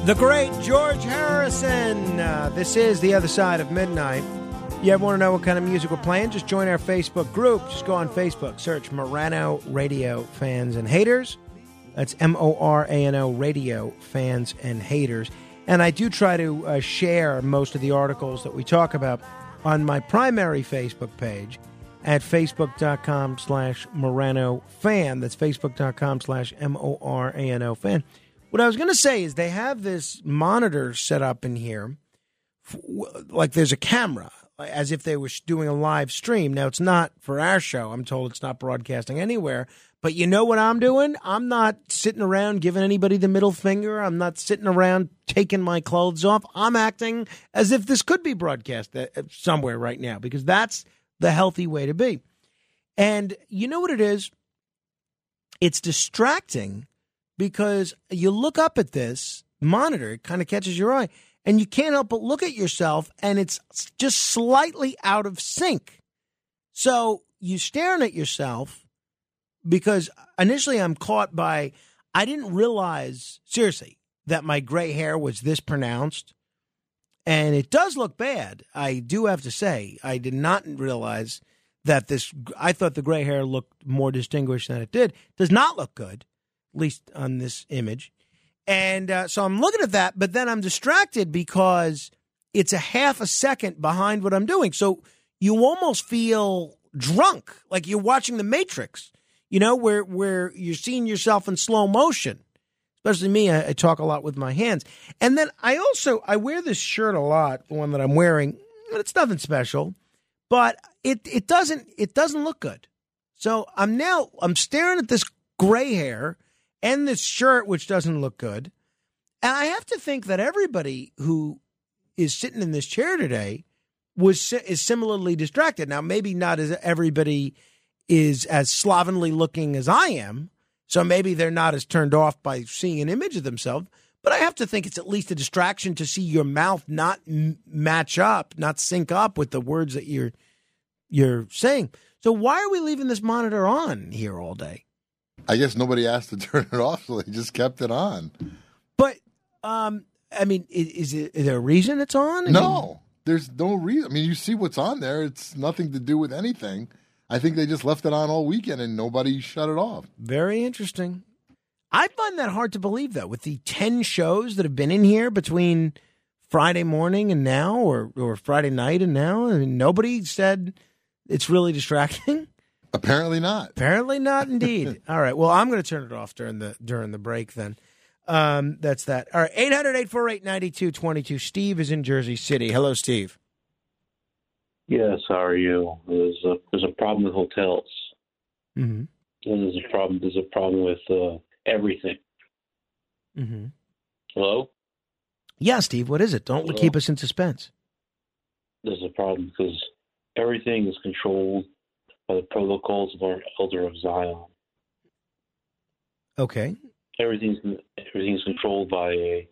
The great George Harrison. Uh, this is The Other Side of Midnight. You ever want to know what kind of music we're playing? Just join our Facebook group. Just go on Facebook, search Morano Radio Fans and Haters. That's M O R A N O Radio Fans and Haters. And I do try to uh, share most of the articles that we talk about on my primary Facebook page at facebook.com slash Morano fan. That's facebook.com slash M O R A N O fan. What I was going to say is they have this monitor set up in here, like there's a camera, as if they were doing a live stream. Now, it's not for our show. I'm told it's not broadcasting anywhere. But you know what I'm doing? I'm not sitting around giving anybody the middle finger. I'm not sitting around taking my clothes off. I'm acting as if this could be broadcast uh, somewhere right now because that's the healthy way to be. And you know what it is? It's distracting because you look up at this monitor, it kind of catches your eye, and you can't help but look at yourself, and it's just slightly out of sync. So you staring at yourself because initially I'm caught by, I didn't realize, seriously, that my gray hair was this pronounced. And it does look bad. I do have to say, I did not realize that this, I thought the gray hair looked more distinguished than it did. Does not look good least on this image. And uh, so I'm looking at that, but then I'm distracted because it's a half a second behind what I'm doing. So you almost feel drunk, like you're watching The Matrix, you know, where where you're seeing yourself in slow motion. Especially me, I, I talk a lot with my hands. And then I also I wear this shirt a lot, the one that I'm wearing. and It's nothing special, but it it doesn't it doesn't look good. So I'm now I'm staring at this gray hair and this shirt, which doesn't look good. And I have to think that everybody who is sitting in this chair today was is similarly distracted. Now, maybe not as everybody is as slovenly looking as I am, so maybe they're not as turned off by seeing an image of themselves. But I have to think it's at least a distraction to see your mouth not m- match up, not sync up with the words that you're you're saying. So why are we leaving this monitor on here all day? I guess nobody asked to turn it off, so they just kept it on. But um, I mean, is, is, it, is there a reason it's on? I no, mean, there's no reason. I mean, you see what's on there. It's nothing to do with anything. I think they just left it on all weekend and nobody shut it off. very interesting. I find that hard to believe, though, with the ten shows that have been in here between Friday morning and now, or or Friday night and now. I mean, nobody said It's really distracting. Apparently not. Apparently not, indeed. All right. Well, I'm going to turn it off during the during the break then. Um, that's that. All right. 800 848 9222. Steve is in Jersey City. Hello, Steve. Yes, how are you? There's a there's a problem with hotels. Mm-hmm. There's a problem. There's a problem with uh, everything. Mm-hmm. Hello. Yeah, Steve. What is it? Don't Hello? keep us in suspense. There's a problem because everything is controlled by the protocols of our Elder of Zion. Okay. Everything's everything's controlled by a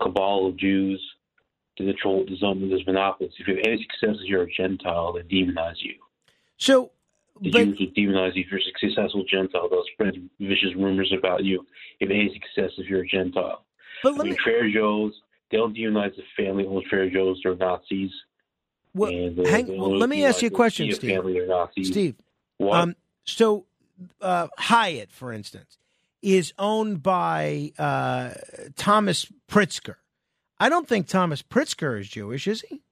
cabal of Jews. To control the zone. There's monopolies. If you have any success, you're a Gentile. They demonize you. So, The but Jews will demonize you if you're a successful Gentile. They'll spread vicious rumors about you. If any success, if you're a Gentile. But I let mean, me- Trader Joe's, they don't demonize the family-owned Trader Joe's. They're Nazis. Well, hang- well, let me ask you a question, Steve. Family, they're Nazis. Steve? Um, so uh, Hyatt, for instance, is owned by uh, Thomas Pritzker. I don't think Thomas Pritzker is Jewish, is he?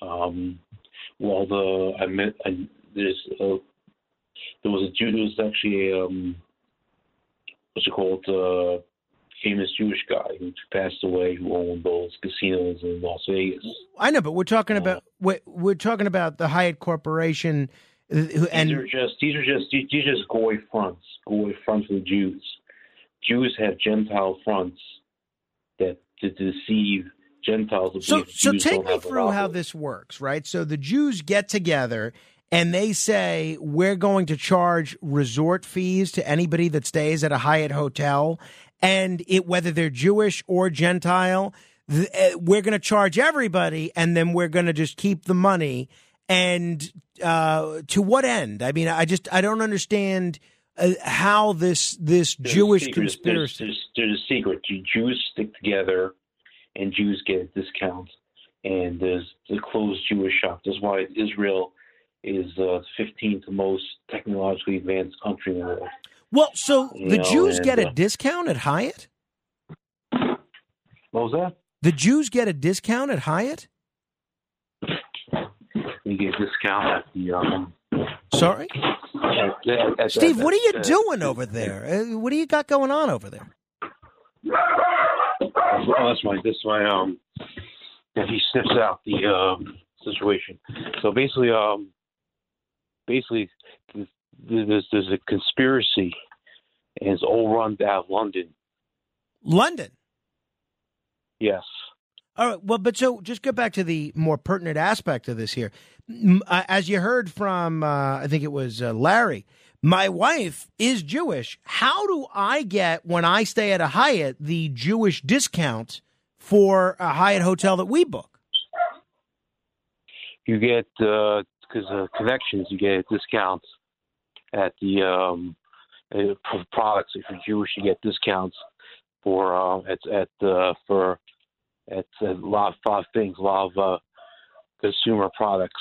Um, well, the I met I, there's uh, there was a Jew. There was actually a um, what's it called? Uh, famous Jewish guy who passed away who owned those casinos in Las Vegas. I know, but we're talking Uh, about we're, we're talking about the Hyatt Corporation, uh, who, and these are just these are just these are just goy fronts, goy fronts for the Jews. Jews have Gentile fronts that to deceive Gentiles. So, so Jews take me through how this works, right? So the Jews get together and they say we're going to charge resort fees to anybody that stays at a Hyatt hotel, and it whether they're Jewish or Gentile, th- uh, we're going to charge everybody, and then we're going to just keep the money. And uh, to what end? I mean, I just I don't understand uh, how this this There's Jewish secrets. conspiracy. There's, there's, there's a secret. Jews stick together, and Jews get a discount. And there's the closed Jewish shop. That's why Israel is uh, 15th most technologically advanced country in the world. Well, so You the know, Jews get a uh, discount at Hyatt. What was that? The Jews get a discount at Hyatt. You get a discount at the. Um, Sorry, at- at- at- Steve. at- What are you doing over there? Uh, What do you got going on over there? Oh, that's my this is my um that he sniffs out the um situation. So basically um basically there's there's a conspiracy and it's all run out of London. London. Yes. All right. Well, but so just get back to the more pertinent aspect of this here. Uh, As you heard from, uh, I think it was uh, Larry. My wife is Jewish. How do I get when I stay at a Hyatt the Jewish discount for a Hyatt hotel that we book? You get uh because uh, connections you get discounts at the um uh, products. If you're Jewish you get discounts for uh at at uh for at a lot, of things, a lot of uh consumer products.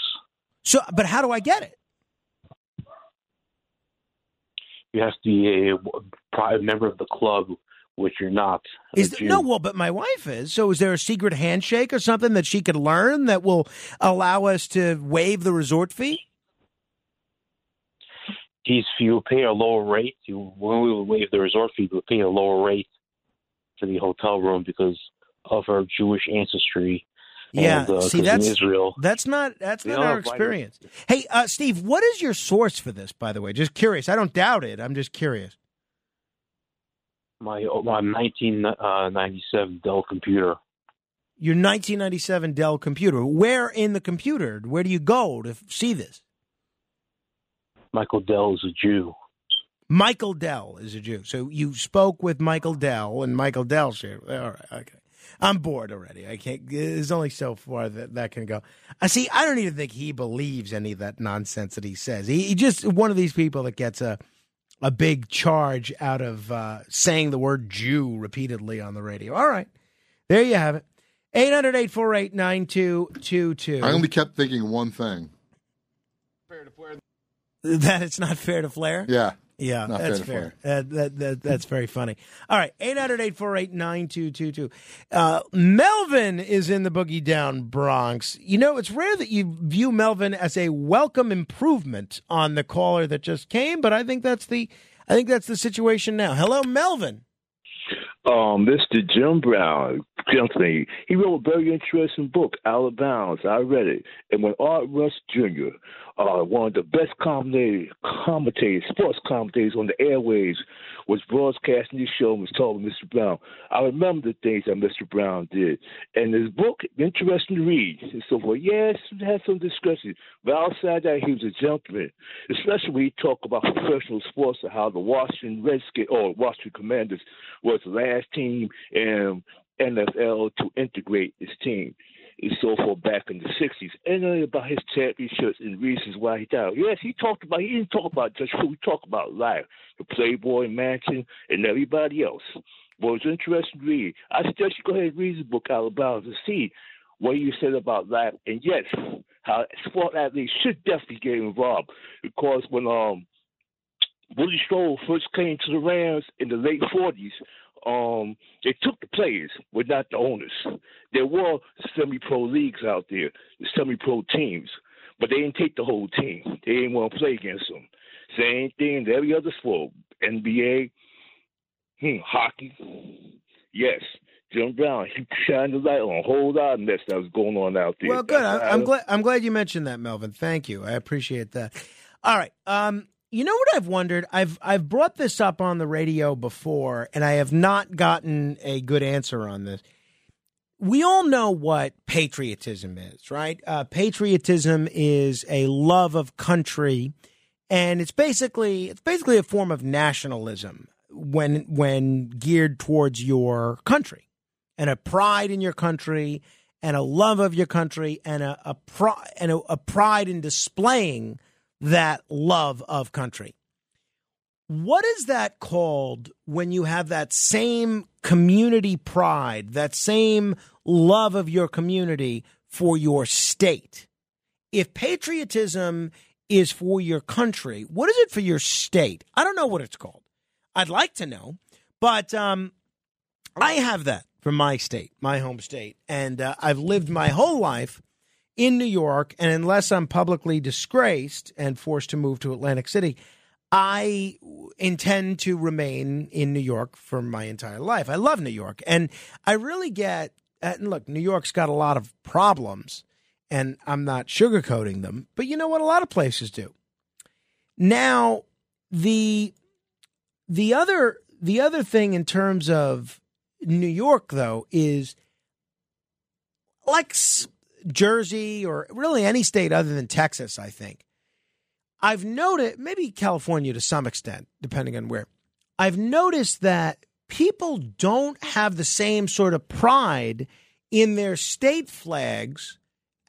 So, but how do I get it? you have to be a private member of the club, which you're not. Is Jew. no, well, but my wife is. So, is there a secret handshake or something that she could learn that will allow us to waive the resort fee? He's, you pay a lower rate. You, when we would waive the resort fee, we pay a lower rate for the hotel room because of our Jewish ancestry. Yeah, and, uh, see that's Israel. That's not that's not our experience. Hey, uh, Steve, what is your source for this? By the way, just curious. I don't doubt it. I'm just curious. My my 1997 Dell computer. Your 1997 Dell computer. Where in the computer? Where do you go to see this? Michael Dell is a Jew. Michael Dell is a Jew. So you spoke with Michael Dell, and Michael Dell shared. All right, okay. I'm bored already. I can't. There's only so far that that can go. I see. I don't even think he believes any of that nonsense that he says. He, he just one of these people that gets a a big charge out of uh, saying the word Jew repeatedly on the radio. All right, there you have it. 800-848-9222. I only kept thinking one thing. that it's not fair to Flair. Yeah. Yeah, Not that's fair fair. Uh, that, that, that's very funny. All right, 800-848-9222. Uh, Melvin is in the Boogie Down Bronx. You know, it's rare that you view Melvin as a welcome improvement on the caller that just came, but I think that's the I think that's the situation now. Hello, Melvin. um, Mr. Jim Brown, Company. He wrote a very interesting book, Out of Bounds. I read it. And when Art Rust Jr., uh, one of the best commentators, sports commentators on the airways, was broadcasting this show and was talking to Mr. Brown, I remember the things that Mr. Brown did. And his book, interesting to read and so forth. Yes, it had some discussion, but outside that, he was a gentleman, especially when he talked about professional sports and how the Washington Redskins or Washington Commanders was the last team in NFL to integrate his team and so forth back in the sixties. And then about his championships and reasons why he died. Yes, he talked about he didn't talk about just who he talked about life. The Playboy Mansion and everybody else. But it's interesting to read. I suggest you go ahead and read the book Alabama to see what you said about life and yes, how sport athletes should definitely get involved. Because when um Willie Strode first came to the Rams in the late forties, um, they took the players, but not the owners. There were semi-pro leagues out there, the semi-pro teams, but they didn't take the whole team. They didn't want to play against them. Same thing in every other sport, NBA, hmm, hockey. Yes, Jim Brown, he shined the light on a whole lot of mess that was going on out there. Well, good. I, how- I'm glad. I'm glad you mentioned that, Melvin. Thank you. I appreciate that. All right. Um, you know what I've wondered? I've I've brought this up on the radio before, and I have not gotten a good answer on this. We all know what patriotism is, right? Uh, patriotism is a love of country, and it's basically it's basically a form of nationalism when when geared towards your country and a pride in your country and a love of your country and a, a, pri- and a, a pride in displaying that love of country. What is that called when you have that same community pride, that same love of your community for your state? If patriotism is for your country, what is it for your state? I don't know what it's called. I'd like to know, but um, I have that for my state, my home state, and uh, I've lived my whole life in New York. And unless I'm publicly disgraced and forced to move to Atlantic City, I intend to remain in New York for my entire life. I love New York, and I really get. Uh, and look, New York's got a lot of problems, and I'm not sugarcoating them. But you know what? A lot of places do. Now, the the other the other thing in terms of New York though is like Jersey or really any state other than Texas, I think. I've noticed maybe California to some extent, depending on where. I've noticed that people don't have the same sort of pride in their state flags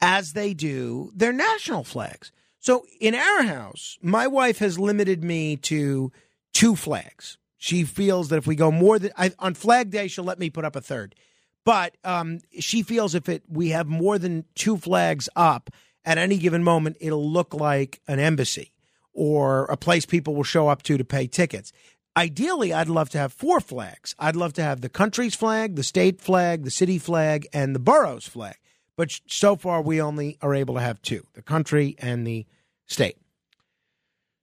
as they do their national flags. So in our house, my wife has limited me to two flags. She feels that if we go more than I, on Flag Day, she'll let me put up a third. But um, she feels if it we have more than two flags up at any given moment, it'll look like an embassy or a place people will show up to to pay tickets. Ideally, I'd love to have four flags. I'd love to have the country's flag, the state flag, the city flag, and the borough's flag. But so far, we only are able to have two the country and the state.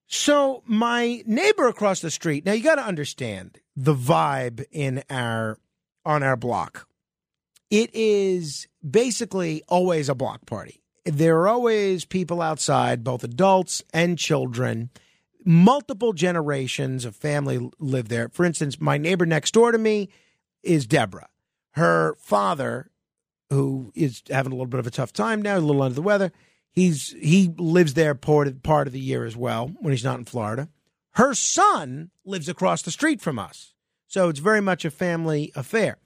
So, my neighbor across the street, now you got to understand the vibe in our on our block. It is basically always a block party. There are always people outside, both adults and children. Multiple generations of family live there. For instance, my neighbor next door to me is Deborah. Her father, who is having a little bit of a tough time now, a little under the weather, he's he lives there part of, part of the year as well when he's not in Florida. Her son lives across the street from us, so it's very much a family affair.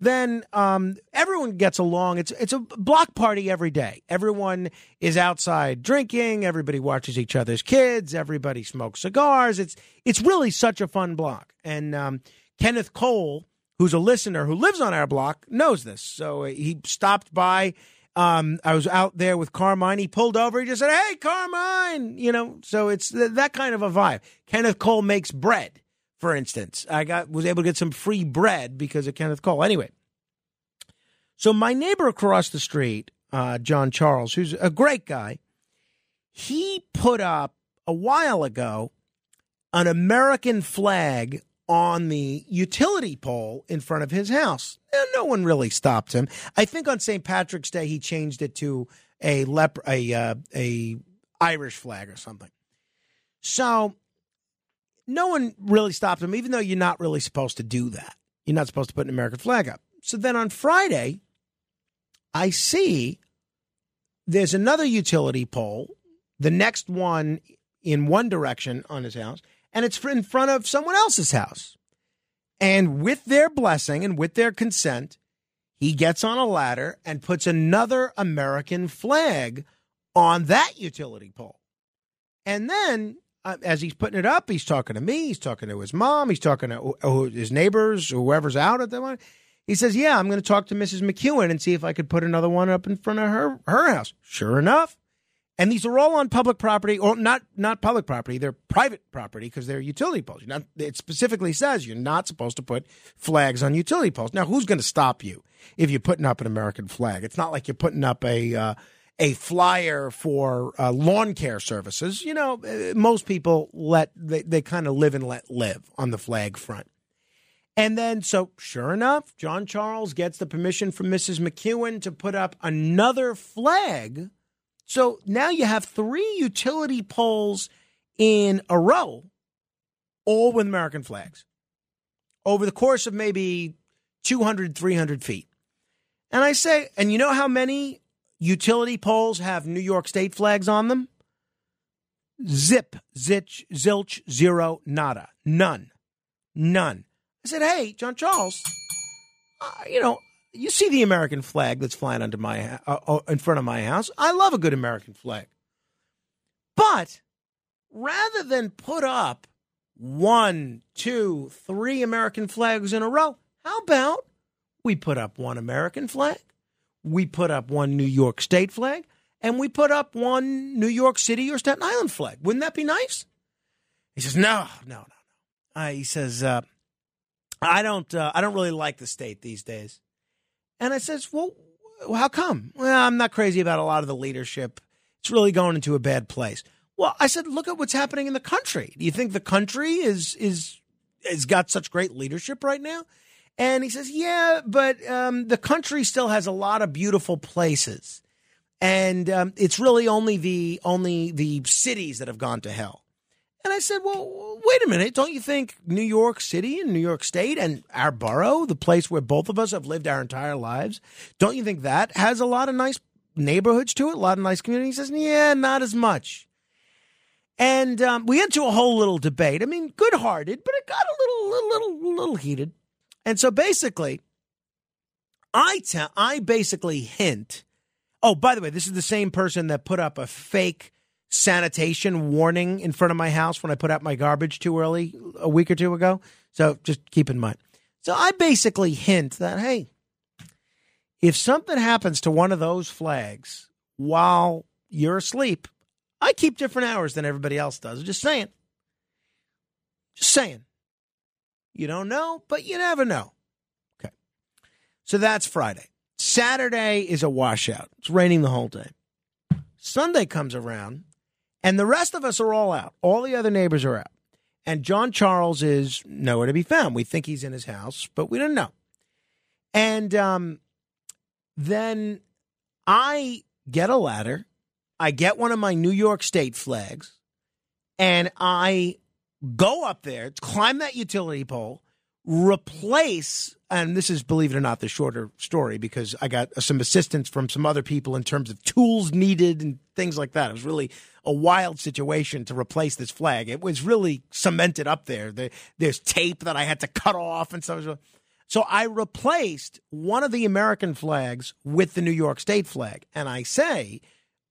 Then um, everyone gets along. It's it's a block party every day. Everyone is outside drinking. Everybody watches each other's kids. Everybody smokes cigars. It's it's really such a fun block. And um, Kenneth Cole, who's a listener who lives on our block, knows this. So he stopped by Um, I was out there with Carmine. He pulled over. He just said, "Hey, Carmine," you know. So it's th- that kind of a vibe. Kenneth Cole makes bread, for instance. I got was able to get some free bread because of Kenneth Cole. Anyway, so my neighbor across the street, uh, John Charles, who's a great guy, he put up a while ago an American flag on the utility pole in front of his house. And no one really stopped him. I think on St. Patrick's Day he changed it to a lep- a uh, a Irish flag or something. So no one really stopped him, even though you're not really supposed to do that. You're not supposed to put an American flag up. So then on Friday, I see there's another utility pole, the next one in one direction on his house, and it's in front of someone else's house. And with their blessing and with their consent, he gets on a ladder and puts another American flag on that utility pole. And then, uh, as he's putting it up, he's talking to me, he's talking to his mom, he's talking to uh, his neighbors, whoever's out at the one. He says, "Yeah, I'm going to talk to Mrs. McEwen and see if I could put another one up in front of her her house." Sure enough, and these are all on public property, or not not public property. They're private property because they're utility poles. Not, it specifically says you're not supposed to put flags on utility poles. Now, who's going to stop you if you're putting up an American flag? It's not like you're putting up a uh, a flyer for uh, lawn care services. You know, uh, most people let they, they kind of live and let live on the flag front. And then, so sure enough, John Charles gets the permission from Mrs. McEwen to put up another flag so now you have three utility poles in a row, all with American flags, over the course of maybe 200, 300 feet. And I say, and you know how many utility poles have New York State flags on them? Zip, zitch, zilch, zero, nada. None. None. I said, hey, John Charles, uh, you know, you see the American flag that's flying under my uh, uh, in front of my house. I love a good American flag. But rather than put up one, two, three American flags in a row, how about we put up one American flag, we put up one New York State flag, and we put up one New York City or Staten Island flag? Wouldn't that be nice? He says, "No, no, no, no." Uh, he says, uh, "I don't, uh, I don't really like the state these days." And I says, well, how come? Well, I'm not crazy about a lot of the leadership. It's really going into a bad place. Well, I said, look at what's happening in the country. Do you think the country is is has got such great leadership right now? And he says, yeah, but um, the country still has a lot of beautiful places, and um, it's really only the only the cities that have gone to hell. And I said, well, wait a minute. Don't you think New York City and New York State and our borough, the place where both of us have lived our entire lives, don't you think that has a lot of nice neighborhoods to it, a lot of nice communities? He says, yeah, not as much. And um, we into a whole little debate. I mean, good hearted, but it got a little, little, little, little heated. And so basically, I tell, I basically hint. Oh, by the way, this is the same person that put up a fake sanitation warning in front of my house when I put out my garbage too early a week or two ago. So just keep in mind. So I basically hint that, hey, if something happens to one of those flags while you're asleep, I keep different hours than everybody else does. Just saying. Just saying. You don't know, but you never know. Okay. So that's Friday. Saturday is a washout. It's raining the whole day. Sunday comes around and the rest of us are all out. All the other neighbors are out. And John Charles is nowhere to be found. We think he's in his house, but we don't know. And um, then I get a ladder. I get one of my New York State flags, and I go up there, climb that utility pole, replace, and this is, believe it or not, the shorter story because I got some assistance from some other people in terms of tools needed and things like that. It was really a wild situation to replace this flag. It was really cemented up there. There's tape that I had to cut off and so. So I replaced one of the American flags with the New York State flag, and I say,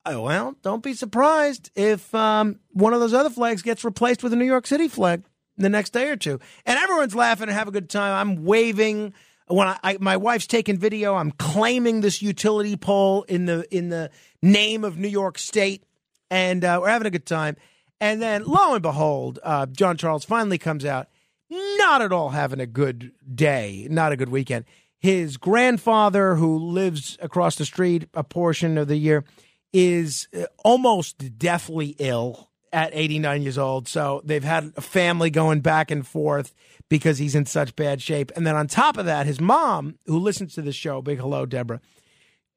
well, don't be surprised if um, one of those other flags gets replaced with a New York City flag the next day or two. And everyone's laughing and have a good time. I'm waving. When I, I my wife's taking video, I'm claiming this utility pole in the in the name of New York State, and uh, we're having a good time. And then, lo and behold, uh, John Charles finally comes out, not at all having a good day, not a good weekend. His grandfather, who lives across the street a portion of the year, is uh, almost deathly ill at 89 years old. So they've had a family going back and forth because he's in such bad shape. And then on top of that, his mom, who listens to the show, big hello, Deborah,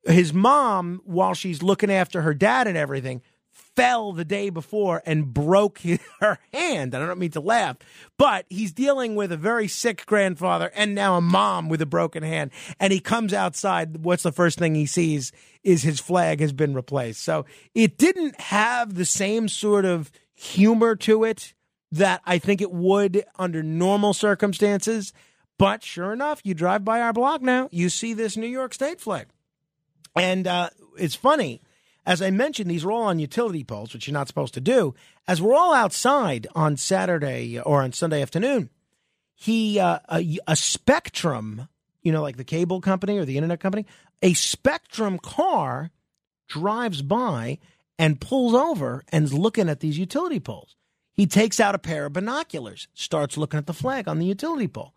his mom, while she's looking after her dad and everything, fell the day before and broke her hand. I don't mean to laugh, but he's dealing with a very sick grandfather and now a mom with a broken hand. And he comes outside. What's the first thing he sees is his flag has been replaced. So it didn't have the same sort of humor to it that I think it would under normal circumstances. But sure enough, you drive by our block now, you see this New York State flag. And uh, it's funny as I mentioned, these are all on utility poles, which you're not supposed to do. As we're all outside on Saturday or on Sunday afternoon, he uh, a, a Spectrum, you know, like the cable company or the internet company, a Spectrum car drives by and pulls over and is looking at these utility poles. He takes out a pair of binoculars, starts looking at the flag on the utility pole,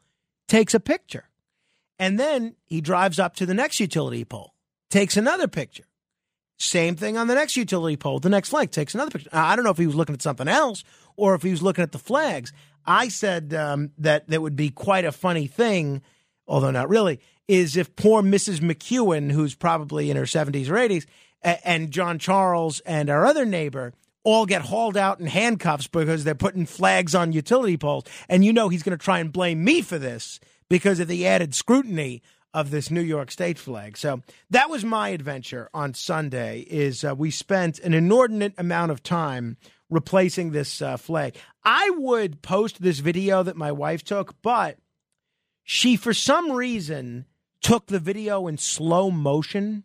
takes a picture, and then he drives up to the next utility pole, takes another picture same thing on the next utility pole. The next flag takes another picture. I don't know if he was looking at something else or if he was looking at the flags. I said um, that that would be quite a funny thing, although not really, is if poor Mrs. McEwen, who's probably in her 70s or 80s, and John Charles and our other neighbor all get hauled out in handcuffs because they're putting flags on utility poles. And you know he's going to try and blame me for this because of the added scrutiny of this New York State flag. So that was my adventure on Sunday. Is uh, we spent an inordinate amount of time replacing this uh, flag. I would post this video that my wife took, but she for some reason took the video in slow motion.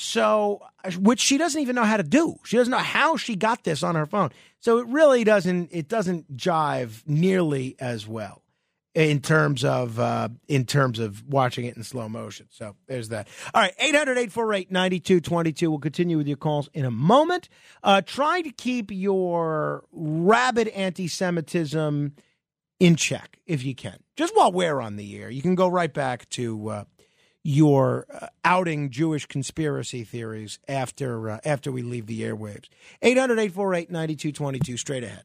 So, which she doesn't even know how to do. She doesn't know how she got this on her phone. So it really doesn't it doesn't jive nearly as well in terms of uh, in terms of watching it in slow motion. So there's that. All right, 800-848-9222. We'll continue with your calls in a moment. Uh, try to keep your rabid anti-Semitism in check if you can. Just while we're on the air, you can go right back to uh, your uh, outing Jewish conspiracy theories after uh, after we leave the airwaves. 800-848-9222 straight ahead.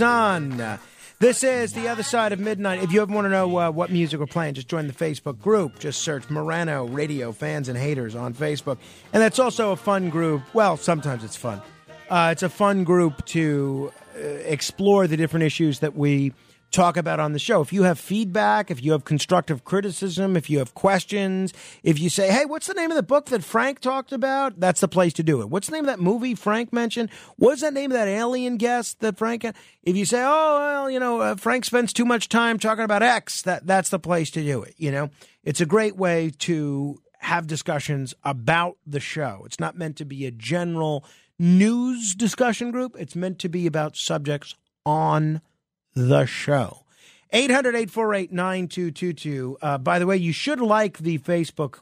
Son. This is the other side of midnight. If you ever want to know uh, what music we're playing, just join the Facebook group. Just search Morano Radio Fans and Haters on Facebook, and that's also a fun group. Well, sometimes it's fun. Uh, it's a fun group to uh, explore the different issues that we talk about on the show. If you have feedback, if you have constructive criticism, if you have questions, if you say, hey, what's the name of the book that Frank talked about? That's the place to do it. What's the name of that movie Frank mentioned? What's that name of that alien guest that Frank? If you say, oh, well, you know, uh, Frank spends too much time talking about X, that, that's the place to do it. You know, it's a great way to have discussions about the show. It's not meant to be a general news discussion group. It's meant to be about subjects on the show. 800 848 9222. Uh, By the way, you should like the Facebook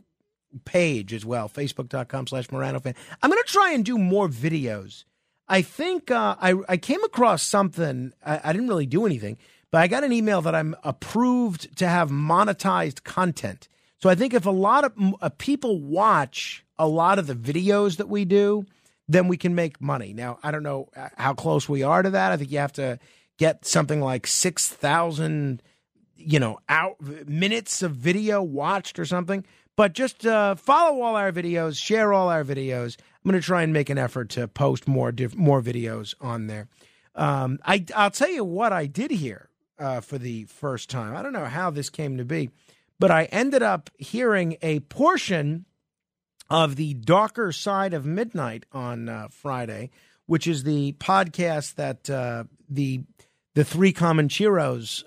page as well, facebook.com slash Morano fan. I'm going to try and do more videos. I think uh, I, I came across something, I, I didn't really do anything, but I got an email that I'm approved to have monetized content. So I think if a lot of uh, people watch a lot of the videos that we do, then we can make money. Now, I don't know uh, how close we are to that. I think you have to get something like 6,000, you know, out minutes of video watched or something. But just uh, follow all our videos, share all our videos. I'm going to try and make an effort to post more diff- more videos on there. Um, I, I'll tell you what I did here uh, for the first time. I don't know how this came to be, but I ended up hearing a portion of the darker side of midnight on uh, Friday, which is the podcast that uh, the the three common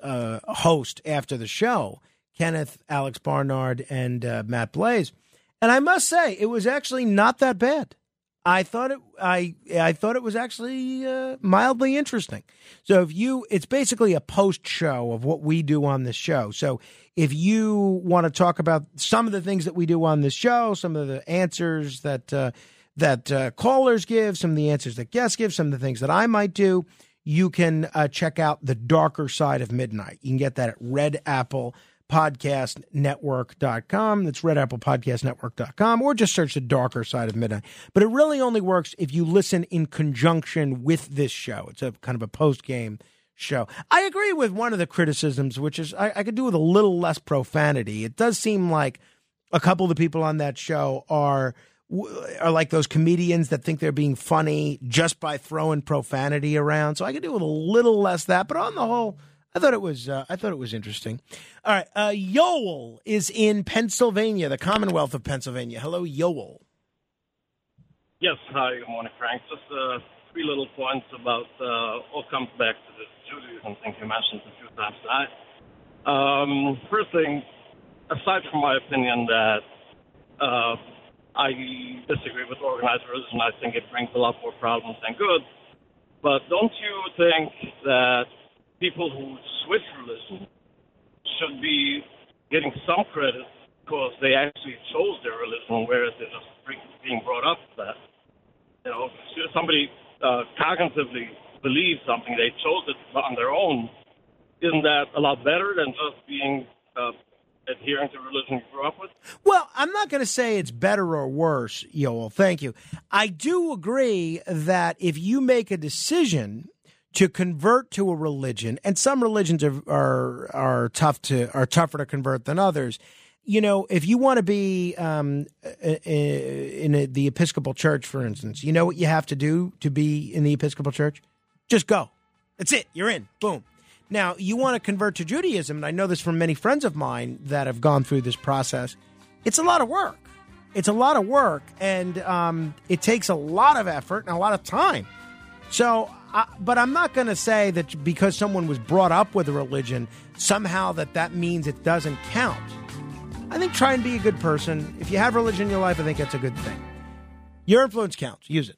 uh, host after the show. Kenneth, Alex Barnard, and uh, Matt Blaze. And I must say, it was actually not that bad. I thought it. I I thought it was actually uh, mildly interesting. So if you, it's basically a post show of what we do on this show. So if you want to talk about some of the things that we do on this show, some of the answers that uh, that uh, callers give, some of the answers that guests give, some of the things that I might do, you can uh, check out the darker side of midnight. You can get that at Red Apple podcastnetwork.com. That's Red Apple Podcastnetwork.com, or just search the darker side of midnight. But it really only works if you listen in conjunction with this show. It's a kind of a post game show. I agree with one of the criticisms, which is I, I could do with a little less profanity. It does seem like a couple of the people on that show are are like those comedians that think they're being funny just by throwing profanity around. So I could do with a little less that, but on the whole, I thought it was uh, I thought it was interesting. All right, uh, Yoel is in Pennsylvania, the Commonwealth of Pennsylvania. Hello, Yoel. Yes, hi, good morning, Frank. Just uh, three little points about, uh, comes back to this Judaism thing you mentioned a few times tonight. Um, first thing, aside from my opinion that uh, I disagree with organized religion, I think it brings a lot more problems than good. But don't you think that people who switch religion should be getting some credit because they actually chose their religion, whereas they're just being brought up to that? You know, if somebody uh, cognitively believes something, they chose it on their own. Isn't that a lot better than just being uh, adhering to religion you grew up with? Well, I'm not going to say it's better or worse, Yoel. Thank you. I do agree that if you make a decision to convert to a religion, and some religions are, are are tough to are tougher to convert than others. You know, if you want to be um, in the Episcopal Church, for instance, you know what you have to do to be in the Episcopal Church? Just go. That's it. You're in. Boom. Now, you want to convert to Judaism, and I know this from many friends of mine that have gone through this process. It's a lot of work. It's a lot of work, and um, it takes a lot of effort and a lot of time. So, but I'm not going to say that because someone was brought up with a religion, somehow that that means it doesn't count. I think try and be a good person. If you have religion in your life, I think that's a good thing. Your influence counts. Use it.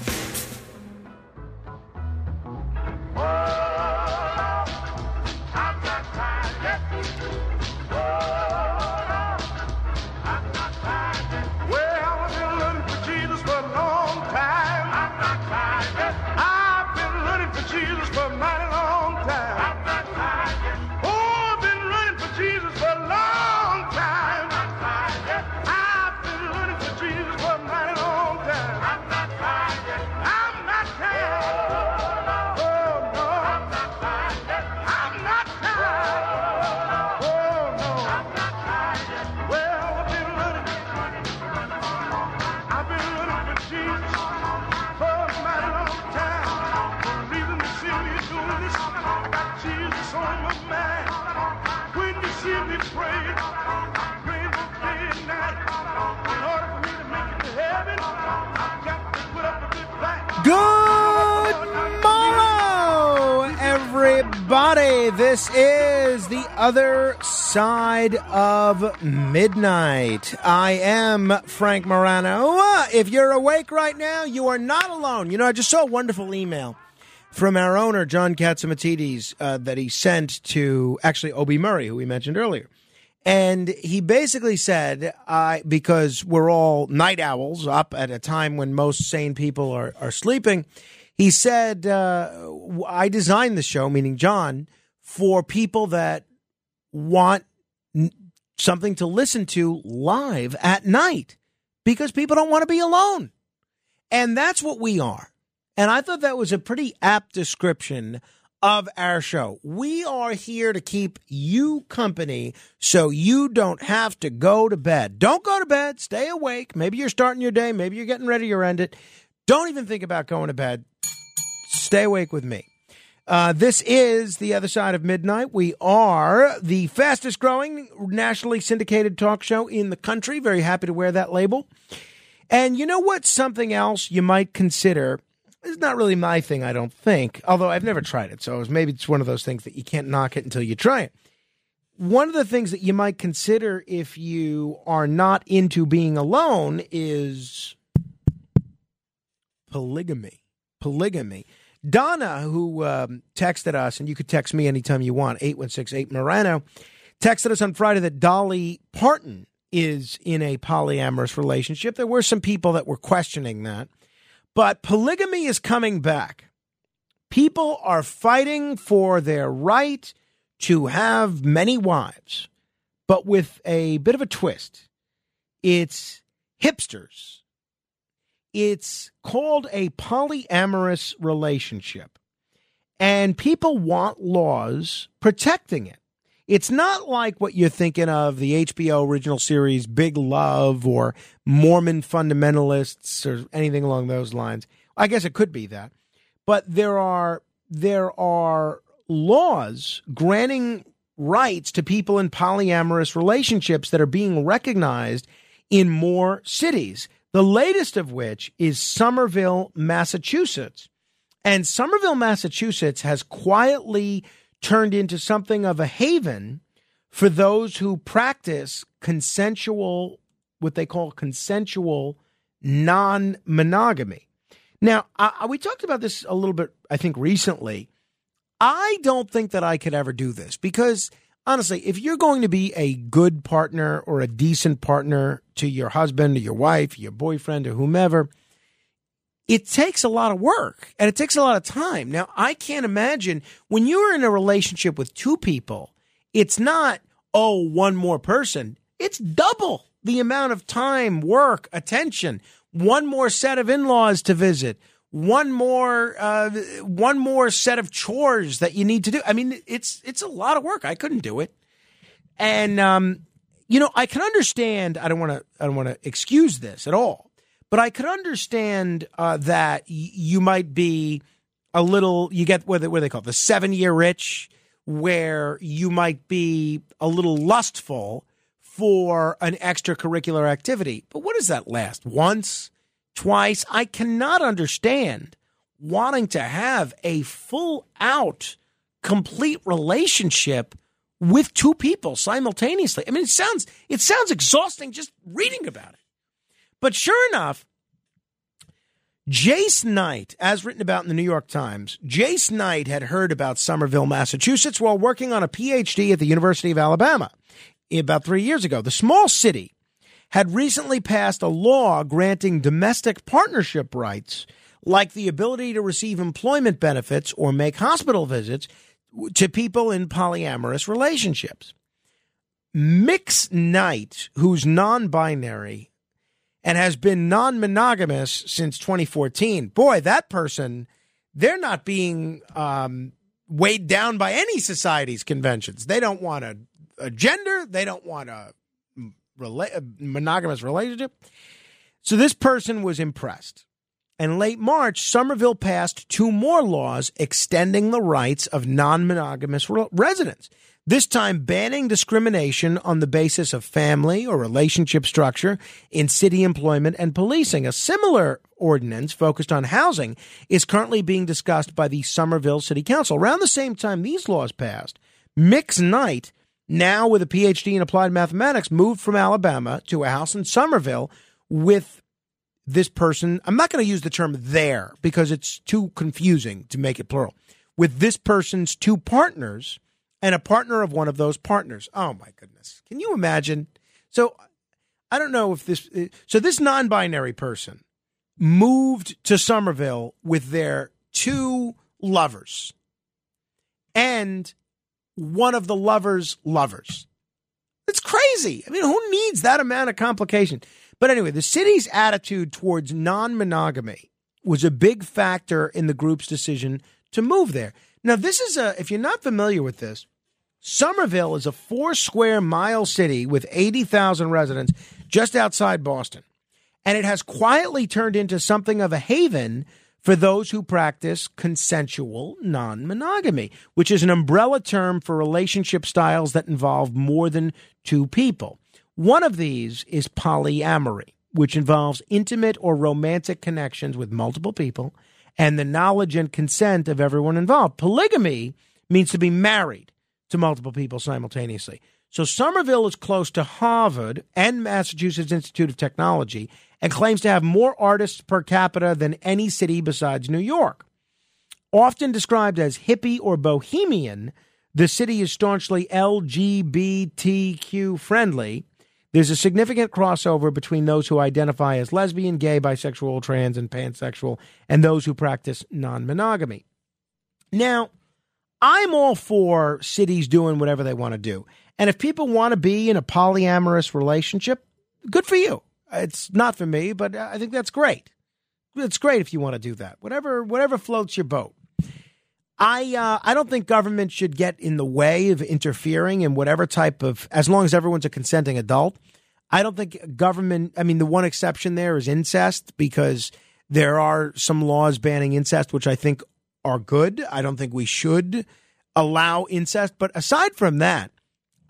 This is the other side of midnight. I am Frank Morano. Uh, If you're awake right now, you are not alone. You know, I just saw a wonderful email from our owner, John Catsimatidis, uh, that he sent to actually Obi Murray, who we mentioned earlier. And he basically said, I because we're all night owls up at a time when most sane people are, are sleeping, he said, uh, I designed the show, meaning John, for people that want something to listen to live at night because people don't want to be alone. And that's what we are. And I thought that was a pretty apt description of our show. We are here to keep you company so you don't have to go to bed. Don't go to bed. Stay awake. Maybe you're starting your day. Maybe you're getting ready to end it. Don't even think about going to bed. Stay awake with me. Uh, this is The Other Side of Midnight. We are the fastest growing nationally syndicated talk show in the country. Very happy to wear that label. And you know what? Something else you might consider. It's not really my thing, I don't think, although I've never tried it. So maybe it's one of those things that you can't knock it until you try it. One of the things that you might consider if you are not into being alone is polygamy. Polygamy. Donna, who um, texted us, and you could text me anytime you want, 8168 Morano, texted us on Friday that Dolly Parton is in a polyamorous relationship. There were some people that were questioning that, but polygamy is coming back. People are fighting for their right to have many wives, but with a bit of a twist. It's hipsters it's called a polyamorous relationship. And people want laws protecting it. It's not like what you're thinking of the HBO original series Big Love or Mormon fundamentalists or anything along those lines. I guess it could be that. But there are there are laws granting rights to people in polyamorous relationships that are being recognized in more cities. The latest of which is Somerville, Massachusetts. And Somerville, Massachusetts has quietly turned into something of a haven for those who practice consensual, what they call consensual non monogamy. Now, I, we talked about this a little bit, I think, recently. I don't think that I could ever do this because honestly, if you're going to be a good partner or a decent partner to your husband or your wife, your boyfriend or whomever, it takes a lot of work and it takes a lot of time. Now, I can't imagine when you're in a relationship with two people, it's not, oh, one more person. It's double the amount of time, work, attention, one more set of in laws to visit. One more, uh, one more set of chores that you need to do. I mean, it's it's a lot of work. I couldn't do it, and um, you know, I can understand. I don't want to. I don't want to excuse this at all, but I could understand uh, that y- you might be a little. You get what they, what they call it, the seven year itch, where you might be a little lustful for an extracurricular activity. But what does that last? Once, twice? I cannot understand wanting to have a full out, complete relationship with two people simultaneously. I mean, it sounds it sounds exhausting just reading about it. But sure enough, Jace Knight, as written about in the New York Times, Jace Knight had heard about Somerville, Massachusetts while working on a PhD at the University of Alabama about three years ago. The small city had recently passed a law granting domestic partnership rights, like the ability to receive employment benefits or make hospital visits to people in polyamorous relationships. Mix Knight, who's non binary and has been non monogamous since 2014, boy, that person, they're not being um, weighed down by any society's conventions. They don't want a, a gender, they don't want a, rela- uh, monogamous relationship. So this person was impressed. In late March, Somerville passed two more laws extending the rights of non monogamous re- residents, this time banning discrimination on the basis of family or relationship structure in city employment and policing. A similar ordinance focused on housing is currently being discussed by the Somerville City Council. Around the same time these laws passed, Mix Knight, now with a PhD in applied mathematics, moved from Alabama to a house in Somerville with this person. I'm not going to use the term there because it's too confusing to make it plural. With this person's two partners and a partner of one of those partners. Oh my goodness. Can you imagine? So I don't know if this, so this non binary person moved to Somerville with their two lovers and one of the lovers' lovers. It's crazy. I mean, who needs that amount of complication? But anyway, the city's attitude towards non monogamy was a big factor in the group's decision to move there. Now, this is a, if you're not familiar with this, Somerville is a four square mile city with 80,000 residents just outside Boston. And it has quietly turned into something of a haven for those who practice consensual non monogamy, which is an umbrella term for relationship styles that involve more than two people. One of these is polyamory, which involves intimate or romantic connections with multiple people and the knowledge and consent of everyone involved. Polygamy means to be married to multiple people simultaneously. So Somerville is close to Harvard and Massachusetts Institute of Technology and claims to have more artists per capita than any city besides New York. Often described as hippie or bohemian, the city is staunchly LGBTQ friendly. There's a significant crossover between those who identify as lesbian, gay, bisexual, trans, and pansexual, and those who practice non monogamy. Now, I'm all for cities doing whatever they want to do. And if people want to be in a polyamorous relationship, good for you. It's not for me, but I think that's great. It's great if you want to do that. Whatever whatever floats your boat. I uh, I don't think government should get in the way of interfering in whatever type of as long as everyone's a consenting adult. I don't think government. I mean, the one exception there is incest because there are some laws banning incest, which I think are good. I don't think we should allow incest. But aside from that,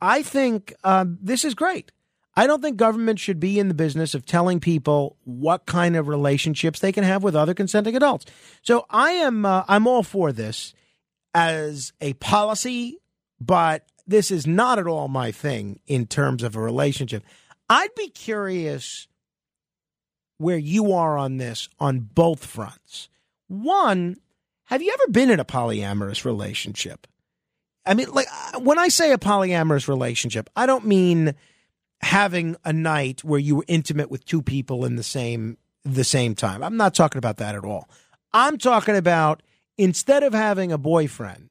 I think um, this is great. I don't think government should be in the business of telling people what kind of relationships they can have with other consenting adults. So I am uh, I'm all for this as a policy, but this is not at all my thing in terms of a relationship. I'd be curious where you are on this on both fronts. One, have you ever been in a polyamorous relationship? I mean, like uh, when I say a polyamorous relationship, I don't mean having a night where you were intimate with two people in the same the same time. I'm not talking about that at all. I'm talking about instead of having a boyfriend,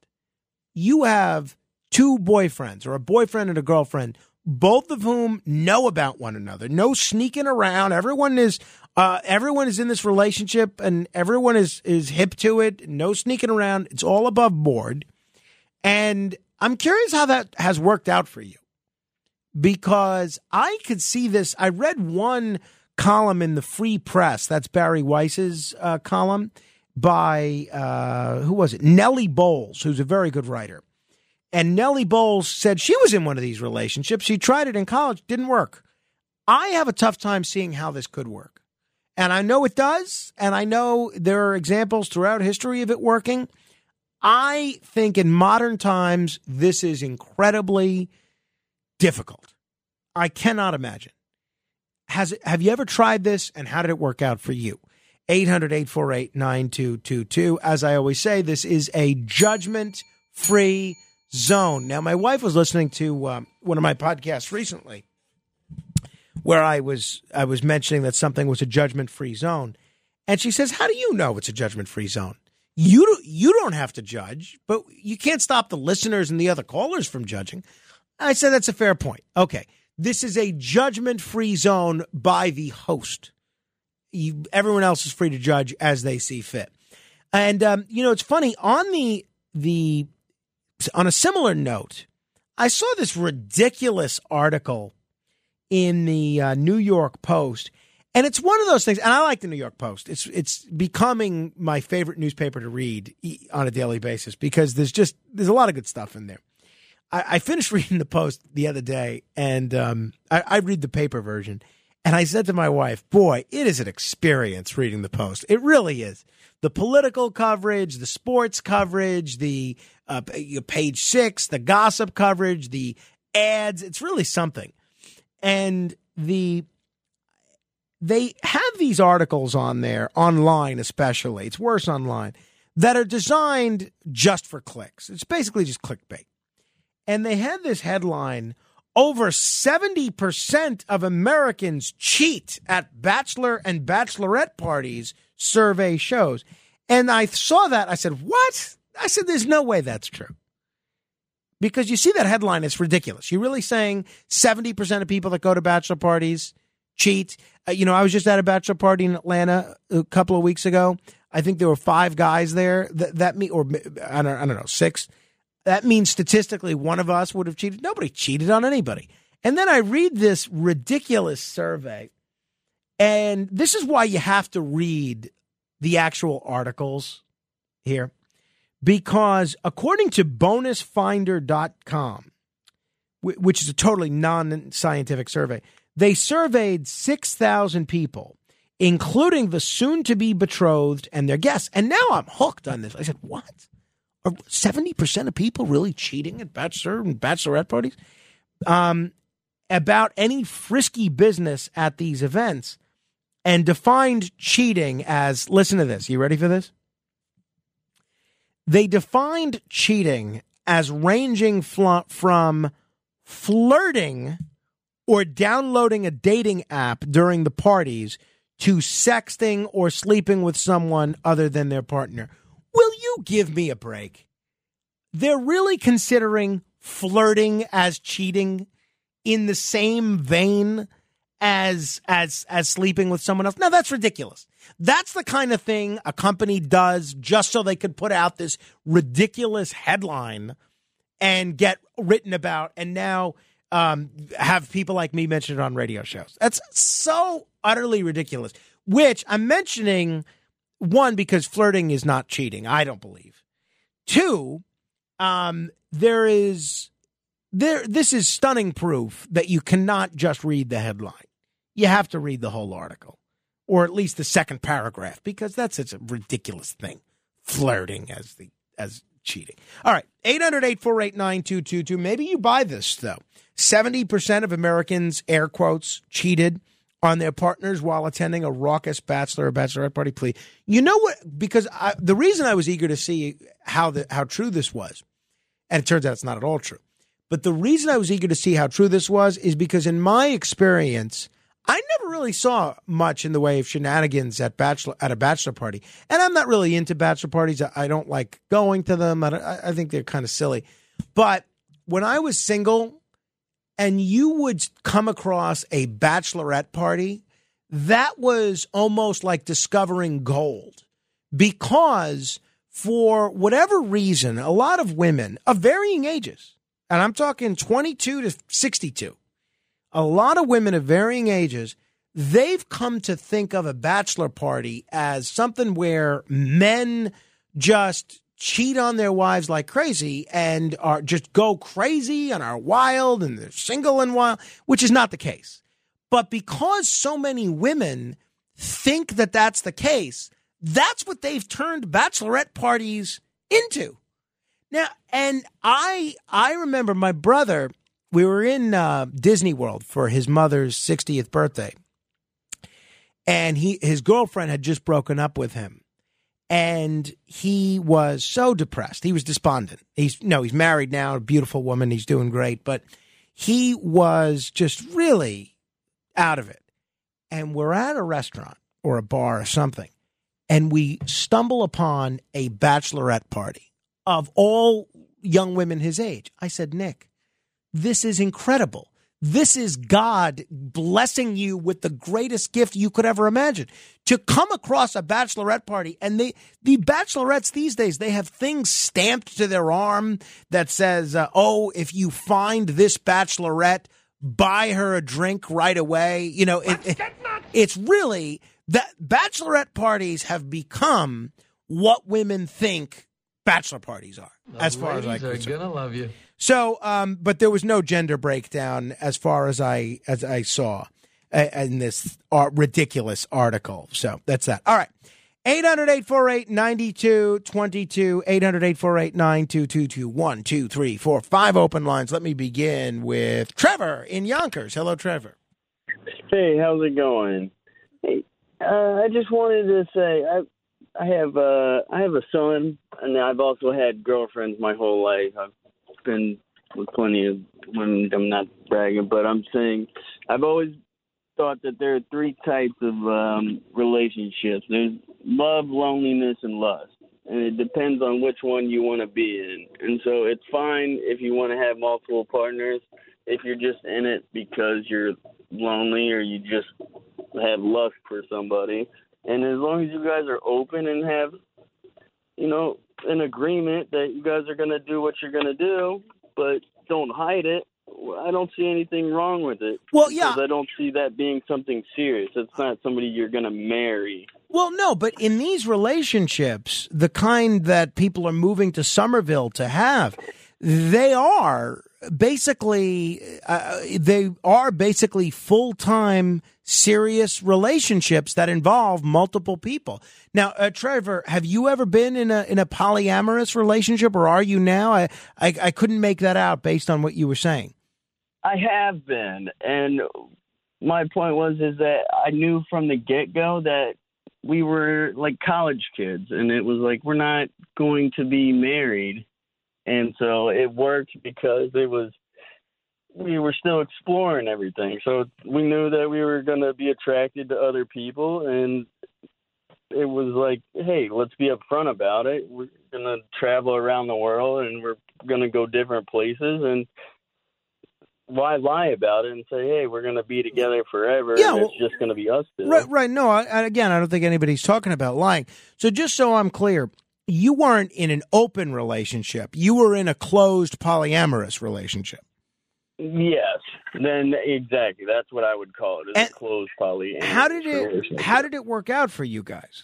you have two boyfriends or a boyfriend and a girlfriend, both of whom know about one another. No sneaking around. Everyone is uh, everyone is in this relationship and everyone is is hip to it. No sneaking around. It's all above board. And I'm curious how that has worked out for you because I could see this. I read one column in the Free Press. That's Bari Weiss's uh, column by, uh, who was it? Nellie Bowles, who's a very good writer. And Nellie Bowles said she was in one of these relationships. She tried it in college, didn't work. I have a tough time seeing how this could work. And I know it does. And I know there are examples throughout history of it working. I think in modern times, this is incredibly difficult. I cannot imagine. Has it, have you ever tried this and how did it work out for you? 800 848 9222. As I always say, this is a judgment free zone. Now, my wife was listening to um, one of my podcasts recently where I was I was mentioning that something was a judgment free zone. And she says, How do you know it's a judgment free zone? You you don't have to judge, but you can't stop the listeners and the other callers from judging. I said that's a fair point. Okay. This is a judgment free zone by the host. You, everyone else is free to judge as they see fit. And um, you know, it's funny on the the on a similar note, I saw this ridiculous article in the uh, New York Post, and it's one of those things. And I like the New York Post. It's it's becoming my favorite newspaper to read on a daily basis because there's just there's a lot of good stuff in there. I, I finished reading the post the other day, and um, I, I read the paper version, And I said to my wife, boy, it is an experience reading the Post. It really is. The political coverage, the sports coverage, the uh, page six, the gossip coverage, the ads. It's really something. And the they have these articles on there online especially it's worse online that are designed just for clicks it's basically just clickbait and they had this headline over 70% of americans cheat at bachelor and bachelorette parties survey shows and i saw that i said what i said there's no way that's true because you see that headline it's ridiculous you're really saying 70% of people that go to bachelor parties cheat. Uh, you know, I was just at a bachelor party in Atlanta a couple of weeks ago. I think there were five guys there. That, that me or I don't, I don't know, six. That means statistically one of us would have cheated. Nobody cheated on anybody. And then I read this ridiculous survey, and this is why you have to read the actual articles here. Because according to bonusfinder.com, which is a totally non scientific survey, they surveyed 6,000 people, including the soon to be betrothed and their guests. And now I'm hooked on this. I said, what? Are 70% of people really cheating at bachelor and bachelorette parties? Um, about any frisky business at these events and defined cheating as listen to this. You ready for this? They defined cheating as ranging fl- from flirting or downloading a dating app during the parties to sexting or sleeping with someone other than their partner. Will you give me a break? They're really considering flirting as cheating in the same vein as as as sleeping with someone else. Now that's ridiculous. That's the kind of thing a company does just so they could put out this ridiculous headline and get written about and now um, have people like me mention it on radio shows. That's so utterly ridiculous. Which I'm mentioning one because flirting is not cheating. I don't believe. Two, um, there is there. This is stunning proof that you cannot just read the headline. You have to read the whole article, or at least the second paragraph, because that's such a ridiculous thing. Flirting as the as cheating. All right, 800 848 9222. Maybe you buy this, though. 70% of Americans, air quotes, cheated on their partners while attending a raucous bachelor or bachelorette party plea. You know what? Because I, the reason I was eager to see how the, how true this was, and it turns out it's not at all true. But the reason I was eager to see how true this was is because in my experience, I never really saw much in the way of shenanigans at bachelor at a bachelor party, and I'm not really into bachelor parties. I, I don't like going to them. I, I think they're kind of silly. But when I was single, and you would come across a bachelorette party, that was almost like discovering gold because for whatever reason, a lot of women of varying ages, and I'm talking 22 to 62, a lot of women of varying ages, they've come to think of a bachelor party as something where men just cheat on their wives like crazy and are just go crazy and are wild and they're single and wild, which is not the case. But because so many women think that that's the case, that's what they've turned bachelorette parties into. Now, and I I remember my brother. We were in uh, Disney World for his mother's 60th birthday, and he his girlfriend had just broken up with him, and he was so depressed. He was despondent. He's no, he's married now, a beautiful woman. He's doing great, but he was just really out of it. And we're at a restaurant or a bar or something, and we stumble upon a bachelorette party of all young women his age. I said, Nick, this is incredible. This is God blessing you with the greatest gift you could ever imagine. To come across a bachelorette party, and they, the bachelorettes these days, they have things stamped to their arm that says, uh, "Oh, if you find this bachelorette, buy her a drink right away." You know, it, it, it's really that bachelorette parties have become what women think bachelor parties are, as far as I are gonna love you. So, um, but there was no gender breakdown as far as I as I saw. in this ridiculous article. So that's that. All right. 800 848 9222. 800 848 9222. 1, 2, 3, 4, 5 open lines. Let me begin with Trevor in Yonkers. Hello, Trevor. Hey, how's it going? Hey, uh, I just wanted to say I I have uh I have a son and I've also had girlfriends my whole life. I've been with plenty of women. I'm not bragging, but I'm saying I've always thought that there are three types of um relationships. There's love, loneliness, and lust. And it depends on which one you want to be in. And so it's fine if you want to have multiple partners if you're just in it because you're lonely or you just have lust for somebody. And as long as you guys are open and have, you know, an agreement that you guys are going to do what you're going to do, but don't hide it, I don't see anything wrong with it. Well, yeah. Because I don't see that being something serious. It's not somebody you're going to marry. Well, no, but in these relationships, the kind that people are moving to Somerville to have, they are basically uh, they are basically full-time serious relationships that involve multiple people. Now, uh, Trevor, have you ever been in a in a polyamorous relationship or are you now? I, I I couldn't make that out based on what you were saying. I have been, and my point was is that I knew from the get go that we were like college kids, and it was like we're not going to be married, and so it worked because it was we were still exploring everything. So we knew that we were going to be attracted to other people, and it was like, hey, let's be upfront about it. We're going to travel around the world, and we're going to go different places, and why lie about it and say, hey, we're going to be together forever, Yeah, and well- it's just going to be us two? Right, right. No, I- again, I don't think anybody's talking about lying. So just so I'm clear, you weren't in an open relationship. You were in a closed polyamorous relationship. Yes, then exactly. That's what I would call it. Is a closed poly. How did it how did it work out for you guys?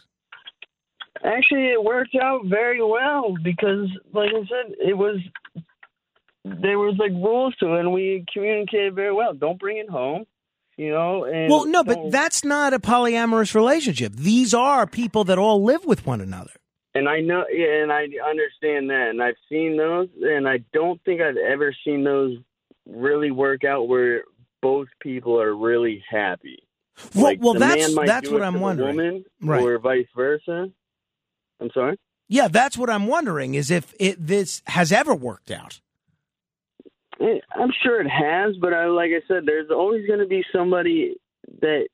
Actually, it worked out very well because, like I said, it was there was like rules to it, and we communicated very well. Don't bring it home, you know. And Well, no, but that's not a polyamorous relationship. These are people that all live with one another. And I know, and I understand that, and I've seen those, and I don't think I've ever seen those really work out where both people are really happy. Well, like well, that's that's what I'm wondering. woman, Right. or vice versa. I'm sorry. Yeah, that's what I'm wondering is if it this has ever worked out. Eh, I'm sure it has, but I, like I said, there's always going to be somebody that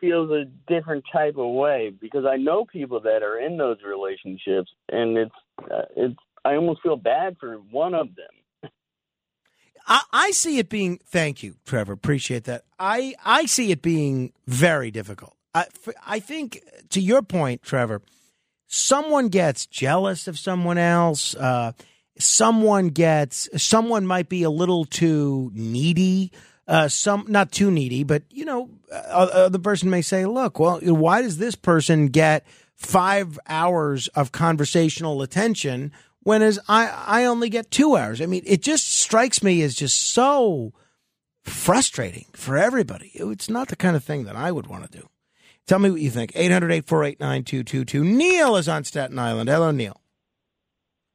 feels a different type of way because I know people that are in those relationships, and it's uh, it's. I almost feel bad for one of them. I, I see it being. Thank you, Trevor. Appreciate that. I I see it being very difficult. I I think to your point, Trevor. Someone gets jealous of someone else. Uh, someone gets. Someone might be a little too needy. Uh, some not too needy, but you know, uh, the person may say, "Look, well, why does this person get five hours of conversational attention when as I I only get two hours?" I mean, it just strikes me as just so frustrating for everybody. It's not the kind of thing that I would want to do. Tell me what you think. 800 848 9222. Neil is on Staten Island. Hello, Neil.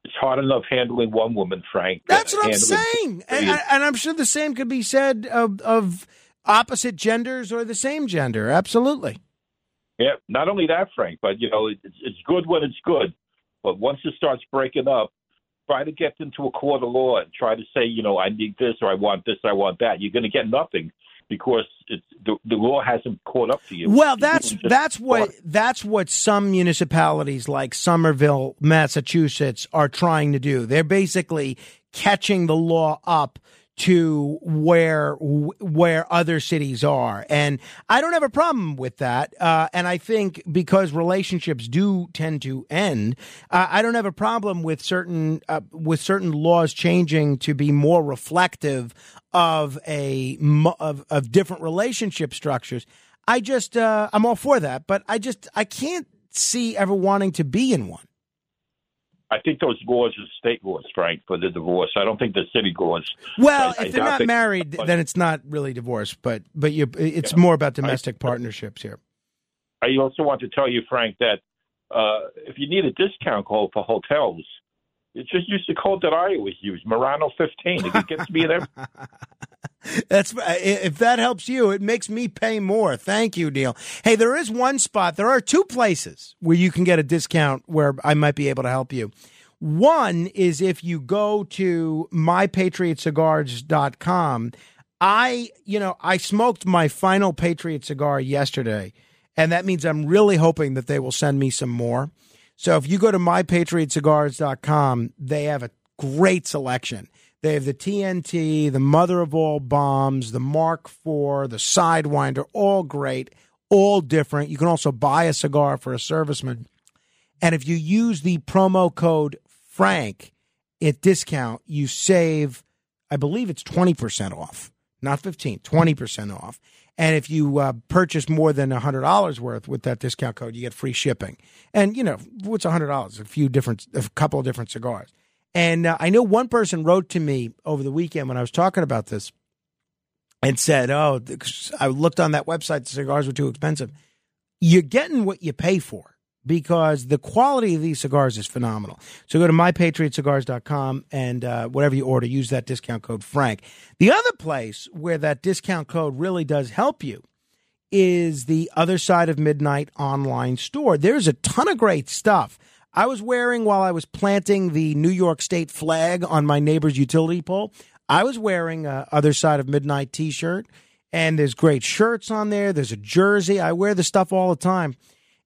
It's hard enough handling one woman, Frank. That's what I'm saying. And, and I'm sure the same could be said of, of opposite genders or the same gender. Absolutely. Yeah, not only that, Frank, but you know, it's, it's good when it's good, but once it starts breaking up, try to get into a court of law and try to say, you know, I need this or I want this, I want that. You're going to get nothing because it's the, the law hasn't caught up to you. Well, that's just- that's what that's what some municipalities like Somerville, Massachusetts are trying to do. They're basically catching the law up to where where other cities are, and I don't have a problem with that. Uh, and I think because relationships do tend to end, uh, I don't have a problem with certain uh, with certain laws changing to be more reflective of a of of different relationship structures. I just uh, I'm all for that, but I just I can't see ever wanting to be in one. I think those laws are state laws, Frank, for the divorce. I don't think the city laws. Well, I- I if they're not they- married, then it's not really divorce. But but you, it's more about domestic partnerships here. I also want to tell you, Frank, that uh, if you need a discount code for hotels, it's just use the code that I always use, Morano fifteen. It gets me there. That's uh, if that helps you, it makes me pay more. Thank you, Neil. Hey, there is one spot. There are two places where you can get a discount where I might be able to help you. One is if you go to mypatriotcigars.com. I, you know, I smoked my final Patriot cigar yesterday, and that means I'm really hoping that they will send me some more. So if you go to mypatriotcigars.com, they have a great selection. They have the TNT, the mother of all bombs, the Mark IV, the Sidewinder, all great, all different. You can also buy a cigar for a serviceman. And if you use the promo code Frank at discount, you save, I believe it's 20% off, not 15, 20% off. And if you uh, purchase more than $100 worth with that discount code, you get free shipping. And, you know, what's $100? A few different, a couple of different cigars. And uh, I know one person wrote to me over the weekend when I was talking about this and said, Oh, I looked on that website, the cigars were too expensive. You're getting what you pay for because the quality of these cigars is phenomenal. So go to mypatriotcigars.com and uh, whatever you order, use that discount code Frank. The other place where that discount code really does help you is the Other Side of Midnight online store. There's a ton of great stuff. I was wearing while I was planting the New York State flag on my neighbor's utility pole. I was wearing a Other Side of Midnight t shirt, and there's great shirts on there. There's a jersey. I wear the stuff all the time.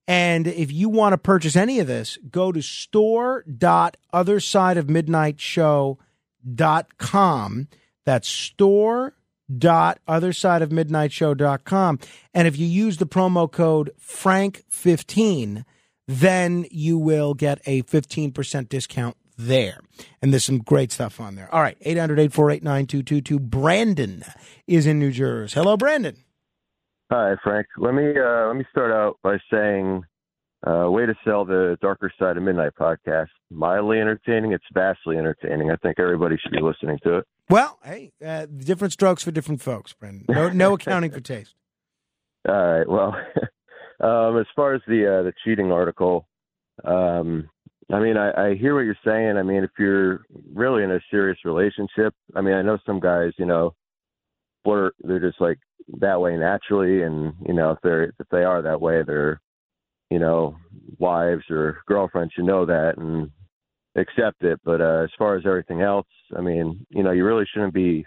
And if you want to purchase any of this, go to store.othersideofmidnightshow.com. That's store.othersideofmidnightshow.com. And if you use the promo code FRANK15, then you will get a 15% discount there. And there's some great stuff on there. All right, 800 848 9222. Brandon is in New Jersey. Hello, Brandon. Hi, Frank. Let me uh, let me start out by saying, uh, way to sell the Darker Side of Midnight podcast. Mildly entertaining. It's vastly entertaining. I think everybody should be listening to it. Well, hey, uh, different strokes for different folks, Brandon. No, no accounting for taste. All right. Well, um, as far as the uh, the cheating article, um, I mean, I, I hear what you're saying. I mean, if you're really in a serious relationship, I mean, I know some guys, you know, flirt. They're just like that way naturally, and you know, if they're if they are that way, they're, you know, wives or girlfriends. should know that and accept it. But uh, as far as everything else, I mean, you know, you really shouldn't be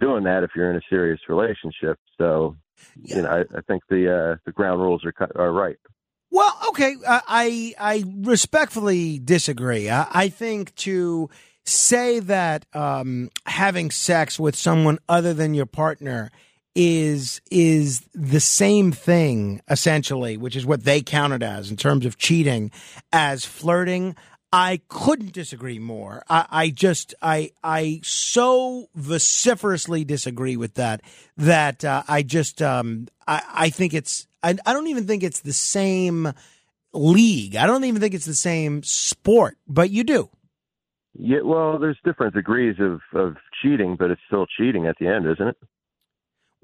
doing that if you're in a serious relationship. So, you know, I, I think the uh, the ground rules are cut- are right. Well, okay, I I respectfully disagree. I, I think to say that um, having sex with someone other than your partner is is the same thing essentially, which is what they count it as in terms of cheating, as flirting. I couldn't disagree more. I, I just I I so vociferously disagree with that that uh, I just um, I I think it's I, I don't even think it's the same league. I don't even think it's the same sport, but you do. Yeah, well, there's different degrees of of cheating, but it's still cheating at the end, isn't it?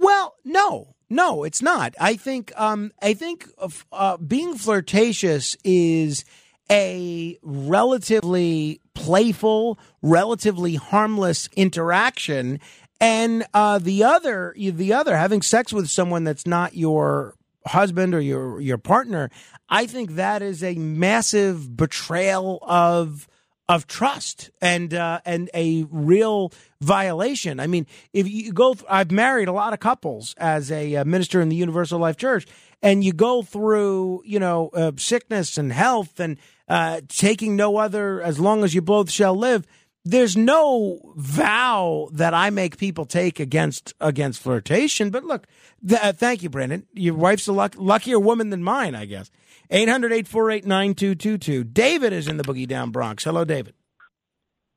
Well, no, no, it's not. I think um, I think uh, being flirtatious is a relatively playful, relatively harmless interaction, and uh, the other, the other, having sex with someone that's not your husband or your your partner, I think that is a massive betrayal of of trust and uh, and a real violation. I mean, if you go, th- I've married a lot of couples as a uh, minister in the Universal Life Church, and you go through, you know, uh, sickness and health and uh, taking no other as long as you both shall live. There's no vow that I make people take against against flirtation. But look, th- uh, thank you, Brandon. Your wife's a luck- luckier woman than mine, I guess. 800 848 9222. David is in the Boogie Down Bronx. Hello, David.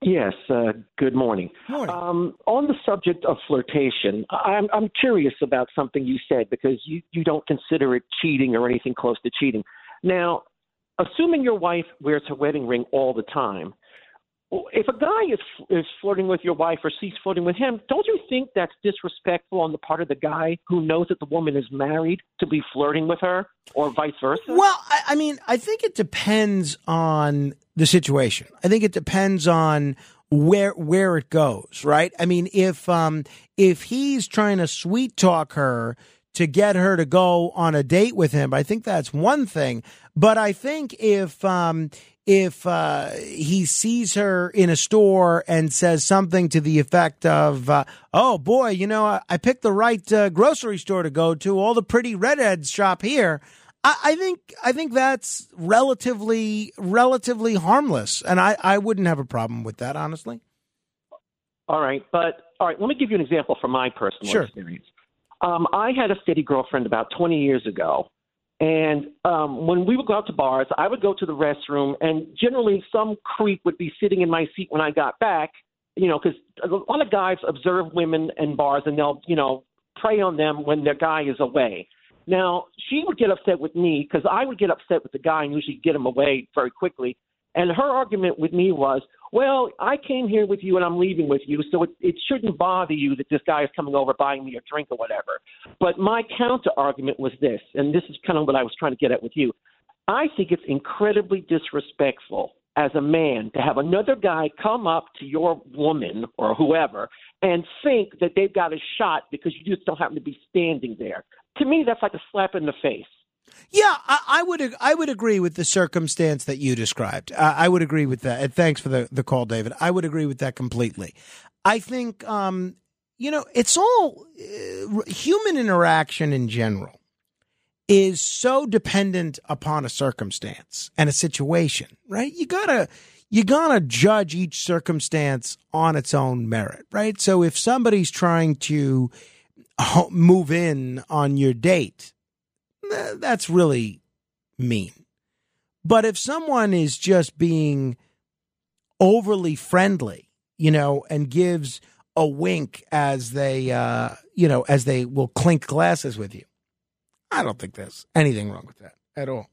Yes, uh, good morning. Um, on the subject of flirtation, I'm, I'm curious about something you said because you, you don't consider it cheating or anything close to cheating. Now, assuming your wife wears her wedding ring all the time, if a guy is is flirting with your wife or she's flirting with him, don't you think that's disrespectful on the part of the guy who knows that the woman is married to be flirting with her, or vice versa? Well, I, I mean, I think it depends on the situation. I think it depends on where where it goes, right? I mean, if um if he's trying to sweet talk her to get her to go on a date with him, I think that's one thing. But I think if um if uh, he sees her in a store and says something to the effect of, uh, "Oh boy, you know, I, I picked the right uh, grocery store to go to. All the pretty redheads shop here." I, I think I think that's relatively relatively harmless, and I, I wouldn't have a problem with that, honestly. All right, but all right, let me give you an example from my personal Sure. experience. Um, I had a steady girlfriend about 20 years ago, and um, when we would go out to bars, I would go to the restroom, and generally some creep would be sitting in my seat when I got back. You know, because a lot of guys observe women in bars, and they'll, you know, prey on them when their guy is away. Now, she would get upset with me because I would get upset with the guy and usually get him away very quickly. And her argument with me was, well, I came here with you and I'm leaving with you, so it, it shouldn't bother you that this guy is coming over buying me a drink or whatever. But my counter argument was this, and this is kind of what I was trying to get at with you. I think it's incredibly disrespectful as a man to have another guy come up to your woman or whoever and think that they've got a shot because you just don't happen to be standing there. To me, that's like a slap in the face. Yeah, I, I would I would agree with the circumstance that you described. Uh, I would agree with that. And thanks for the, the call, David. I would agree with that completely. I think um, you know it's all uh, human interaction in general is so dependent upon a circumstance and a situation, right? You gotta you gotta judge each circumstance on its own merit, right? So if somebody's trying to move in on your date, that's really mean. But if someone is just being overly friendly, you know, and gives a wink as they, uh, you know, as they will clink glasses with you, I don't think there's anything wrong with that at all.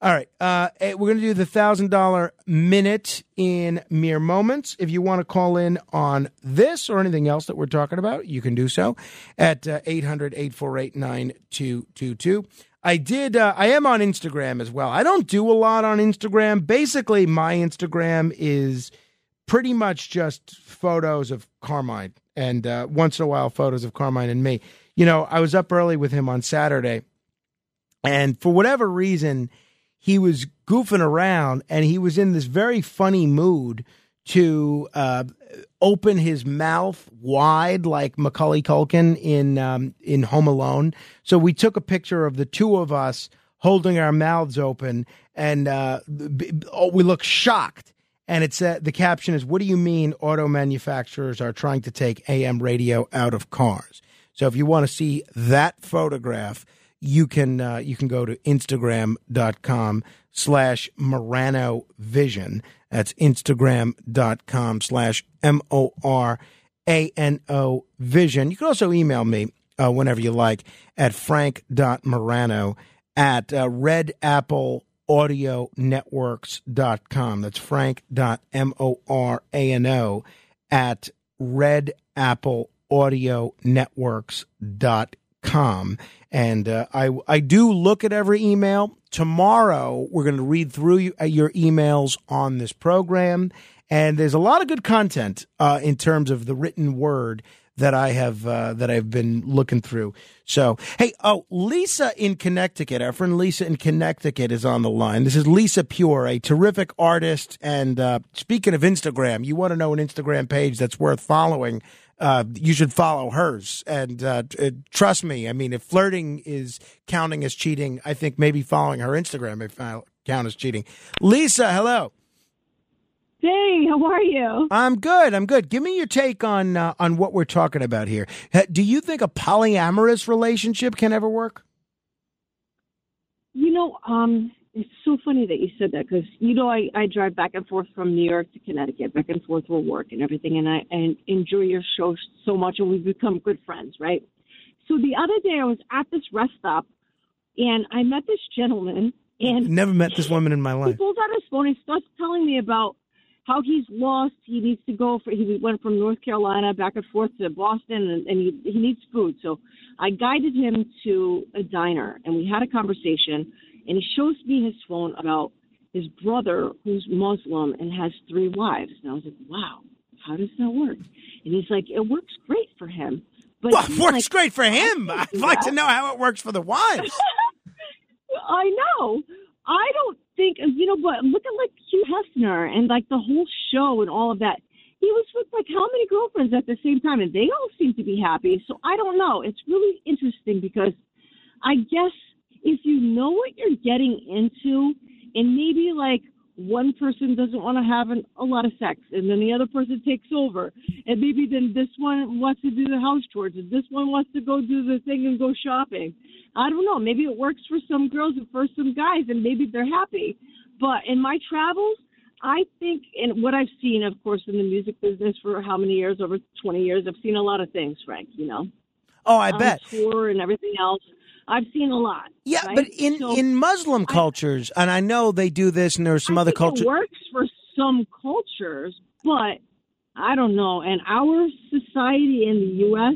All right, uh, eh, we're going to do the thousand dollar minute in mere moments. If you want to call in on this or anything else that we're talking about, you can do so at uh, 800 848 9222. I did, uh, I am on Instagram as well. I don't do a lot on Instagram. Basically, my Instagram is pretty much just photos of Carmine and uh, once in a while photos of Carmine and me. You know, I was up early with him on Saturday, and for whatever reason, he was goofing around and he was in this very funny mood to uh, open his mouth wide like Macaulay Culkin in um, in Home Alone. So we took a picture of the two of us holding our mouths open, and uh, oh, we look shocked. And it's uh, the caption is, "What do you mean auto manufacturers are trying to take AM radio out of cars?" So if you want to see that photograph, you can uh, you can go to instagram.com slash morano vision that's instagram.com slash m-o-r-a-n-o vision. You can also email me uh, whenever you like at frank.morano at uh, redappleaudio.networks.com that's frank.m-o-r-a-n-o at redappleaudio.networks.com and uh, I I do look at every email. Tomorrow we're going to read through you, uh, your emails on this program, and there's a lot of good content uh, in terms of the written word that I have uh, that I've been looking through. So hey, oh Lisa in Connecticut, our friend Lisa in Connecticut is on the line. This is Lisa Pure, a terrific artist. And uh, speaking of Instagram, you want to know an Instagram page that's worth following uh, you should follow hers. And uh, uh, trust me, I mean, if flirting is counting as cheating, I think maybe following her Instagram may fi- count as cheating. Lisa, hello. Hey, how are you? I'm good. I'm good. Give me your take on uh, on what we're talking about here. Do you think a polyamorous relationship can ever work? You know, um, it's so funny that you said that because you know I I drive back and forth from New York to Connecticut, back and forth for work and everything, and I and enjoy your show so much, and we've become good friends, right? So the other day I was at this rest stop, and I met this gentleman And Never met this woman in my life. he pulls out his phone and starts telling me about how he's lost. He needs to go for. He went from North Carolina back and forth to Boston, and, and he he needs food. So I guided him to a diner, and we had a conversation. And he shows me his phone about his brother, who's Muslim and has three wives. And I was like, wow, how does that work? And he's like, it works great for him. But Well, works like, great for him. I'd like to know how it works for the wives. I know. I don't think you know, but look at like Hugh Hefner and like the whole show and all of that. He was with like how many girlfriends at the same time, and they all seem to be happy. So I don't know. It's really interesting because I guess if you know what you're getting into, and maybe like one person doesn't want to have an, a lot of sex, and then the other person takes over, and maybe then this one wants to do the house chores, and this one wants to go do the thing and go shopping. I don't know. Maybe it works for some girls and for some guys, and maybe they're happy. But in my travels, I think, and what I've seen, of course, in the music business for how many years? Over 20 years. I've seen a lot of things, Frank, you know. Oh, I On bet. Tour and everything else. I've seen a lot. Yeah, right? but in So in Muslim cultures, and I know they do this, and there are some I other cultures. Works for some cultures, but I don't know. And our society in the U.S.,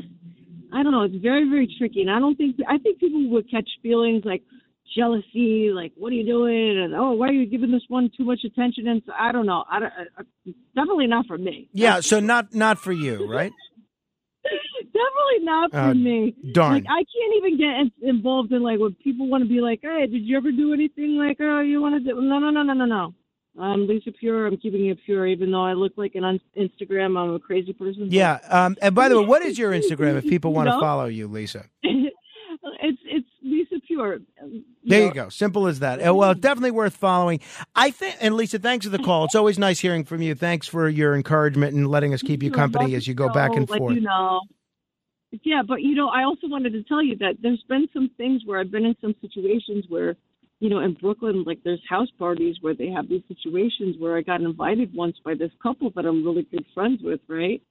I don't know. It's very, very tricky. And I don't think I think people would catch feelings like jealousy, like what are you doing, and oh, why are you giving this one too much attention? And so, I don't know. I, don't, I definitely not for me. Yeah, so not not for you, right? Definitely not for Uh, me. darn. Like I can't even get involved in like when people want to be like, "Hey, did you ever do anything like, oh, you want to do?" No, no, no, no, no, no. I'm Lisa Pure. I'm keeping it pure, even though I look like an on Instagram. I'm a crazy person. Yeah. Um, and by the way, what is your Instagram if people want to follow you, Lisa? it's it's Lisa Pure. There know. you go. Simple as that. Well, definitely worth following. I think, and Lisa, thanks for the call. It's always nice hearing from you. Thanks for your encouragement and letting us keep you company as you go back and forth. You know. Yeah, but you know, I also wanted to tell you that there's been some things where I've been in some situations where, you know, in Brooklyn, like there's house parties where they have these situations where I got invited once by this couple that I'm really good friends with, right?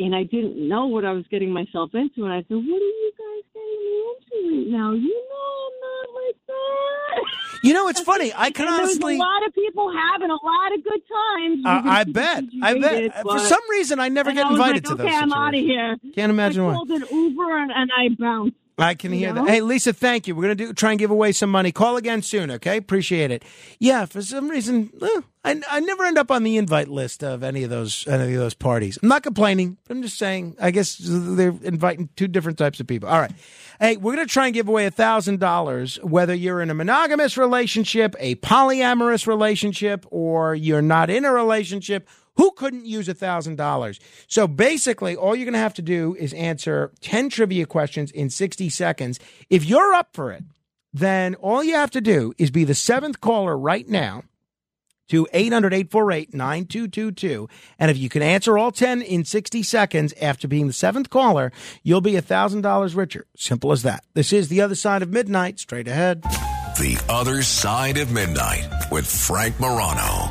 And I didn't know what I was getting myself into, and I said, "What are you guys getting me into right now? You know, I'm not like that." You know, it's funny. I can honestly. a lot of people having a lot of good times. Uh, I bet. I bet. For some reason, I never and get I invited like, to okay, those I'm out of here. Can't imagine I why. called an Uber and, and I bounced. I can hear You that. Hey, Lisa, thank you. We're going to do try and give away some money. Call again soon, okay? Appreciate it. Yeah, for some reason, eh, I, I never end up on the invite list of any of those any of those parties. I'm not complaining. But I'm just saying. I guess they're inviting two different types of people. All right. Hey, we're going to try and give away a thousand dollars, whether you're in a monogamous relationship, a polyamorous relationship, or you're not in a relationship. Who couldn't use a thousand dollars? So basically, all you're going to have to do is answer 10 trivia questions in 60 seconds. If you're up for it, then all you have to do is be the seventh caller right now to 800 848 9222. And if you can answer all 10 in 60 seconds after being the seventh caller, you'll be $1,000 richer. Simple as that. This is The Other Side of Midnight. Straight ahead. The Other Side of Midnight with Frank Morano.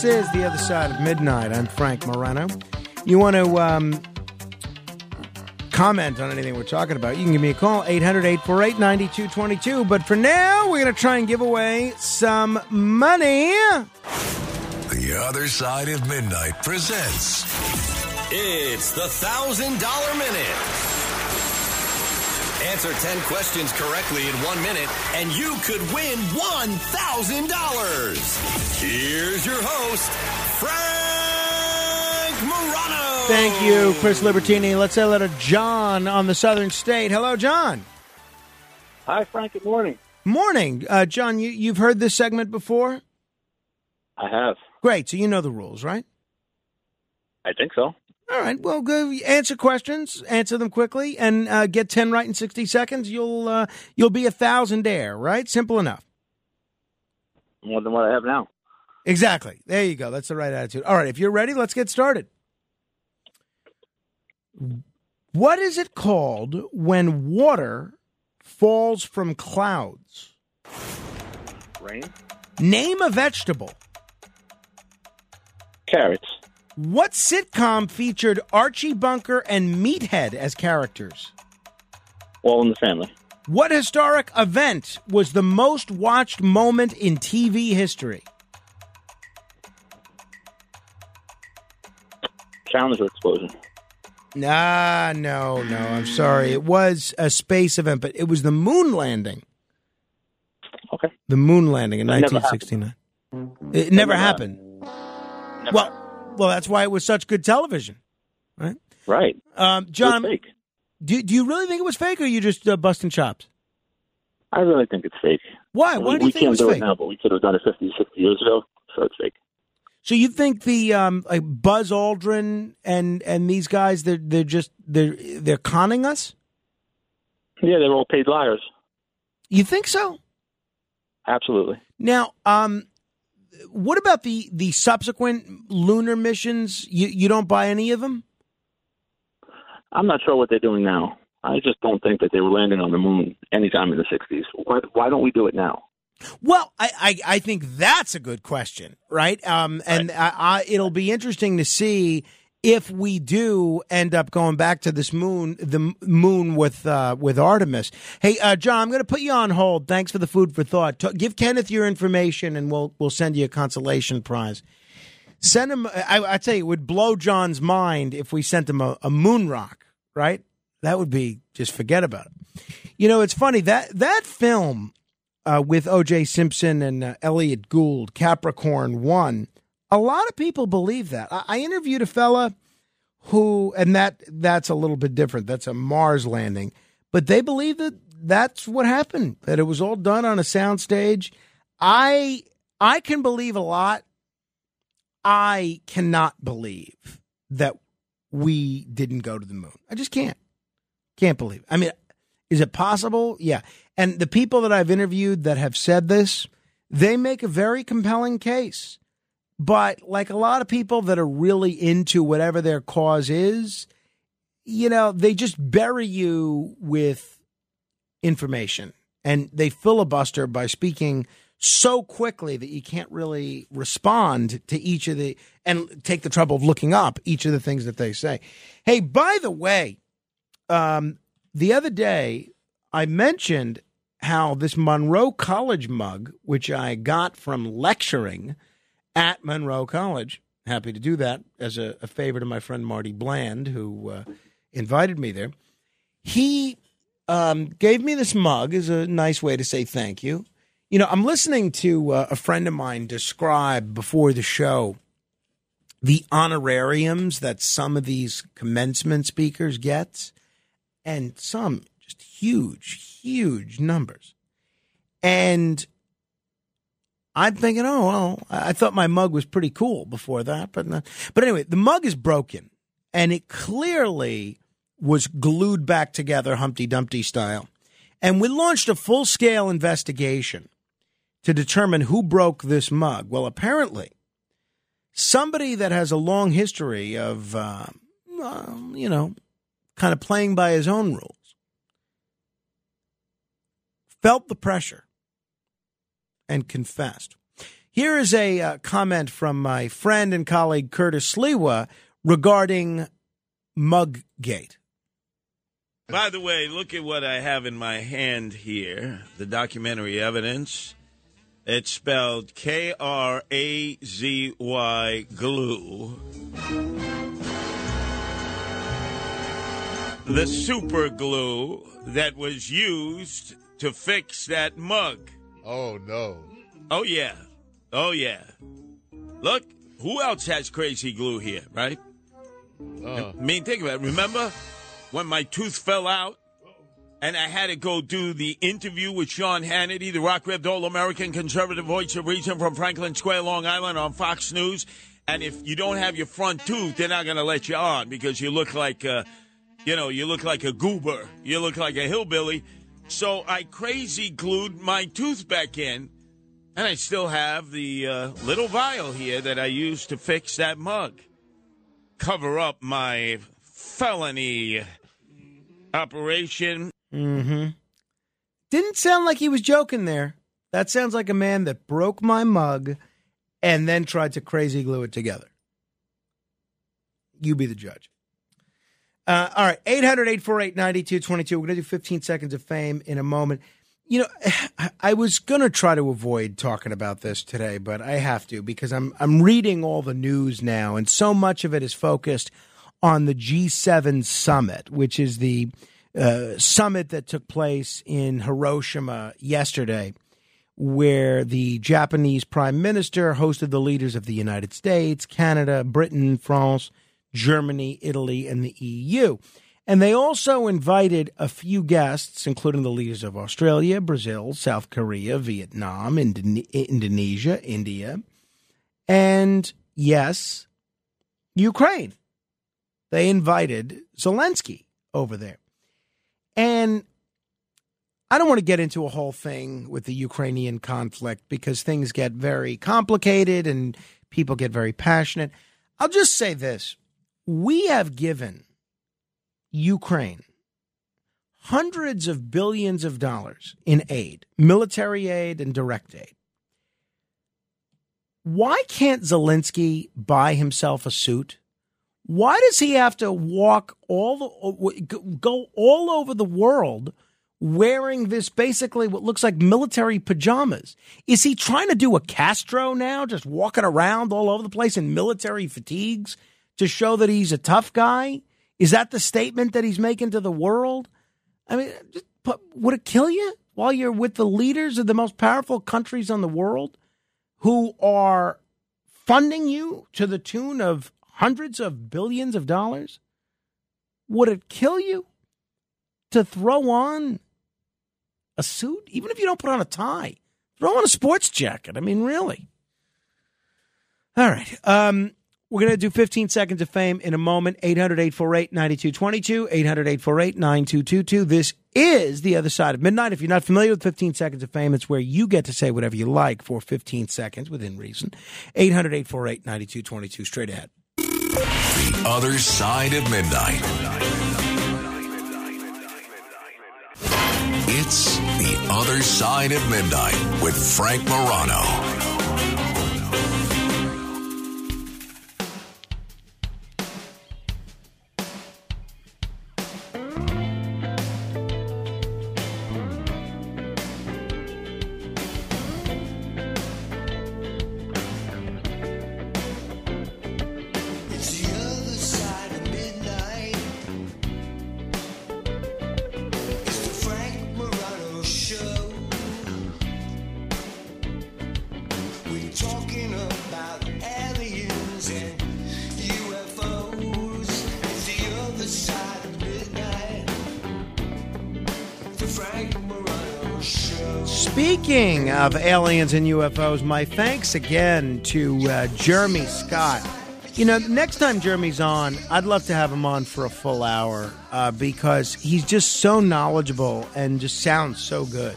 This is The Other Side of Midnight. I'm Frank Morano. You want to um, comment on anything we're talking about, you can give me a call, 800 848 9222. But for now, we're going to try and give away some money. The Other Side of Midnight presents It's the $1,000 Minute. Answer 10 questions correctly in one minute, and you could win $1,000. Here's your host, Frank Morano. Thank you, Chris Libertini. Let's say hello to John on the Southern State. Hello, John. Hi, Frank. Good morning. Morning. Uh, John, you, you've heard this segment before? I have. Great. So you know the rules, right? I think so. All right. Well, go answer questions, answer them quickly, and uh, get ten right in sixty seconds. You'll uh, you'll be a thousandaire, right? Simple enough. More than what I have now. Exactly. There you go. That's the right attitude. All right. If you're ready, let's get started. What is it called when water falls from clouds? Rain. Name a vegetable. Carrots. What sitcom featured Archie Bunker and Meathead as characters? All in the family. What historic event was the most watched moment in TV history? Challenger explosion. Nah, no, no. I'm sorry. It was a space event, but it was the moon landing. Okay. The moon landing in never 1969. It never never happened. Well, well, that's why it was such good television, right? Right. Um, John, fake. do do you really think it was fake, or are you just uh, busting chops? I really think it's fake. Why? I Why do you we think it can't do it now, but we could have done it 50, 60 years ago, so it's fake. So you think the um, like Buzz Aldrin and and these guys they're they're just they're they're conning us? Yeah, they're all paid liars. You think so? Absolutely. Now, um, what about the the subsequent lunar missions? You you don't buy any of them? I'm not sure what they're doing now. I just don't think that they were landing on the moon anytime in the 60s. Why, why don't we do it now? Well, I, I, I think that's a good question, right? Um, and I, I, it'll be interesting to see if we do end up going back to this moon, the moon with uh, with Artemis. Hey, uh, John, I'm going to put you on hold. Thanks for the food for thought. T- give Kenneth your information, and we'll we'll send you a consolation prize. Send him. I, I tell you, it would blow John's mind if we sent him a, a moon rock. Right? That would be just forget about it. You know, it's funny that that film uh, with O.J. Simpson and uh, Elliott Gould, Capricorn One. A lot of people believe that. I, I interviewed a fella who, and that that's a little bit different. That's a Mars landing, but they believe that that's what happened. That it was all done on a soundstage. I I can believe a lot. I cannot believe that we didn't go to the moon. I just can't. Can't believe. It. I mean, is it possible? Yeah. And the people that I've interviewed that have said this, they make a very compelling case. But like a lot of people that are really into whatever their cause is, you know, they just bury you with information and they filibuster by speaking so quickly that you can't really respond to each of the and take the trouble of looking up each of the things that they say. Hey, by the way, um, the other day I mentioned how this Monroe College mug, which I got from lecturing at Monroe College, happy to do that as a, a favor to my friend Marty Bland, who uh, invited me there. He um, gave me this mug as a nice way to say thank you. You know, I'm listening to uh, a friend of mine describe before the show the honorariums that some of these commencement speakers get, and some just huge, huge numbers. And I'm thinking, oh well, I thought my mug was pretty cool before that, but not. but anyway, the mug is broken, and it clearly was glued back together, Humpty Dumpty style. And we launched a full scale investigation to determine who broke this mug. Well, apparently, somebody that has a long history of, uh, uh, you know, kind of playing by his own rules felt the pressure and confessed. Here is a uh, comment from my friend and colleague Curtis Sliwa regarding Muggate. By the way, look at what I have in my hand here the documentary evidence. It's spelled K R A Z Y glue. The super glue that was used to fix that mug. Oh, no. Oh, yeah. Oh, yeah. Look, who else has crazy glue here, right? Uh. I mean, think about it. Remember when my tooth fell out and I had to go do the interview with Sean Hannity, the rock ribbed all American conservative voice of reason from Franklin Square, Long Island on Fox News? And if you don't have your front tooth, they're not going to let you on because you look like, uh, you know, you look like a goober. You look like a hillbilly. So I crazy glued my tooth back in. And I still have the uh, little vial here that I used to fix that mug. Cover up my felony operation. Mm-hmm. Didn't sound like he was joking there. That sounds like a man that broke my mug and then tried to crazy glue it together. You be the judge. Uh, all right, 800 848 9222. We're going to do 15 seconds of fame in a moment. You know, I was going to try to avoid talking about this today, but I have to because I'm I'm reading all the news now, and so much of it is focused on the G7 summit, which is the uh, summit that took place in Hiroshima yesterday, where the Japanese prime minister hosted the leaders of the United States, Canada, Britain, France, Germany, Italy, and the EU. And they also invited a few guests, including the leaders of Australia, Brazil, South Korea, Vietnam, Indone- Indonesia, India, and yes, Ukraine. They invited Zelensky over there. And I don't want to get into a whole thing with the Ukrainian conflict because things get very complicated and people get very passionate. I'll just say this we have given Ukraine hundreds of billions of dollars in aid, military aid, and direct aid. Why can't Zelensky buy himself a suit? Why does he have to walk all the go all over the world wearing this basically what looks like military pajamas? Is he trying to do a Castro now, just walking around all over the place in military fatigues to show that he's a tough guy? Is that the statement that he's making to the world? I mean, put, would it kill you while you're with the leaders of the most powerful countries on the world who are funding you to the tune of hundreds of billions of dollars? Would it kill you to throw on a suit, even if you don't put on a tie? Throw on a sports jacket. I mean, really. All right. Um, we're going to do 15 seconds of fame in a moment. 800 848 9222. 800 848 9222. This is The Other Side of Midnight. If you're not familiar with 15 seconds of fame, it's where you get to say whatever you like for 15 seconds within reason. 800 848 9222. Straight ahead. The Other Side of Midnight. It's The Other Side of Midnight with Frank Morano. Speaking of aliens and UFOs, my thanks again to uh, Jeremy Scott. You know, next time Jeremy's on, I'd love to have him on for a full hour uh, because he's just so knowledgeable and just sounds so good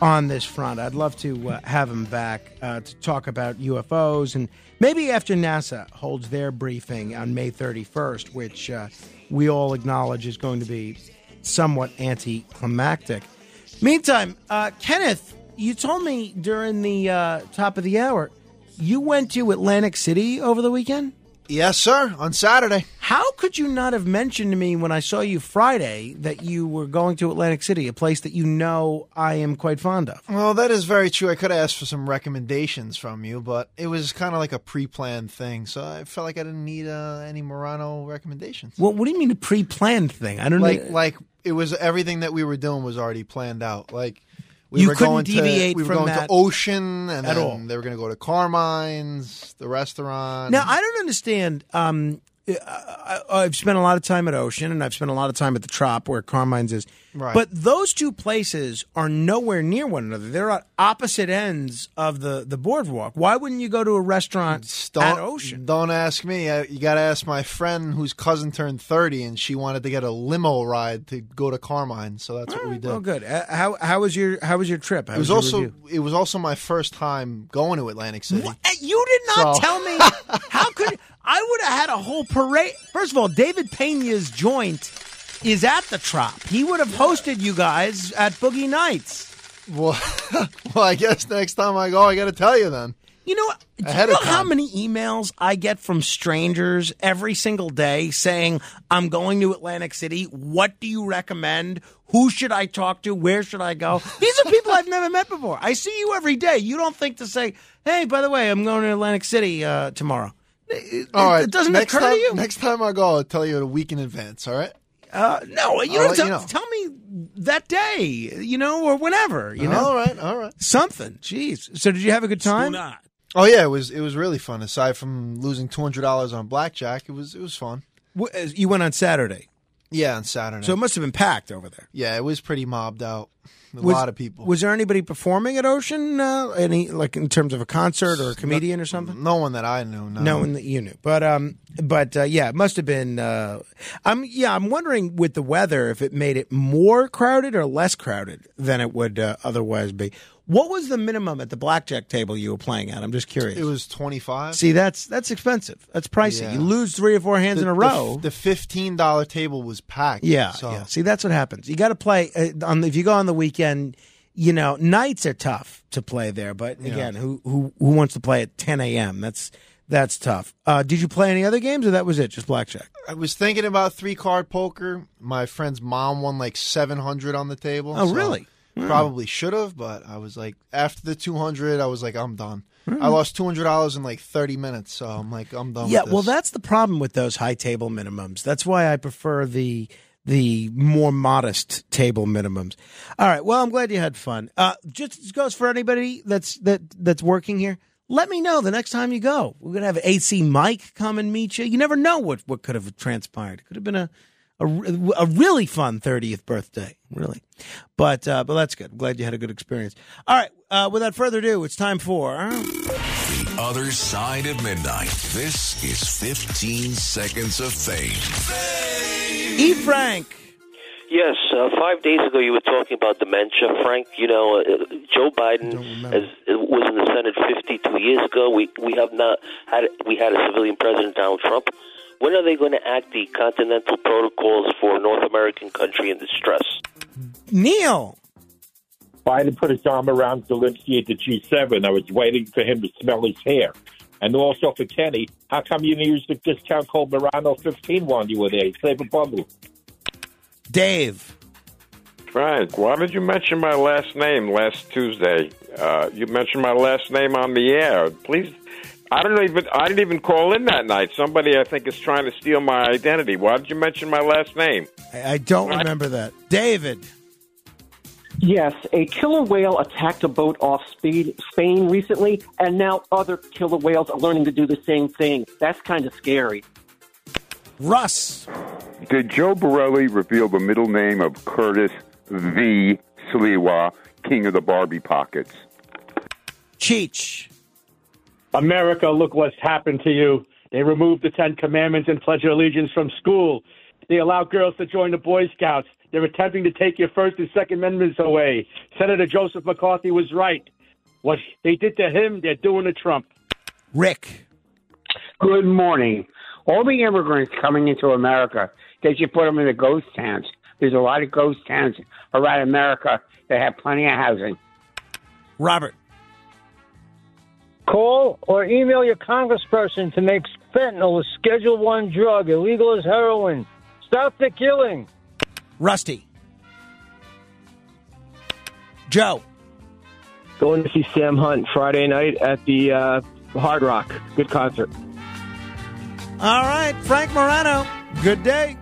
on this front. I'd love to uh, have him back uh, to talk about UFOs and maybe after NASA holds their briefing on May 31st, which uh, we all acknowledge is going to be somewhat anticlimactic. Meantime, uh, Kenneth, you told me during the uh, top of the hour you went to Atlantic City over the weekend. Yes, sir. On Saturday. How could you not have mentioned to me when I saw you Friday that you were going to Atlantic City, a place that you know I am quite fond of? Well, that is very true. I could have asked for some recommendations from you, but it was kind of like a pre-planned thing, so I felt like I didn't need uh, any Morano recommendations. Well, what do you mean a pre-planned thing? I don't like know. like it was everything that we were doing was already planned out. Like we You couldn't deviate to we were from going that to Ocean, and at then all. they were going to go to Carmine's, the restaurant. Now I don't understand. Um, I, I've spent a lot of time at Ocean, and I've spent a lot of time at the Trop, where Carmine's is. Right. But those two places are nowhere near one another. They're at opposite ends of the the boardwalk. Why wouldn't you go to a restaurant at Ocean? Don't ask me. You got to ask my friend whose cousin turned 30 and she wanted to get a limo ride to go to Carmine. So that's what we did. Oh, good. Uh, how how was your how was your trip? How It was your also review? it was also my first time going to Atlantic City. Uh, You did not So- tell me. How could I would have had a whole parade? First of all, David Pena's joint is at the Trop. He would have hosted you guys at Boogie Nights. Well, well, I guess next time I go, I got to tell you then. You know? Do Ahead you know how many emails I get from strangers every single day saying, I'm going to Atlantic City. What do you recommend? Who should I talk to? Where should I go? These are people I've never met before. I see you every day. You don't think to say, hey, by the way, I'm going to Atlantic City uh, tomorrow. It, All right, it doesn't next occur time, to you? Next time I go, I'll tell you a week in advance. All right. Uh, no, you I'll don't tell, you know. tell me that day, you know, or whenever, you know. All right, all right. Something. Jeez. So did you have a good time? Oh yeah, it was it was really fun. Aside from losing two hundred dollars on blackjack, it was it was fun. Uh, You went on Saturday. Yeah, on Saturday. So it must have been packed over there. yeah, it was pretty mobbed out. A Was- lot of people. Was there anybody performing at Ocean? Uh, any like in terms of a concert or a comedian or something? No one that I knew. No, No one that you knew. But um, but uh, yeah, it must have been. Uh, I'm yeah, I'm wondering with the weather if it made it more crowded or less crowded than it would uh, otherwise be. What was the minimum at the blackjack table you were playing at? I'm just curious. It was twenty five. See, that's that's expensive. That's pricey. Yeah. You lose three or four hands in a row. The, fifteen dollar table was packed. Yeah, so. yeah. See, that's what happens. You got to play uh, on. If you go on the weekend, you know nights are tough to play there. But Yeah. again, who who who wants to play at 10 a.m.? That's that's tough. Uh, did you play any other games, or that was it? Just blackjack. I was thinking about three card poker. My friend's mom won like seven hundred on the table. Oh, so really? Probably should have, but I was like, after the two hundred, I was like, I'm done. I lost two hundred dollars in like thirty minutes, so I'm like, I'm done. Yeah, well, that's the problem with those high table minimums. That's why I prefer the the more modest table minimums. All right. Well, I'm glad you had fun. Uh, just goes for anybody that's that that's working here. Let me know the next time you go. We're gonna have AC Mike come and meet you. You never know what what could have transpired. Could have been a a, a really fun 30th birthday, really. But uh, but that's good. I'm glad you had a good experience. All right. Uh, without further ado, it's time for. The other side of midnight. This is 15 seconds of fame. E. Frank. Yes, uh, five days ago you were talking about dementia, Frank. You know, uh, Joe Biden has, was in the Senate 52 years ago. We we have not had we had a civilian president, Donald Trump. When are they going to act the Continental Protocols for North American country in distress? Neil. Biden put his arm around Zelensky at the G7. I was waiting for him to smell his hair. And also for Kenny, how come you didn't use the discount code Morano 15 while you were there? Save a bundle. Dave. Frank, why did you mention my last name last Tuesday? Uh, you mentioned my last name on the air. Please, I don't even. I didn't even call in that night. Somebody, I think, is trying to steal my identity. Why did you mention my last name? I, I don't remember that. David. Yes, a killer whale attacked a boat off speed, Spain recently, and now other killer whales are learning to do the same thing. That's kind of scary. Russ. Did Joe Borelli reveal the middle name of Curtis V. Sliwa, king of the Barbie pockets? Cheech. America, look what's happened to you. They removed the Ten Commandments and Pledge of Allegiance from school. They allow girls to join the Boy Scouts. They're attempting to take your First and Second Amendments away. Senator Joseph McCarthy was right. What they did to him, they're doing to Trump. Rick. Good morning. All the immigrants coming into America, they should put them in the ghost towns. There's a lot of ghost towns around America that have plenty of housing. Robert. Call or email your congressperson to make fentanyl a Schedule One drug, illegal as heroin. Stop the killing. Rusty. Joe. Going to see Sam Hunt Friday night at the uh, Hard Rock. Good concert. All right, Frank Morano. Good day.